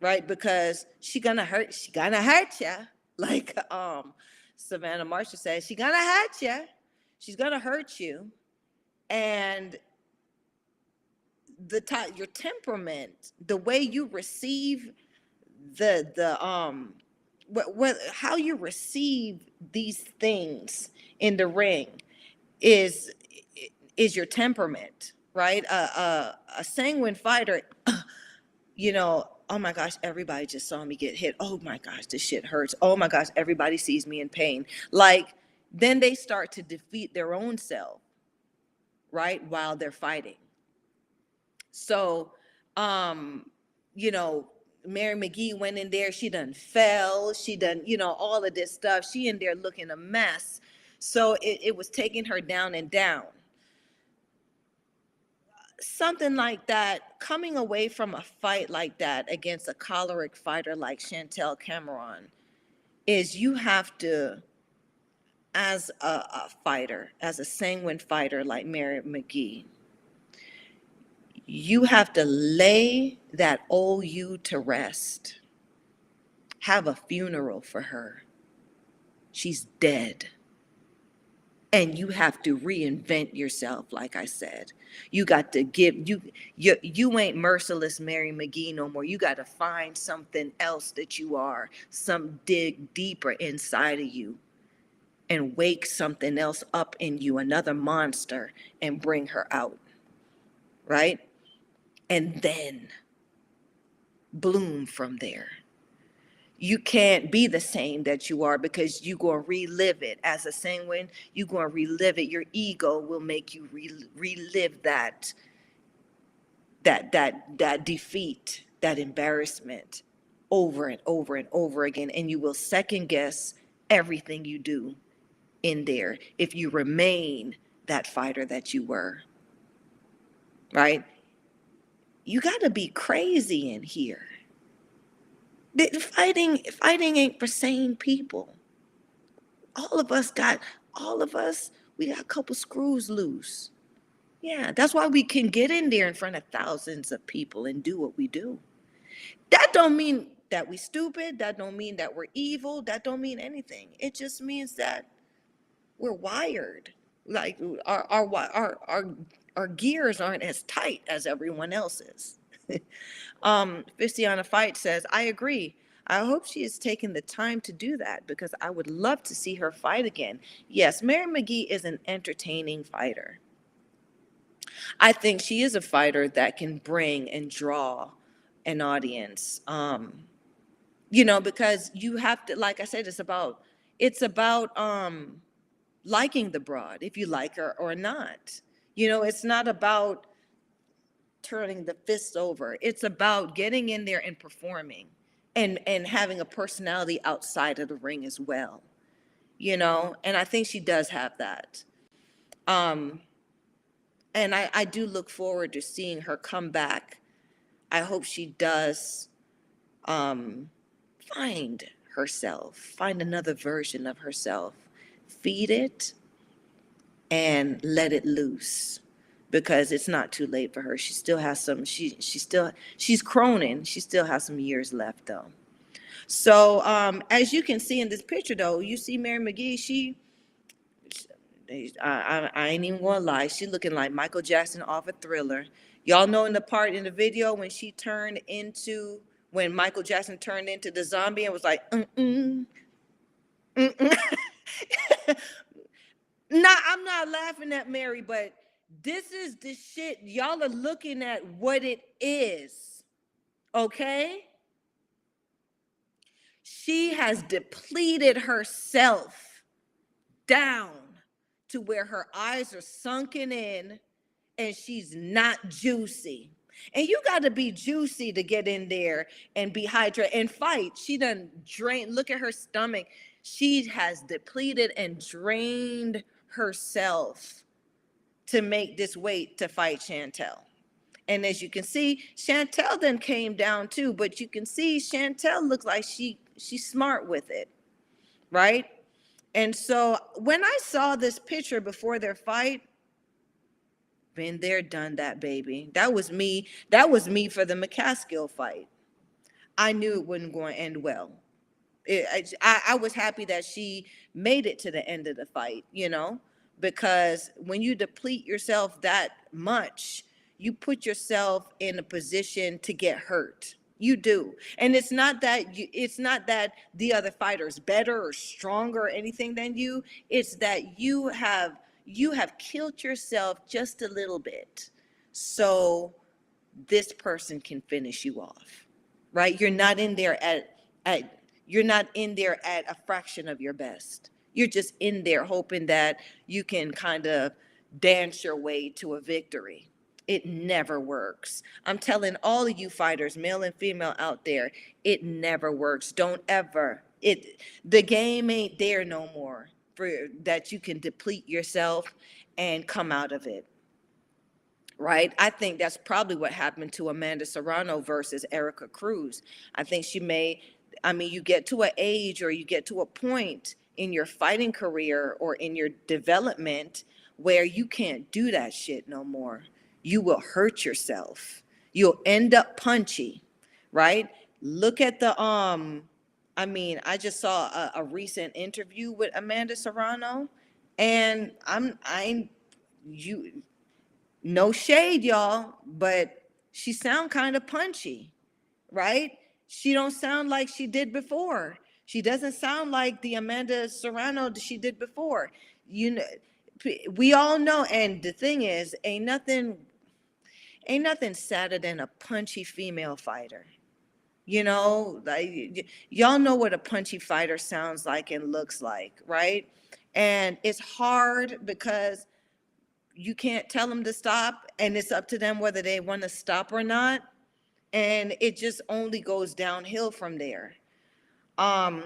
right? Because she gonna hurt, she gonna hurt you. Like um Savannah Marshall said, she gonna hurt you. She's gonna hurt you, and the type, your temperament, the way you receive the the um what, what how you receive these things in the ring is is your temperament right a, a, a sanguine fighter you know oh my gosh everybody just saw me get hit oh my gosh this shit hurts oh my gosh everybody sees me in pain like then they start to defeat their own self right while they're fighting so um you know Mary McGee went in there, she done fell, she done, you know, all of this stuff. She in there looking a mess. So it, it was taking her down and down. Something like that, coming away from a fight like that against a choleric fighter like Chantelle Cameron, is you have to, as a, a fighter, as a sanguine fighter like Mary McGee, you have to lay that old you to rest. Have a funeral for her. She's dead. And you have to reinvent yourself, like I said. You got to give you you you ain't merciless Mary McGee no more. You got to find something else that you are, some dig deeper inside of you and wake something else up in you, another monster, and bring her out. Right? and then bloom from there. You can't be the same that you are because you're going to relive it. As a sanguine, you're going to relive it. Your ego will make you re- relive that, that, that, that defeat, that embarrassment over and over and over again. And you will second guess everything you do in there if you remain that fighter that you were. Right? you got to be crazy in here. Fighting, fighting ain't for sane people. All of us got, all of us, we got a couple screws loose. Yeah, that's why we can get in there in front of thousands of people and do what we do. That don't mean that we stupid. That don't mean that we're evil. That don't mean anything. It just means that we're wired. Like our our our our our gears aren't as tight as everyone else's. um, Fistiana Fight says, I agree. I hope she has taken the time to do that because I would love to see her fight again. Yes, Mary McGee is an entertaining fighter. I think she is a fighter that can bring and draw an audience. Um, you know, because you have to, like I said, it's about it's about um liking the broad, if you like her or not. You know, it's not about turning the fist over. It's about getting in there and performing and and having a personality outside of the ring as well. You know, and I think she does have that. Um and I, I do look forward to seeing her come back. I hope she does um, find herself, find another version of herself, feed it, and let it loose because it's not too late for her. She still has some she she still she's croning. She still has some years left though. So um as you can see in this picture though, you see Mary McGee, she I, I, I ain't even gonna lie, she looking like Michael Jackson off a thriller. Y'all know in the part in the video when she turned into when Michael Jackson turned into the zombie and was like, mm-mm, mm-mm. Not, I'm not laughing at Mary, but this is the shit. Y'all are looking at what it is. Okay? She has depleted herself down to where her eyes are sunken in and she's not juicy. And you got to be juicy to get in there and be hydrated and fight. She done drained. Look at her stomach. She has depleted and drained herself to make this weight to fight Chantelle. And as you can see, Chantelle then came down too, but you can see Chantelle looks like she she's smart with it, right? And so when I saw this picture before their fight, been there, done that, baby. That was me. That was me for the McCaskill fight. I knew it wasn't going to end well. It, I, I was happy that she made it to the end of the fight, you know, because when you deplete yourself that much, you put yourself in a position to get hurt. You do. And it's not that you it's not that the other fighter is better or stronger or anything than you. It's that you have you have killed yourself just a little bit so this person can finish you off right you're not in there at at you're not in there at a fraction of your best you're just in there hoping that you can kind of dance your way to a victory it never works i'm telling all of you fighters male and female out there it never works don't ever it the game ain't there no more for that you can deplete yourself and come out of it. Right? I think that's probably what happened to Amanda Serrano versus Erika Cruz. I think she may, I mean, you get to an age or you get to a point in your fighting career or in your development where you can't do that shit no more. You will hurt yourself. You'll end up punchy, right? Look at the um I mean, I just saw a, a recent interview with Amanda Serrano, and I'm I'm you no shade, y'all, but she sound kind of punchy, right? She don't sound like she did before. She doesn't sound like the Amanda Serrano she did before. You know, we all know, and the thing is, ain't nothing, ain't nothing sadder than a punchy female fighter. You know, like y'all know what a punchy fighter sounds like and looks like, right? And it's hard because you can't tell them to stop, and it's up to them whether they want to stop or not. And it just only goes downhill from there. Um,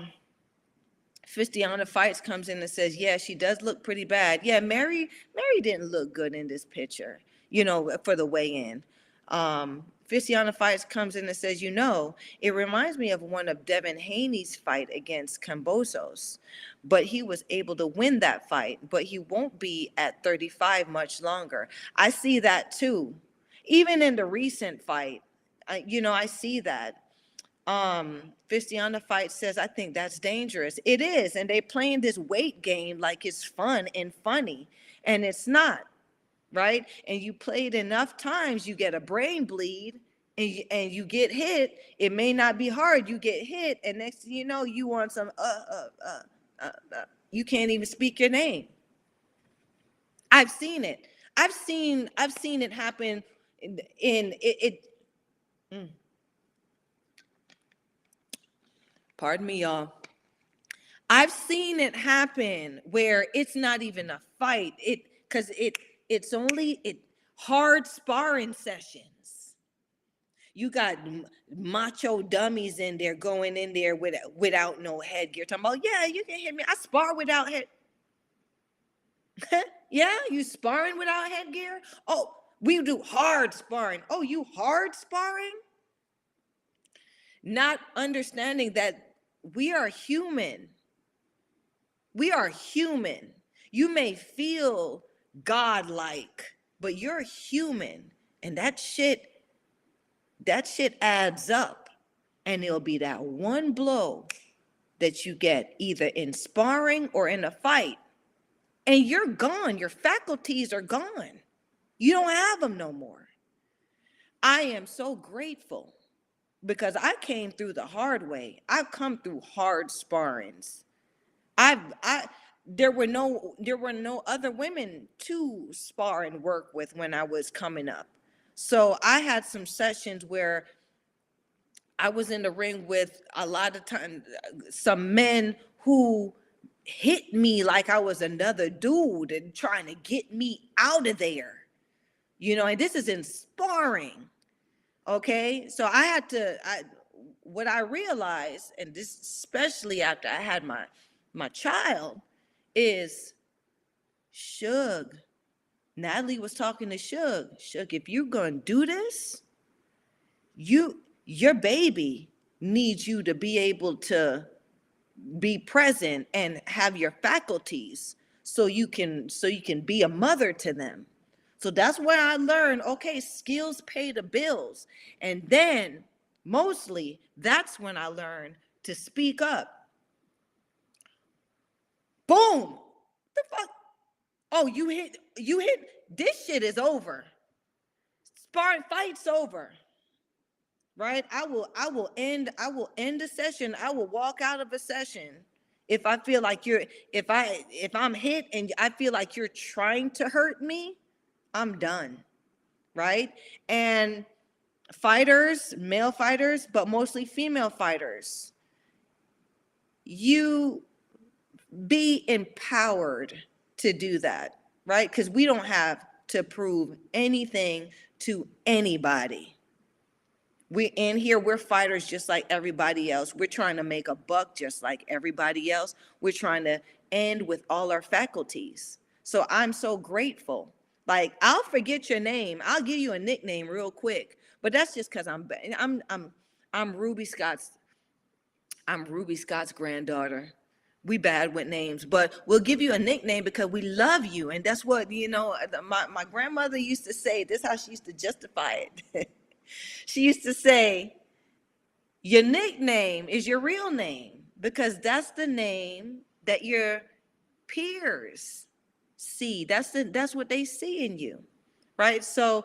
Fistiana Fights comes in and says, Yeah, she does look pretty bad. Yeah, Mary, Mary didn't look good in this picture, you know, for the weigh-in. Um, Fistiana Fights comes in and says, you know, it reminds me of one of Devin Haney's fight against Kambosos, but he was able to win that fight, but he won't be at 35 much longer. I see that too. Even in the recent fight, I, you know, I see that. Um, Fistiana Fight says, I think that's dangerous. It is. And they playing this weight game like it's fun and funny, and it's not right? And you play it enough times, you get a brain bleed and you, and you get hit. It may not be hard. You get hit, and next thing you know, you want some. Uh, uh, uh, uh, uh, you can't even speak your name. I've seen it. I've seen. I've seen it happen. In, in it. it mm. Pardon me, y'all. I've seen it happen where it's not even a fight. It because it it's only it hard sparring sessions. You got macho dummies in there going in there with, without no headgear. Talking about, yeah, you can hit me. I spar without head. yeah, you sparring without headgear? Oh, we do hard sparring. Oh, you hard sparring? Not understanding that we are human. We are human. You may feel godlike, but you're human. And that shit, that shit adds up. And it'll be that one blow that you get either in sparring or in a fight. And you're gone. Your faculties are gone. You don't have them no more. I am so grateful because I came through the hard way. I've come through hard sparrings. I've I there were no there were no other women to spar and work with when I was coming up. So I had some sessions where I was in the ring with a lot of times some men who hit me like I was another dude and trying to get me out of there. You know, and this is in sparring. Okay, so I had to. I what I realized, and this especially after I had my my child, is Shug. Natalie was talking to Shug. Shug, if you're gonna do this, you your baby needs you to be able to be present and have your faculties so you can so you can be a mother to them so that's where i learned okay skills pay the bills. And then mostly that's when i learned to speak up. Boom! The fuck? Oh you hit you hit this shit is over. Sparring fight's over. Right? I will i will end i will end a session. I will walk out of a session if i feel like you're if i if i'm hit and i feel like you're trying to hurt me i'm done right and fighters male fighters but mostly female fighters you be empowered to do that right because we don't have to prove anything to anybody we in here, we're fighters just like everybody else. We're trying to make a buck just like everybody else. We're trying to end with all our faculties. So I'm so grateful. Like I'll forget your name. I'll give you a nickname real quick. But that's just because I'm I'm I'm I'm Ruby Scott's I'm Ruby Scott's granddaughter. We bad with names, but we'll give you a nickname because we love you. And that's what, you know, my, my grandmother used to say, this is how she used to justify it. she used to say, Your nickname is your real name because that's the name that your peers see. That's the that's what they see in you. Right? So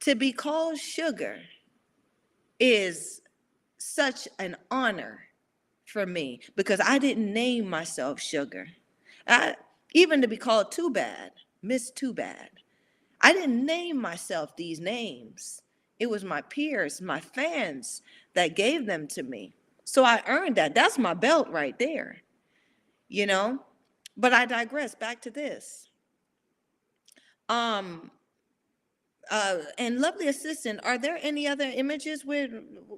to be called sugar is such an honor for me because I didn't name myself sugar. I, even to be called too bad, Miss Too Bad. I didn't name myself these names. It was my peers, my fans that gave them to me. So I earned that. That's my belt right there. You know? But I digress back to this. Um uh, and lovely assistant, are there any other images with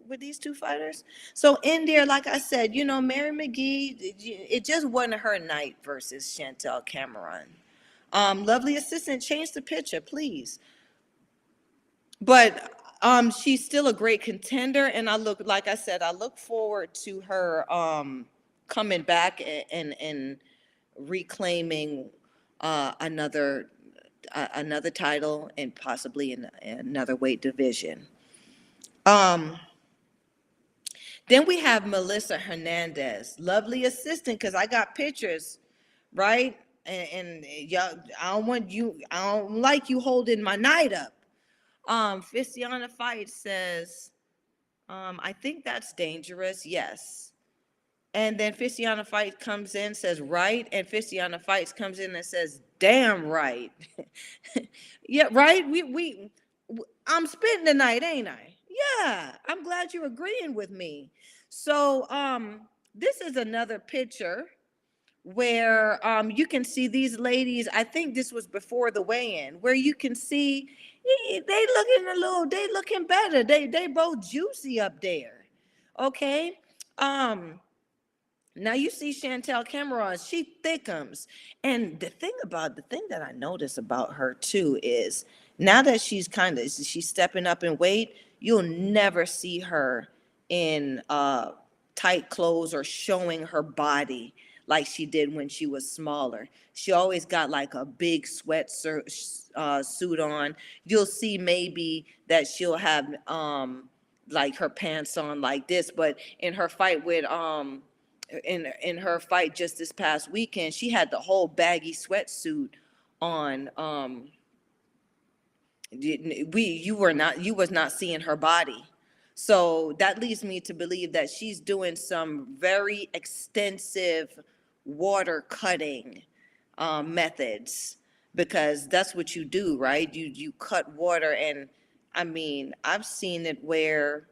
with these two fighters? So in there, like I said, you know, Mary McGee, it just wasn't her night versus Chantelle Cameron. Um, lovely assistant, change the picture, please. But um, she's still a great contender, and I look, like I said, I look forward to her um, coming back and and reclaiming uh, another uh, another title and possibly in, in another weight division. Um, then we have Melissa Hernandez, lovely assistant, because I got pictures, right? And, and y'all, I don't want you, I don't like you holding my night up. Um, Fistiana Fight says, um, I think that's dangerous. Yes. And then Fistiana Fight comes in, says right, and Fistiana Fights comes in and says, damn right. yeah, right. We we I'm spitting tonight, ain't I? Yeah, I'm glad you're agreeing with me. So um this is another picture where um you can see these ladies. I think this was before the weigh-in, where you can see they looking a little, they looking better. They they both juicy up there. Okay. Um now you see Chantelle Cameron, she thickums. And the thing about the thing that I notice about her too is now that she's kind of she's stepping up in weight, you'll never see her in uh tight clothes or showing her body like she did when she was smaller. She always got like a big sweat uh, suit on. You'll see maybe that she'll have um like her pants on like this, but in her fight with um in in her fight just this past weekend, she had the whole baggy sweatsuit on. Um, we you were not you was not seeing her body. So that leads me to believe that she's doing some very extensive water cutting um, methods because that's what you do, right? You you cut water, and I mean, I've seen it where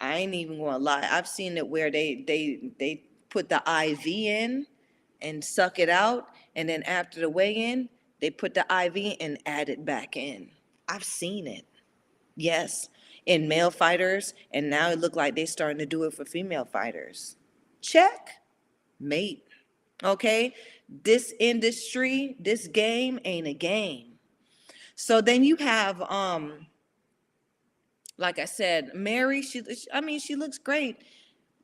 I ain't even gonna lie. I've seen it where they they they put the IV in and suck it out, and then after the weigh in, they put the IV and add it back in. I've seen it. Yes, in male fighters, and now it look like they starting to do it for female fighters. Check, mate. Okay, this industry, this game ain't a game. So then you have, um, like I said, Mary. She, I mean, she looks great.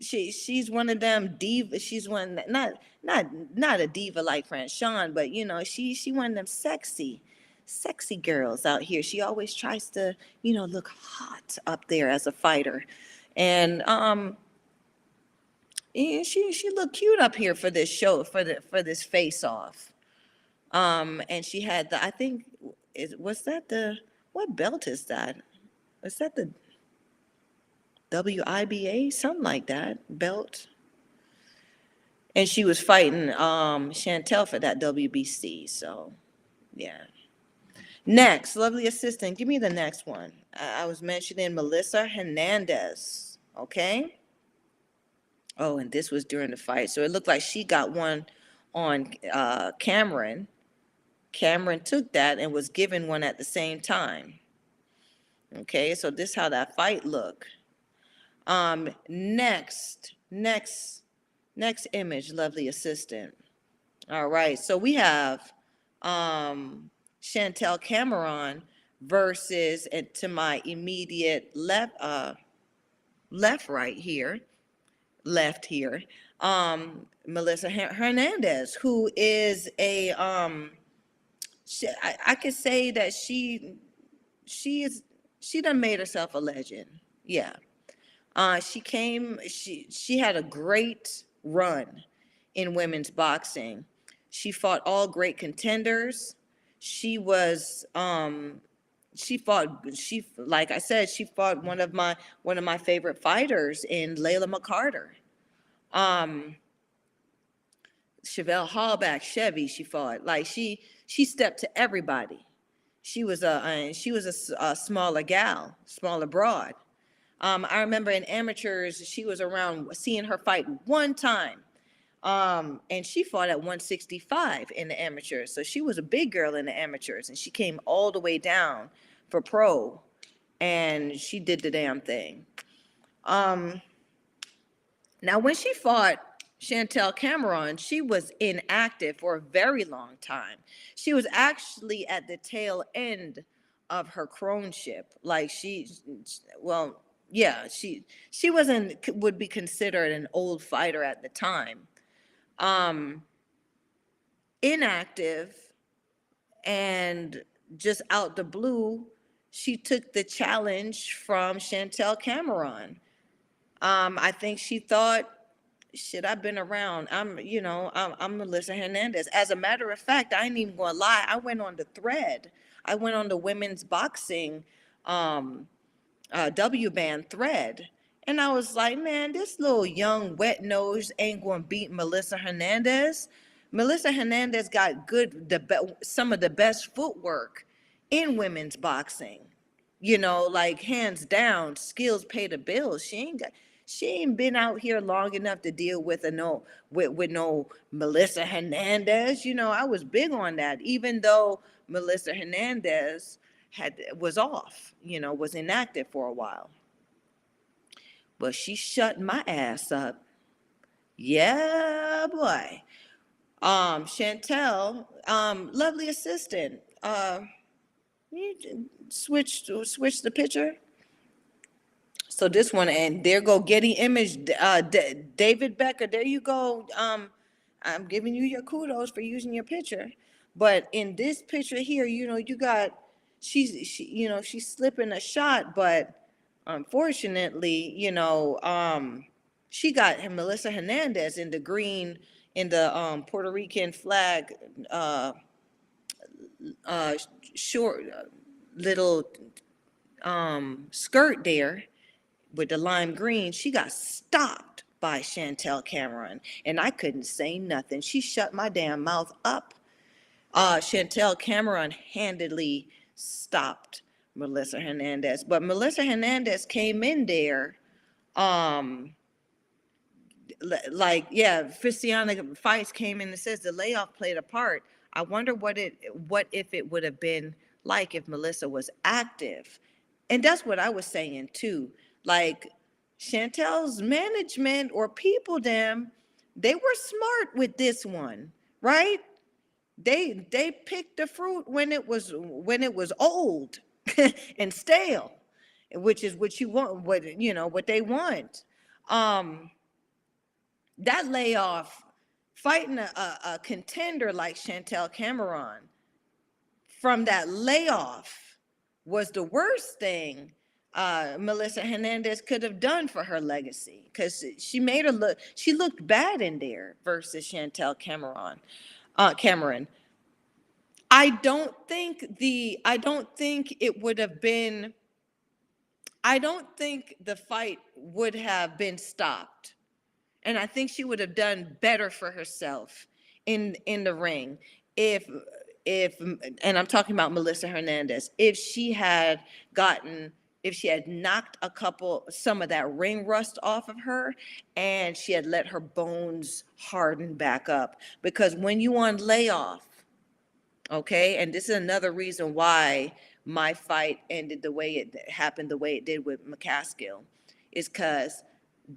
She, she's one of them diva. She's one that- not, not, not a diva like Sean, but you know, she, she one of them sexy, sexy girls out here. She always tries to, you know, look hot up there as a fighter, and um, yeah, she she looked cute up here for this show for the for this face off. Um, and she had the I think is was that the what belt is that? Is that the WIBA something like that belt? And she was fighting um Chantelle for that WBC. So yeah. Next, lovely assistant. Give me the next one. I, I was mentioning Melissa Hernandez. Okay. Oh, and this was during the fight. So it looked like she got one on uh, Cameron. Cameron took that and was given one at the same time. Okay, so this how that fight look. Um, next, next, next image, lovely assistant. All right, so we have um, Chantelle Cameron versus, and to my immediate left, uh, left right here, left here, um, Melissa Hernandez, who is a, um, she, I, I could say that she, she is, she done made herself a legend. Yeah. Uh, she came, she, she had a great run in women's boxing. She fought all great contenders. She was, um, she fought, she, like I said, she fought one of my, one of my favorite fighters in Layla McCarter. Um, Chevelle Hallback, Chevy, she fought. Like she, she stepped to everybody. She was a, she was a a, smaller gal, smaller broad. Um, I remember in amateurs, she was around seeing her fight one time. Um, and she fought at 165 in the amateurs. So she was a big girl in the amateurs and she came all the way down for pro and she did the damn thing. Um, now, when she fought Chantelle Cameron, she was inactive for a very long time. She was actually at the tail end of her croneship. Like she, well, yeah, she she wasn't would be considered an old fighter at the time. Um, inactive and just out the blue, she took the challenge from Chantelle Cameron. Um, I think she thought, shit, I've been around. I'm, you know, I'm, I'm Melissa Hernandez. As a matter of fact, I ain't even gonna lie. I went on the thread. I went on the women's boxing um, uh, W band thread. And I was like, man, this little young wet nose ain't gonna beat Melissa Hernandez. Melissa Hernandez got good, the be- some of the best footwork in women's boxing. You know, like hands down, skills pay the bills. She ain't got, she ain't been out here long enough to deal with a no with, with no Melissa Hernandez. You know, I was big on that, even though Melissa Hernandez had was off, you know, was inactive for a while. But she shut my ass up. Yeah, boy. Um, Chantelle, um, lovely assistant. Uh, you switch switch the picture. So this one, and there go Getty Image, uh, D- David Becker. There you go. Um, I'm giving you your kudos for using your picture. But in this picture here, you know, you got she's she, you know, she's slipping a shot, but unfortunately, you know, um, she got Melissa Hernandez in the green in the um Puerto Rican flag, uh, uh, short little um skirt there with the lime green, she got stopped by Chantelle Cameron, and I couldn't say nothing. She shut my damn mouth up. Uh, Chantelle Cameron handedly stopped Melissa Hernandez, but Melissa Hernandez came in there, um, li- like yeah, Fistiana Fights came in and says the layoff played a part. I wonder what it, what if it would have been like if Melissa was active and that's what I was saying too. Like Chantelle's management or people, them, they were smart with this one, right? They they picked the fruit when it was when it was old and stale, which is what you want, what you know, what they want. Um, that layoff, fighting a, a, a contender like Chantelle Cameron from that layoff was the worst thing uh, Melissa Hernandez could have done for her legacy because she made her look, she looked bad in there versus Chantelle Cameron, uh, Cameron. I don't think the, I don't think it would have been, I don't think the fight would have been stopped. And I think she would have done better for herself in, in the ring if, if, and I'm talking about Melissa Hernandez, if she had gotten if she had knocked a couple some of that ring rust off of her and she had let her bones harden back up. Because when you on layoff okay and this is another reason why my fight ended the way it happened the way it did with mccaskill is because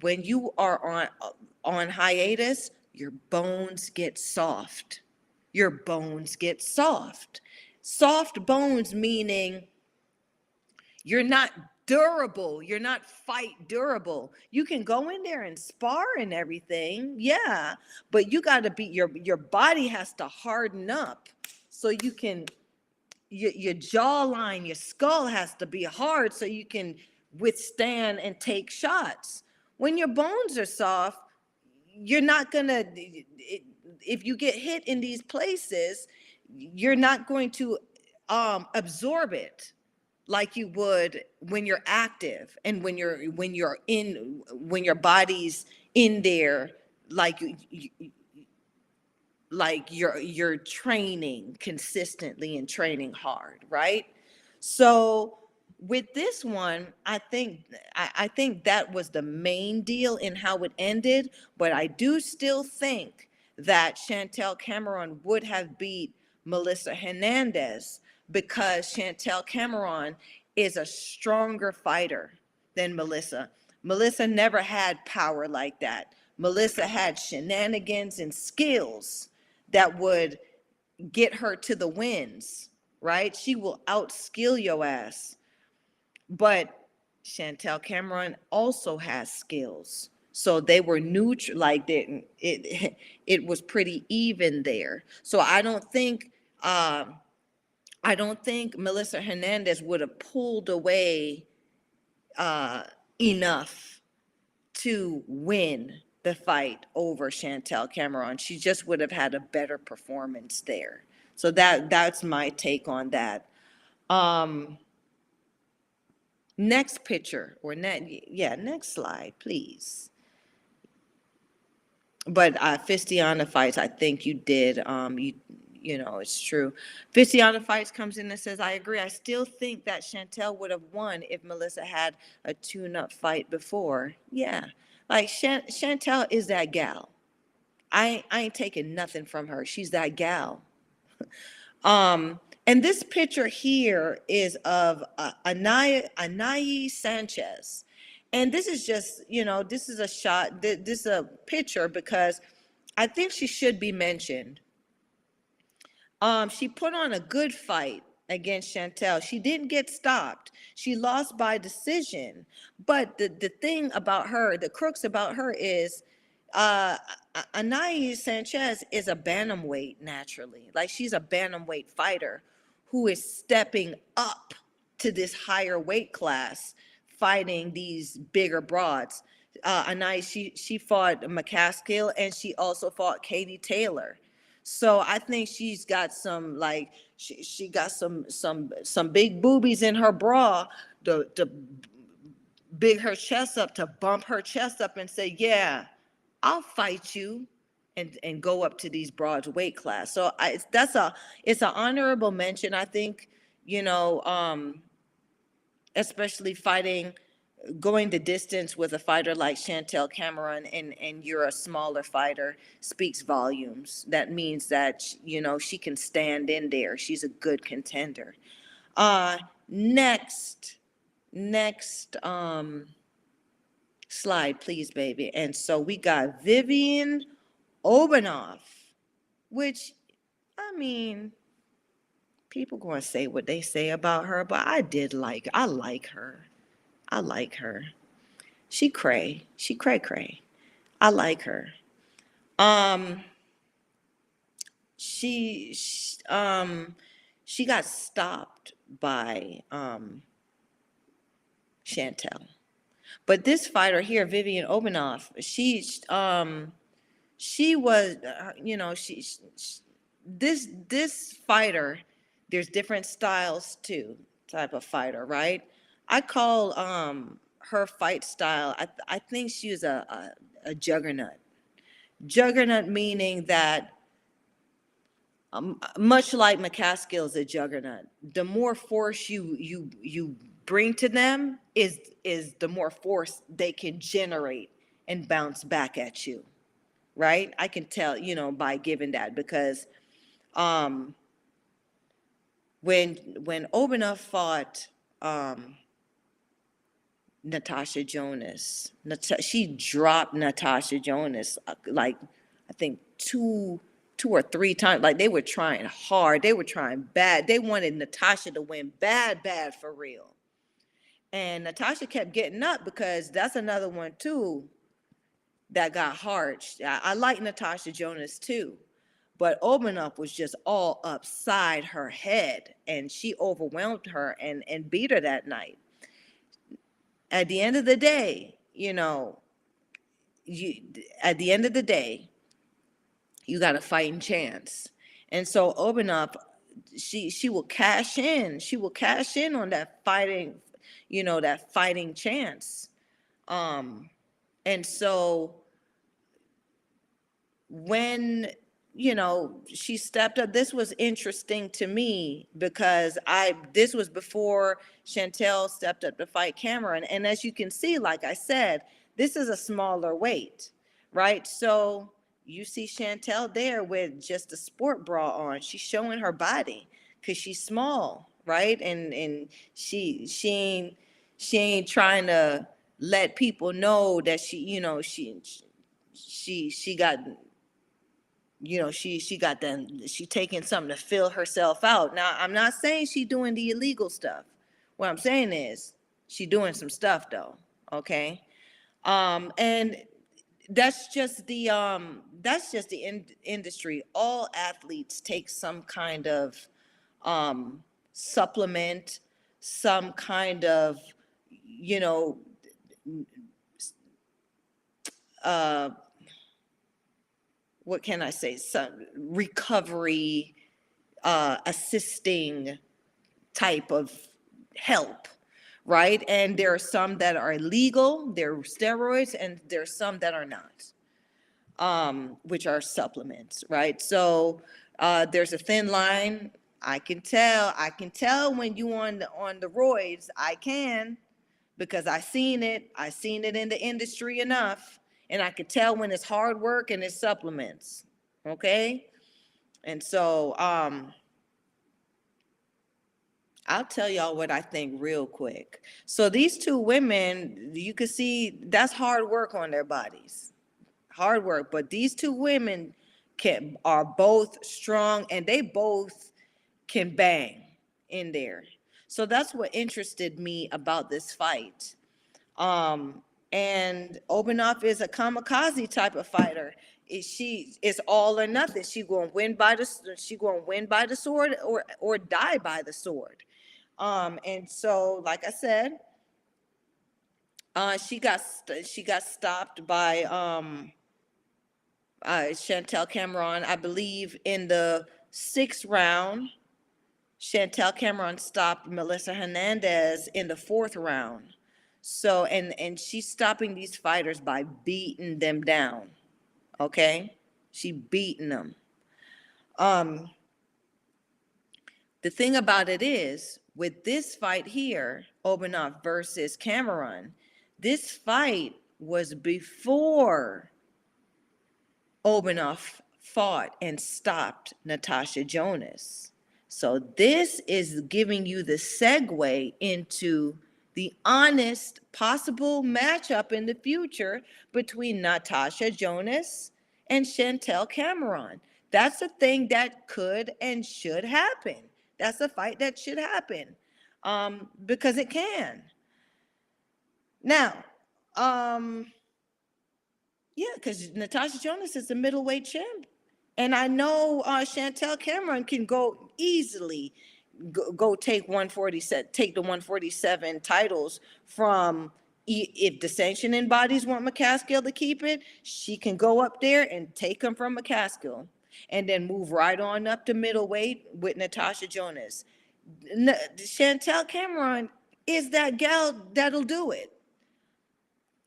when you are on uh, on hiatus your bones get soft. Your bones get soft. Soft bones meaning you're not durable. You're not fight durable. You can go in there and spar and everything. Yeah, but you got to be your your body has to harden up so you can your, your jawline, your skull has to be hard so you can withstand and take shots. When your bones are soft, you're not going to if you get hit in these places, you're not going to um absorb it like you would when you're active and when you're when you're in when your body's in there like you, you, like you're you're training consistently and training hard right? So with this one i think I, I think that was the main deal in how it ended but i do still think that chantelle cameron would have beat melissa hernandez because Chantelle Cameron is a stronger fighter than Melissa. Melissa never had power like that. Melissa had shenanigans and skills that would get her to the wins, right? She will outskill your ass. But Chantelle Cameron also has skills. So they were neutral, like it, it, it was pretty even there. So I don't think uh, I don't think Melissa Hernandez would have pulled away uh, enough to win the fight over Chantelle Cameron. She just would have had a better performance there. So that that's my take on that. Um, next picture or net, yeah, next slide, please. But uh, Fistiana fights, I think you did. Um, you you know, it's true. Fistiana Fights comes in and says, I agree. I still think that Chantelle would have won if Melissa had a tune up fight before. Yeah. Like Chantelle is that gal. I, I ain't taking nothing from her. She's that gal. um, and this picture here is of uh, Anaya, Sanchez. And this is just, you know, this is a shot, this is a picture because I think she should be mentioned um, she put on a good fight against Chantelle. She didn't get stopped. She lost by decision. But the, the thing about her, the crooks about her is uh Anais Sanchez is a bantamweight naturally. Like she's a bantamweight fighter who is stepping up to this higher weight class, fighting these bigger broads. Uh Anais, she she fought McCaskill and she also fought Katie Taylor. So I think she's got some like she she got some some some big boobies in her bra to to big her chest up to bump her chest up and say, "Yeah, I'll fight you." And, and go up to these broads weight class. So I, that's a it's an honorable mention. I think you know, um, especially fighting going the distance with a fighter like Chantelle Cameron and, and you're a smaller fighter speaks volumes. That means that, you know, she can stand in there. She's a good contender. Uh, next, next um slide, please, baby. And so we got Vivian Obenauf, which I mean, people gonna say what they say about her, but I did like I like her. I like her. She cray. She cray cray. I like her. Um she, sh um she got stopped by um Chantelle. But this fighter here, Vivian Obenauf, she um she was uh, you know she, sh sh- this this fighter there's different styles too type of fighter right i call um her fight style i, th- I think she was a, a a juggernaut juggernaut meaning that um, much like McCaskill is a juggernaut, the more force you you you bring to them is is the more force they can generate and bounce back at you, right? I can tell, you know, by giving that because um when when Obenauf fought um Natasha Jonas, Nat- she dropped Natasha Jonas uh, like I think two two or three times. Like they were trying hard. They were trying bad. They wanted Natasha to win bad, bad for real. And Natasha kept getting up because that's another one too that got hard. I, I like Natasha Jonas too, but Obenauf was just all upside her head, and she overwhelmed her and and beat her that night. At the end of the day, you know, you at the end of the day, you got a fighting chance. And so Obenauf, she she will cash in. She will cash in on that fighting, you know, that fighting chance. Um, and so when you know she stepped up, this was interesting to me because I this was before Chantelle stepped up to fight Cameron. And as you can see, like I said, this is a smaller weight, right? So you see Chantelle there with just a sport bra on. She's showing her body because she's small, right? And and she she ain't she ain't trying to let people know that she, you know, she she she got you know she she got them she taking something to fill herself out. Now i'm not saying she doing the illegal stuff. What i'm saying is she doing some stuff though okay? Um and that's just the um that's just the in- industry. All athletes take some kind of um supplement some kind of you know uh what can i say some recovery uh assisting type of help right? And there are some that are legal, they're steroids, and there's some that are not, um, which are supplements, right? So uh, there's a thin line. I can tell. I can tell when you on the on the roids. I can because I seen it. I seen it in the industry enough, and I could tell when it's hard work and it's supplements. Okay, and so um, I'll tell y'all what I think real quick. So these two women, you can see that's hard work on their bodies. Hard work, but these two women can are both strong and they both can bang in there. So that's what interested me about this fight. Um and Obenauf is a kamikaze type of fighter. Is she is all or nothing. She to win by the she to win by the sword or or die by the sword. Um, and so, like I said, uh, she got st- she got stopped by um, uh, Chantelle Cameron, I believe, in the sixth round. Chantelle Cameron stopped Melissa Hernandez in the fourth round. So, and and she's stopping these fighters by beating them down. Okay, she beating them. Um, the thing about it is, with this fight here, Obenauf versus Cameron, this fight was before Obenauf fought and stopped Natasha Jonas. So this is giving you the segue into the honest possible matchup in the future between Natasha Jonas and Chantelle Cameron. That's a thing that could and should happen. That's a fight that should happen um, because it can. Now, um, yeah, because Natasha Jonas is a middleweight champ. And I know uh, Chantelle Cameron can go easily go, go take 147, take the 147 titles from if the sanctioning bodies want McCaskill to keep it, she can go up there and take them from McCaskill and then move right on up to middleweight with Natasha Jonas. Chantelle Cameron is that gal that'll do it.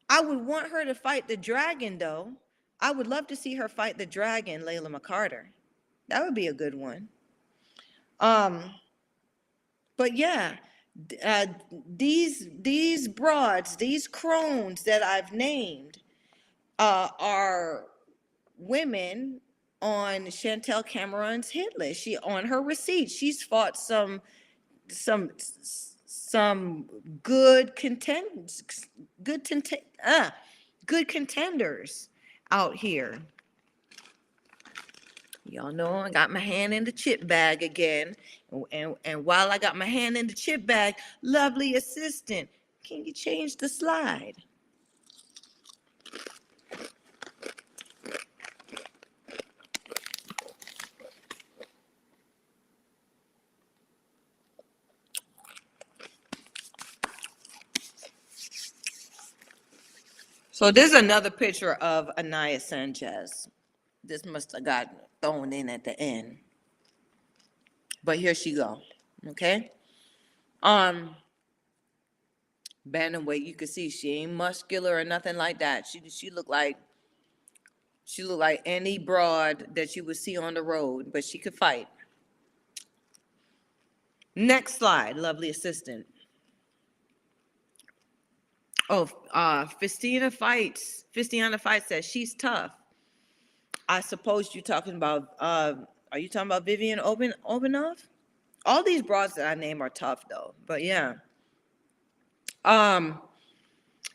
I would want her to fight the dragon though. I would love to see her fight the dragon, Layla McCarter. That would be a good one. Um, but yeah, uh, these these broads, these crones that I've named, uh, are women on Chantelle Cameron's hit list. She on her receipt. She's fought some some some good contend good contend uh, good contenders out here. Y'all know I got my hand in the chip bag again. And, and, while I got my hand in the chip bag, lovely assistant, can you change the slide? So this is another picture of Anaya Sanchez. This must have got thrown in at the end. But here she go. Okay. Um Bantamweight, you can see she ain't muscular or nothing like that. She she look like she look like any broad that you would see on the road, but she could fight. Next slide, lovely assistant. Oh, uh, Fistiana fights. Fistiana fights says she's tough. I suppose you're talking about. Uh, are you talking about Vivian Obenauf? All these broads that I name are tough though. But yeah. Um,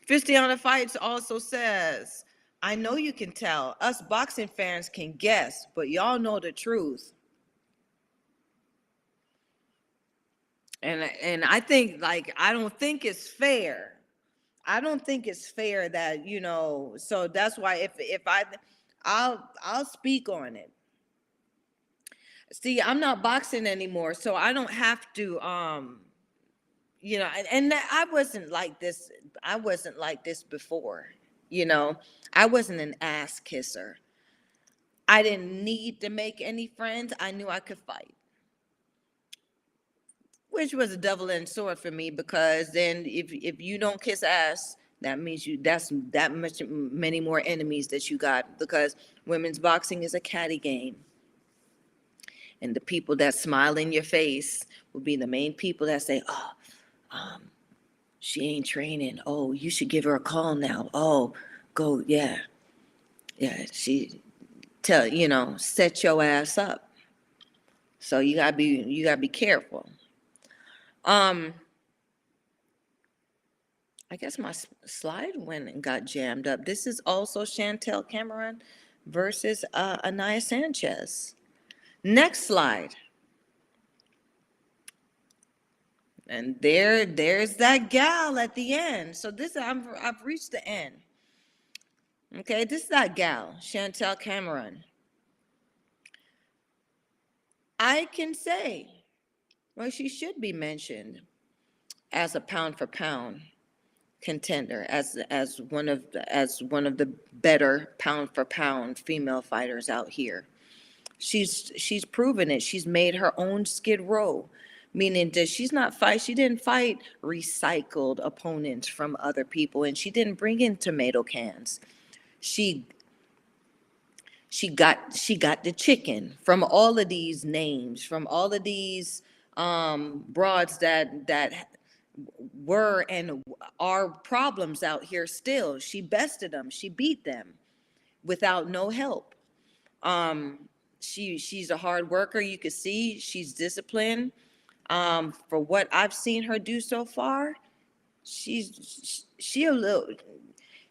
Fistiana fights also says, I know you can tell. Us boxing fans can guess, but y'all know the truth. And and I think like I don't think it's fair. I don't think it's fair that, you know, so that's why if if I I'll I'll speak on it. See, I'm not boxing anymore, so I don't have to um you know, and, and I wasn't like this I wasn't like this before, you know. I wasn't an ass kisser. I didn't need to make any friends. I knew I could fight. Which was a double-edged sword for me because then if if you don't kiss ass, that means you that's that much many more enemies that you got because women's boxing is a catty game. And the people that smile in your face will be the main people that say, "Oh, um, she ain't training. Oh, you should give her a call now. Oh, go, yeah, yeah. She tell you know set your ass up. So you gotta be you gotta be careful. Um, I guess my slide went and got jammed up. This is also Chantelle Cameron versus uh, Anaya Sanchez. Next slide. And there, there's that gal at the end. So this, I'm, I've reached the end. Okay, this is that gal, Chantelle Cameron. I can say, well, she should be mentioned as a pound for pound contender, as as one of the, as one of the better pound for pound female fighters out here. She's she's proven it. She's made her own skid row, meaning that she's not fight. She didn't fight recycled opponents from other people, and she didn't bring in tomato cans. She she got she got the chicken from all of these names, from all of these um, broads that that were and are problems out here still. She bested them. She beat them without no help. Um, she she's a hard worker. You can see she's disciplined. Um, for what I've seen her do so far, she's she a little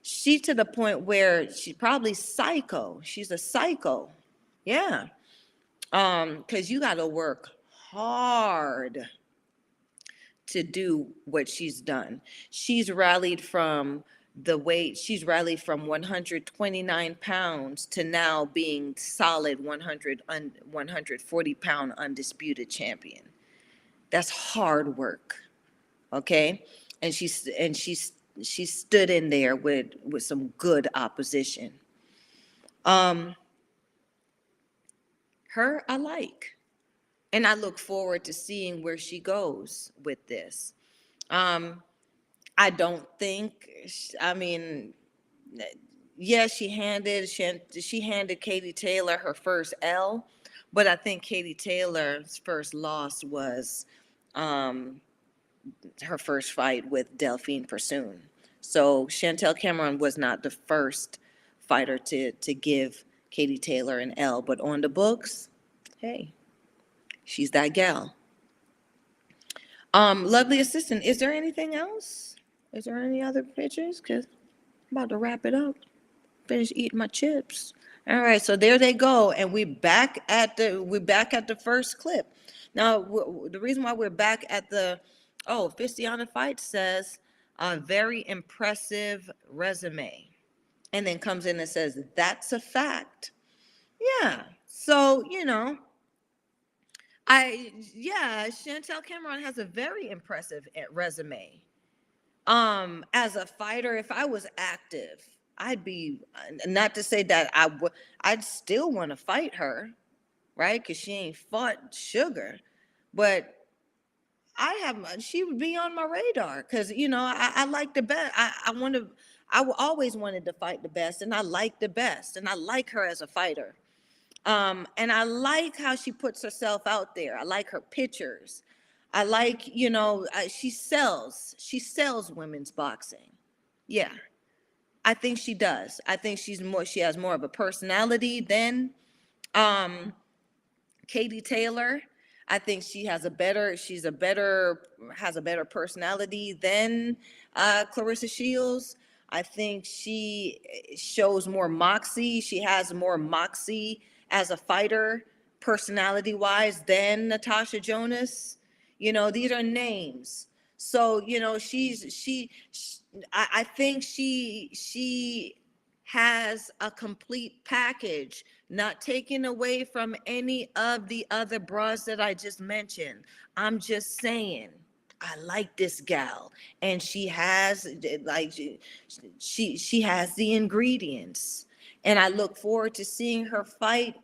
she to the point where she's probably psycho. She's a psycho. Yeah. Um, because you gotta work hard to do what she's done. She's rallied from the weight, she's rallied from 129 pounds to now being solid 100, un, 140 pound undisputed champion. That's hard work. Okay. And she's, and she's, she stood in there with, with some good opposition. Um, her, I like. And I look forward to seeing where she goes with this. Um, I don't think, I mean, yeah, she handed she, she handed Katie Taylor her first L, but I think Katie Taylor's first loss was um, her first fight with Delphine Persoon. So Chantelle Cameron was not the first fighter to to give Katie Taylor an L, but on the books, hey, she's that gal. Um, lovely assistant. Is there anything else? Is there any other pictures? Cause I'm about to wrap it up. Finish eating my chips. All right, so there they go, and we back at the we back at the first clip. Now, w- the reason why we're back at the oh, Fistiana Fight says a very impressive resume, and then comes in and says that's a fact. Yeah, so you know, I yeah, Chantelle Cameron has a very impressive eh, resume. Um, as a fighter, if I was active, I'd be not to say that I would. I'd still want to fight her, right? Because she ain't fought Sugar, but I have. my- She would be on my radar because you know I, I like the best. I I want to. I always wanted to fight the best, and I like the best, and I like her as a fighter. Um, and I like how she puts herself out there. I like her pictures. I like, you know, she sells. She sells women's boxing. Yeah, I think she does. I think she's more. She has more of a personality than um, Katie Taylor. I think she has a better. She's a better. Has a better personality than uh, Claressa Shields. I think she eh, shows more moxie. She has more moxie as a fighter, personality wise, than Natasha Jonas. You know, these are names. So, you know, she's she, sh I, I think she she has a complete package, not taken away from any of the other bras that I just mentioned. I'm just saying. I like this gal and she has like she she she has the ingredients and I look forward to seeing her fight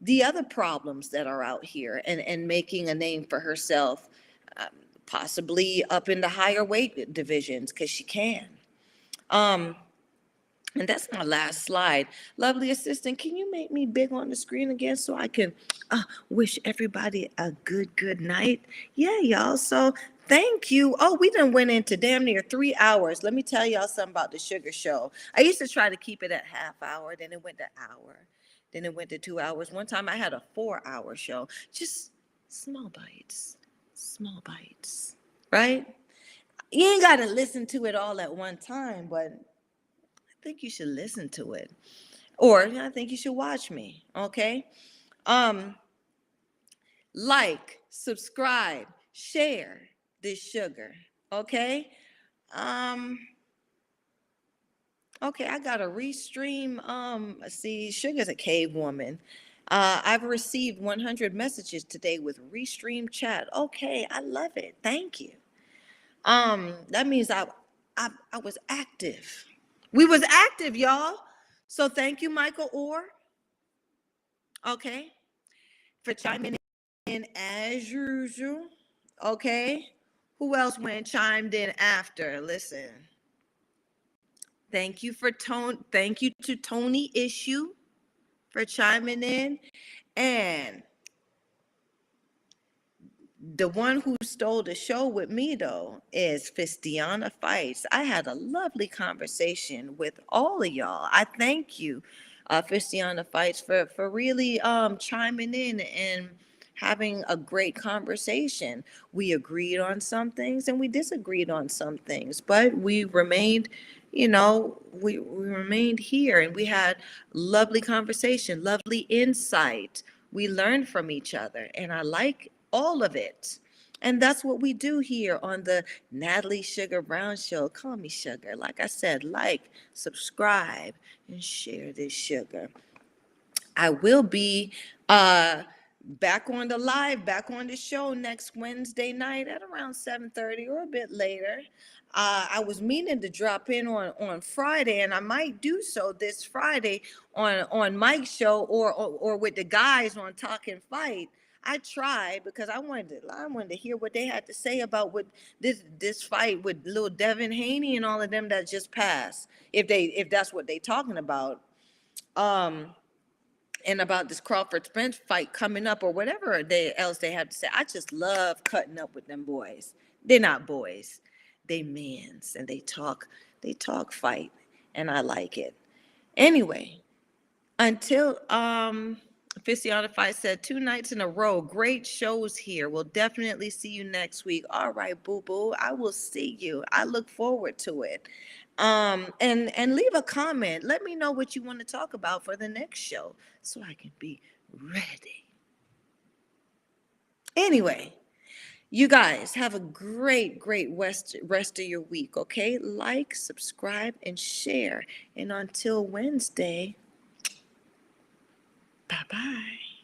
the other problems that are out here and and making a name for herself um, possibly up in the higher weight divisions because she can. Um and that's my last slide. Lovely assistant can you make me big on the screen again so i can uh, wish everybody a good good night? Yeah y'all so thank you. Oh we done went into damn near three hours. Let me tell y'all something about the sugar show. I used to try to keep it at half hour then it went to hour then it went to two hours one time i had a four hour show just small bites small bites right you ain't got to listen to it all at one time but I think you should listen to it. Or I think you should watch me. Okay. Um, like, subscribe, share this sugar. Okay. Um, okay, I got a restream. Um, see, Sugar's a cave woman. Uh, I've received 100 messages today with restream chat. Okay, I love it. Thank you. Um, that means I, I, I was active. We was active, y'all. So thank you, Michael Orr. Okay, for chiming in as usual. Okay, who else went chimed in after? Listen. Thank you for tone. Thank you to Tony Issue for chiming in, and the one who stole the show with me though is Fistiana Fights. I had a lovely conversation with all of y'all. I thank you, uh, Fistiana Fights, for for really um chiming in and having a great conversation. We agreed on some things and we disagreed on some things, but we remained, you know, we, we remained here and we had lovely conversation, lovely insight. We learned from each other, and I like all of it. And that's what we do here on the Natalie Sugar Brown Show. Call me Sugar. Like I said, like, subscribe, and share this sugar. I will be uh back on the live, back on the show next Wednesday night at around 7:30 or a bit later. Uh, I was meaning to drop in on on Friday, and I might do so this Friday on on Mike's show or or, or with the guys on Talkin Fight. I tried because I wanted to I wanted to hear what they had to say about what this this fight with little Devin Haney and all of them that just passed. If they if that's what they talking about. Um and about this Crawford Spence fight coming up or whatever they else they have to say. I just love cutting up with them boys. They're not boys. They men's and they talk they talk fight and I like it. Anyway, until um Fight said two nights in a row. Great shows here. We'll definitely see you next week. All right, boo boo. I will see you. I look forward to it. Um, and and leave a comment. Let me know what you want to talk about for the next show so I can be ready. Anyway, you guys have a great, great rest, rest of your week, okay? Like, subscribe, and share. And until Wednesday, bye bye.